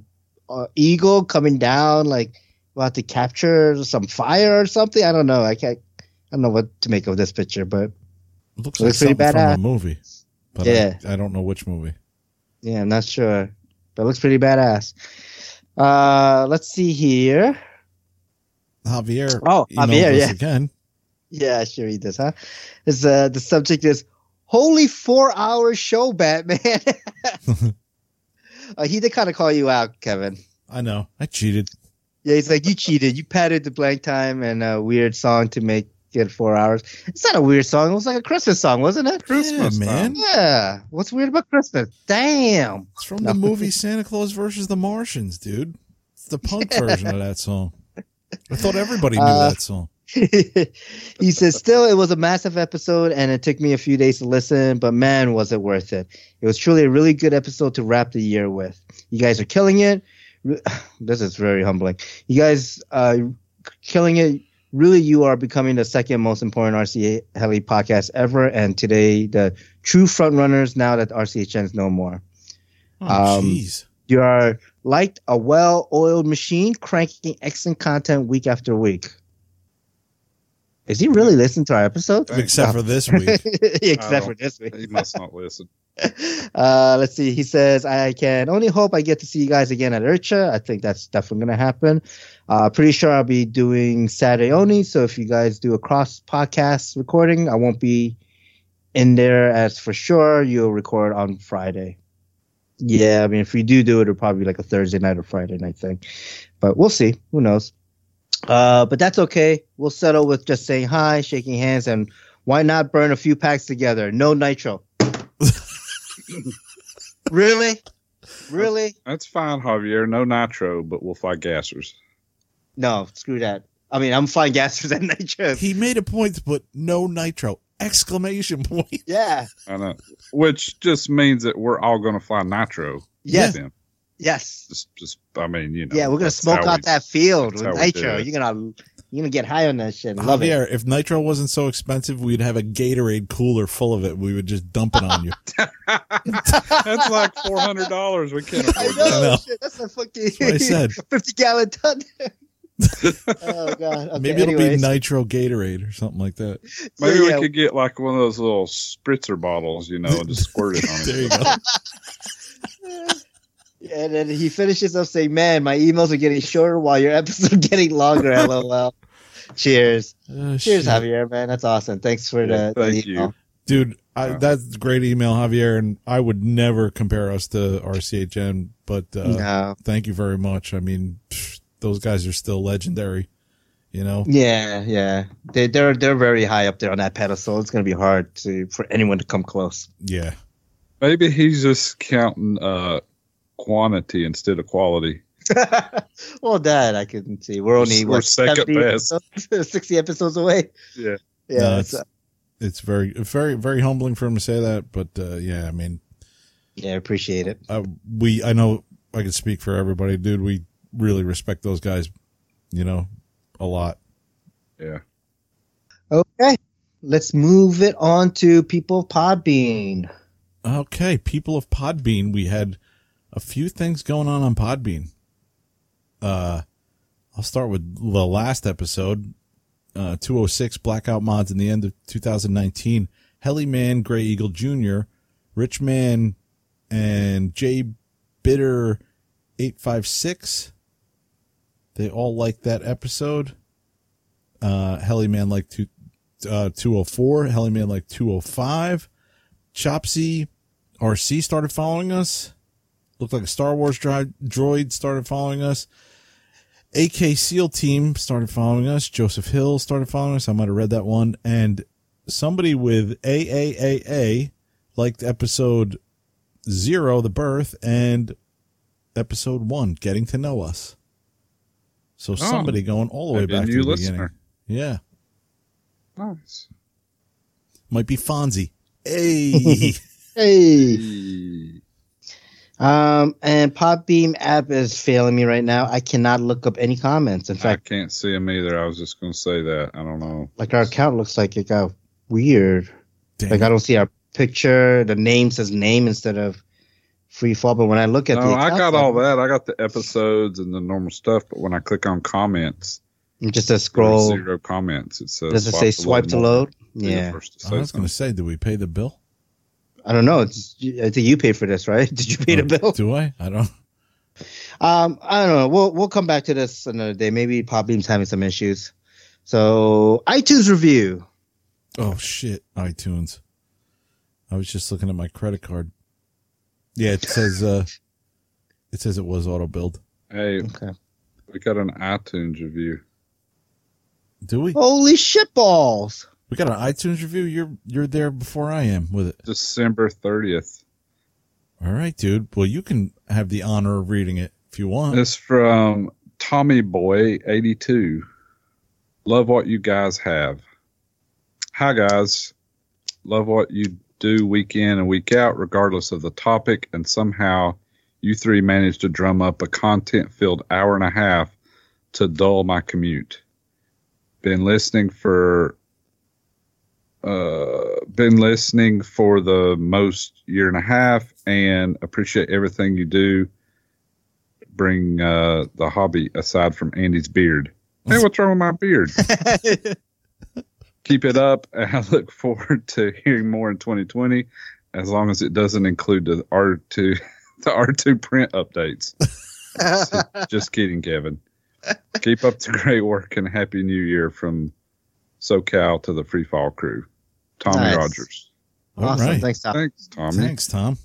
a eagle coming down like." about to capture some fire or something. I don't know. I can't. I don't know what to make of this picture, but It looks Looks like pretty something from badass. a movie, but Yeah. I, I don't know which movie. yeah, I'm not sure. But it looks pretty badass. Uh, let's see here. Javier. Oh, Javier, yeah. again. Yeah, I should read this, huh? Is uh, the subject is holy four hour show, Batman. uh, he did kind of call you out, Kevin. I know. I cheated. Yeah, he's like, you cheated. You padded the blank time and a weird song to make it four hours. It's not a weird song. It was like a Christmas song, wasn't it? Christmas yeah, man. Yeah. What's weird about Christmas? Damn. It's from No. the movie Santa Claus versus the Martians, dude. It's the punk version of that song. I thought everybody knew Uh, that song. he says, still, it was a massive episode and it took me a few days to listen, but man, was it worth it. It was truly a really good episode to wrap the year with. You guys are killing it. This is very humbling. You guys are killing it. Really, you are becoming the second most important RC Heli podcast ever, and today the true front runners now that RCHN is no more. Oh, um, jeez. You are like a well-oiled machine, cranking excellent content week after week. Is he really listening to our episode? Except for this week. Except for this week. He must not listen. Uh, let's see. He says, I can only hope I get to see you guys again at IRCHA. I think that's definitely going to happen. Uh, pretty sure I'll be doing Saturday only. So if you guys do a cross podcast recording, I won't be in there as for sure. You'll record on Friday. Yeah, I mean, if we do do it, it'll probably be like a Thursday night or Friday night thing. But we'll see. Who knows? Uh, but that's okay. We'll settle with just saying hi, shaking hands, and why not burn a few packs together? No nitro. really? Really? That's fine, Javier. No nitro, but we'll fight gassers. No, screw that. I mean, I'm fine gassers and nitro. he made a point to put no nitro exclamation point. Yeah. I know. Which just means that we're all going to fly nitro. Yes. with them. Yes. Just, just, I mean, you know. Yeah, we're gonna smoke out we- that field with how we do nitro. You're gonna you're gonna get high on that shit. and Love it. Javier, if nitro wasn't so expensive, we'd have a Gatorade cooler full of it. We would just dump it on you. That's like four hundred dollars. We can't I afford know, that. know. shit. That's a fucking what I said. fifty gallon ton. oh god. Okay, Maybe it'll anyways. be nitro Gatorade or something like that. Maybe So, we yeah, could get like one of those little spritzer bottles, you know, and just squirt it on There you it. go. Yeah, and then he finishes up saying, "Man, my emails are getting shorter while your episodes are getting longer." LOL. Cheers, Oh, cheers, shit. Javier, man. That's awesome. Thanks for Yeah, the, the thank you. Dude, I, that's great email, Javier, and I would never compare us to RCHN, but uh, no. thank you very much. I mean, pff, those guys are still legendary, you know? Yeah, yeah. They, they're they're very high up there on that pedestal. It's gonna be hard to for anyone to come close. Yeah. Maybe he's just counting uh, quantity instead of quality. well, that I can see. We're only We're what second 70 best. episodes- sixty episodes away. Yeah. Yeah. No, it's, it's, it's very, very, very humbling for him to say that, but uh, yeah, I mean, yeah, I appreciate it. uh, we, I know I can speak for everybody, dude. We really respect those guys, you know, a lot. Yeah. Okay, let's move it on to people of Podbean. Okay, people of Podbean, we had a few things going on on Podbean. Uh, I'll start with the last episode, uh, 206 Blackout Mods in the end of 2019. Helly Man, Gray Eagle Jr., Rich Man, and Jay Bitter 856. They all liked that episode. Uh, Helly Man like two, uh, 204, Helly Man like 205. Chopsy RC started following us. Looked like a Star Wars dri- droid started following us. AK SEAL team started following us. Joseph Hill started following us. I might have read that one. And somebody with AAAA liked episode zero, the birth, and episode one, getting to know us. So oh. somebody going all the way back to new the listener. beginning. Yeah. Nice. Might be Fonzie. Hey. Hey. Um, and Podbean app is failing me right now. I cannot look up any comments. In fact, I can't see them either. I was just going to say that. I don't know. like our account looks like it got weird. Dang Like. I don't see our picture. The name says name instead of free fall. But when I look at No, the, I got all that. I got the episodes and the normal stuff, but when I click on comments, It just says there's scroll. zero comments. It says Does it say swipe to more. load? Be the Yeah. first to I say was going to say, did we pay the bill? I don't know. It's, I think you paid for this, right? Did you pay the Uh, bill? Do I? I don't. Um, I don't know. We'll we'll come back to this another day. Maybe Podbean's having some issues. So iTunes review. Oh shit! iTunes. I was just looking at my credit card. Yeah, it says. uh It says it was auto build. Hey, Okay. we got an iTunes review. Do we? Holy shit balls! We got an iTunes review. You're you're there before I am with it. December 30th. All right, dude. Well, you can have the honor of reading it if you want. It's from Tommy Boy 82. Love what you guys have. Hi guys. Love what you do week in and week out, regardless of the topic, and somehow you three managed to drum up a content filled hour and a half to dull my commute. Been listening for uh been listening for the most year and a half and appreciate everything you do bring uh, the hobby aside from Andy's beard. Hey, what's wrong with my beard? Keep it up. and I look forward to hearing more in 2020, as long as it doesn't include the R2 the R2 print updates. Just kidding, Kevin. Keep up the great work and happy New Year from SoCal to the Free Fall crew. Tommy Nice. Rogers. All awesome. right. Thanks, Tom. Thanks, Tommy. Thanks, Tom.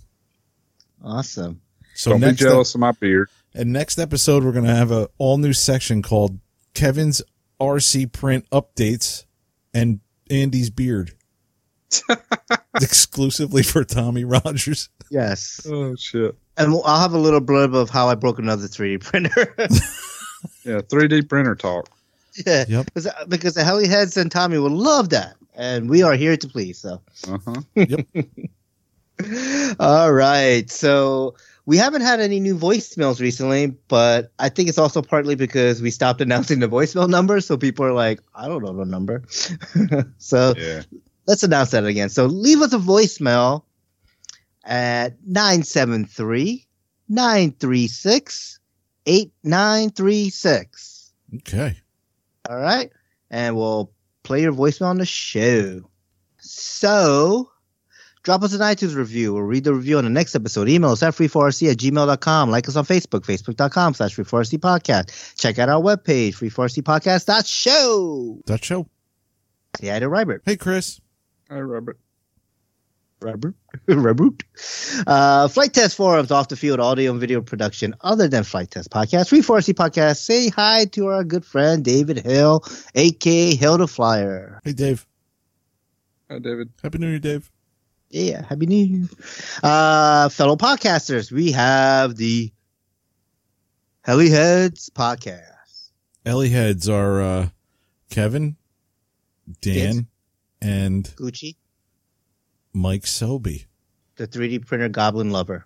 Awesome. So Don't be next, jealous of my beard. and next episode, we're going to have a all new section called Kevin's RC print updates and Andy's beard. Exclusively for Tommy Rogers. Yes. Oh shit! And I'll have a little blurb of how I broke another 3D printer. Yeah, 3D printer talk. yeah. Yep. Because, because the Heli Heads and Tommy will love that. And we are here to please. So, Uh huh. Yep. all right. So, we haven't had any new voicemails recently, but I think it's also partly because we stopped announcing the voicemail number. So people are like, I don't know the number. so, Yeah. let's announce that again. So leave us a voicemail at 973 936 8936. Okay. All right. And we'll play your voicemail on the show. So drop us an iTunes review. We'll read the review on the next episode. Email us at free4rc at gmail.com. Like us on Facebook, facebook.com slash free4rc podcast. Check out our webpage, free4rcpodcast.show. That show. Say hi to Robert. Hey, Chris. Hi, Robert. Robert. Robert. Uh, Flite Test Forums, off the field audio and video production other than Flite Test Podcast. Free 4C Podcast. Say hi to our good friend David Hill, aka Hill the Flyer. Hey, Dave. Hi, David. Happy New Year, Dave. Yeah, Happy New Year. Uh, fellow podcasters, we have the Heli Heads Podcast. Heli heads are uh, Kevin, Dan, and Gucci, Mike Selby. the 3D printer goblin lover.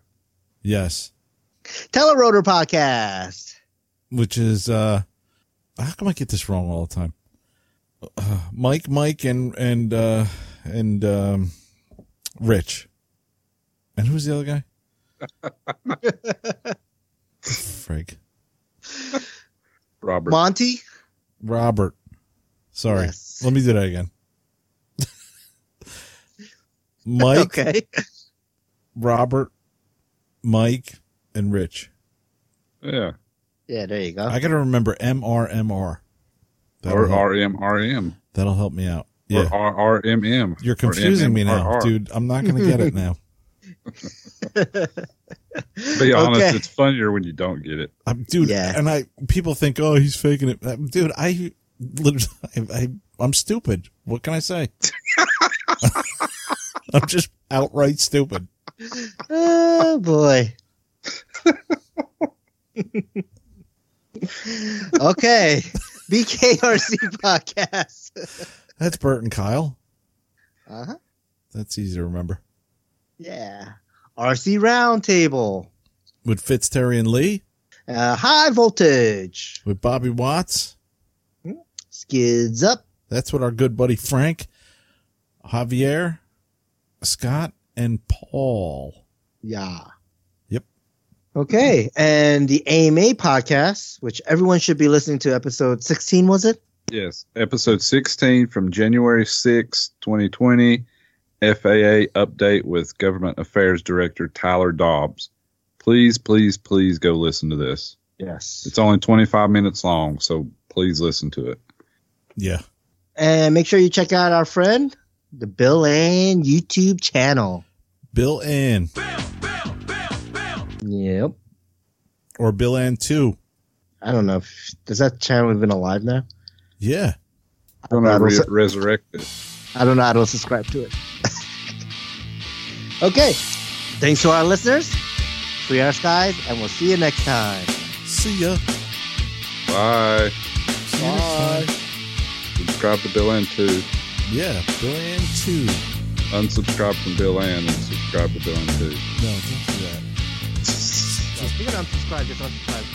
Yes. Telerotor Podcast. Which is, uh, how come I get this wrong all the time? Uh, Mike, Mike, and, and, uh, and, um, Rich. And who's the other guy? Frig. Robert. Monty. Robert. Sorry. Yes. Let me do that again. Mike, Okay. Robert, Mike, and Rich. yeah. Yeah, there you go. I got to remember MRMR. That'll, Or help, RMRM. that'll help me out. Yeah. Or RRMM. You're confusing me now, dude. I'm not going to get it now. Be honest, Okay. it's funnier when you don't get it. I'm, dude, Yeah. and I people think, oh, he's faking it. Uh, Dude, I literally, I, I, I'm stupid. What can I say? I'm just outright stupid. Oh boy. okay. BKRC podcast. That's Bert and Kyle. Uh-huh. That's easy to remember. Yeah. RC Roundtable. With Fitz, Terry, and Lee. Uh, high voltage. With Bobby Watts. Skids up. That's what our good buddy Frank, Javier, Scott, and Paul. Yeah. Yep. Okay. And the AMA podcast, which everyone should be listening to episode 16, was it? Yes. Episode 16 from January 6, 2020. FAA update with Government Affairs Director Tyler Dobbs. Please, please, please go listen to this. Yes. It's only 25 minutes long, so please listen to it. Yeah. And make sure you check out our friend, the Bill and YouTube channel. Bill Ann Yep. or Bill Ann 2. I don't know if does that channel even alive now? Yeah. I'm I going don't to know. re- resurrect it. I don't know. I don't subscribe to it. okay. Thanks to our listeners. Free our skies, and we'll see you next time. See ya. Bye. See you. Subscribe to Bill Ann too. Yeah. Bill Ann 2. Unsubscribe from Bill Ann and subscribe to Bill Ann too. No, don't do that. You're gonna unsubscribe. Just unsubscribe.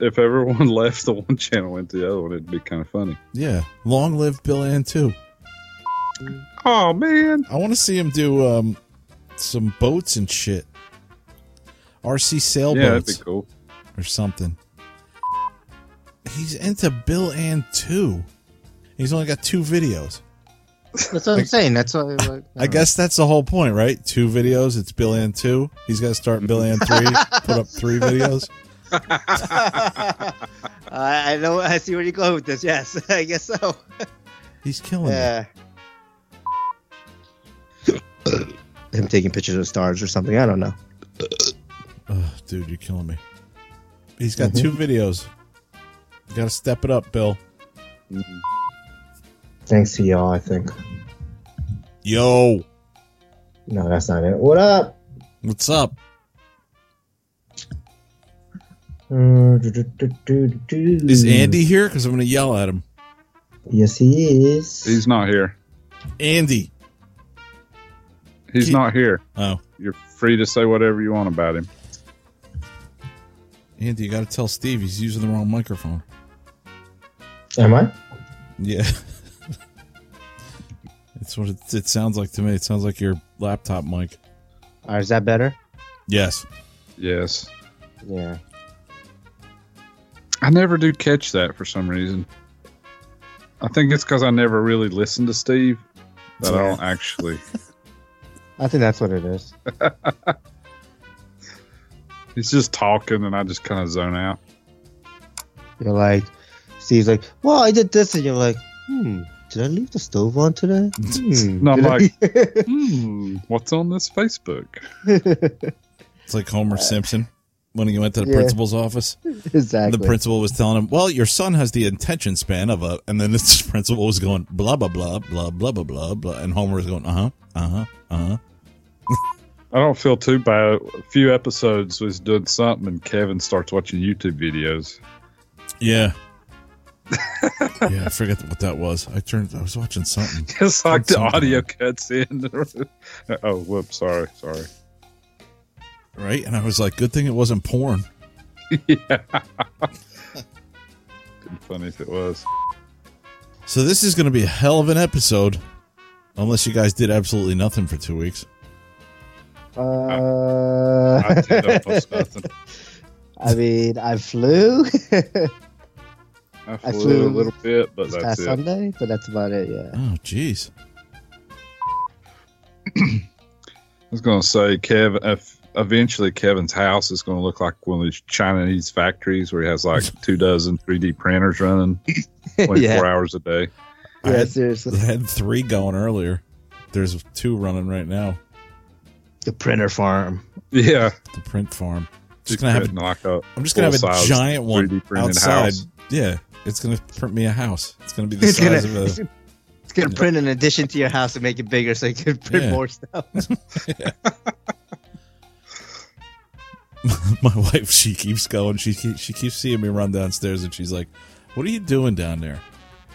if everyone left the one channel into the other one, it'd be kind of funny. Yeah. Long live Bill Ann too. Oh man, I want to see him do um, some boats and shit. RC yeah, that'd be sailboats cool. or something. He's into Bill Ann too. He's only got two videos. That's what I'm saying. That's what. Like, I guess that's the whole point, right? Two videos. It's Bill Ann two. He's got to start Bill Ann three. put up three videos. I I know. I see where you go with this. Yes, I guess so. He's killing it. Yeah. Him taking pictures of stars or something. I don't know. Ugh, dude, you're killing me. He's got mm-hmm. two videos. You got to step it up, Bill. Thanks to y'all, I think. Yo, No, that's not it. What up? what's up? Uh, is Is Andy here? Because I'm going to yell at him. Yes, he is. He's not here. Andy. He's He- not here. Oh, You're free to say whatever you want about him. Andy, you got to tell Steve he's using the wrong microphone. Am I? Yeah. it's what it, it sounds like to me. It sounds like your laptop mic. Or is that better? Yes. Yes, Yeah. I never do catch that for some reason. I think it's because I never really listened to Steve that I don't actually. I think that's what it is. He's just talking, and I just kind of zone out. You're like, Steve's like, well, I did this, and you're like, hmm, did I leave the stove on today? Hmm, No, I'm did I- like- Hmm, what's on this Facebook? It's like Homer Simpson when he went to the Yeah. principal's office. exactly. The principal was telling him, "Well, your son has the attention span of a," and then this principal was going blah blah blah blah blah blah blah blah, and Homer was going, "Uh huh, uh huh, uh huh." I don't feel too bad. A few episodes was doing something, and Kevin starts watching YouTube videos. Yeah. yeah, I forget what that was. I turned. I was watching something. It's like the audio cuts in. oh, whoops! Sorry, sorry. right? And I was like, good thing it wasn't porn. yeah. Be funny if it was. So this is going to be a hell of an episode, unless you guys did absolutely nothing for two weeks. Uh, I did. I mean, I flew this I I flew, flew a little bit, but that's past it. Sunday, but that's about it. Yeah. Oh, jeez. I was going to say, Kevin. If eventually Kevin's house is going to look like one of these Chinese factories where he has like two dozen 3D printers running 24 yeah. hours a day. I Yeah. had, Seriously. I had three going earlier. There's two running right now. The printer farm. Yeah, The print farm. Just Just gonna have. printing like I'm just gonna have a giant one 3D outside. house. Yeah, it's gonna print me a house. It's gonna be the It's gonna, size of a. it's gonna print an addition to your house and make it bigger so you can print Yeah. more stuff. My wife, she keeps going. She keeps, she keeps seeing me run downstairs, and she's like, "What are you doing down there?"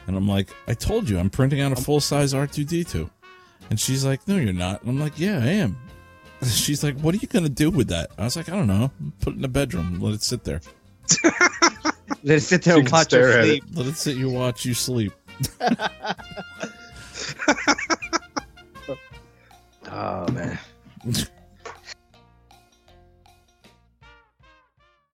And I'm like, "I told you, I'm printing out a full size R2D2." And she's like, "No, you're not." And I'm like, "Yeah, I am." She's like, "What are you gonna do with that?" I was like, "I don't know. Put it in the bedroom. Let it sit there. Let it sit there and watch stare her at it. sleep. Let it sit. You watch. You sleep." Oh man.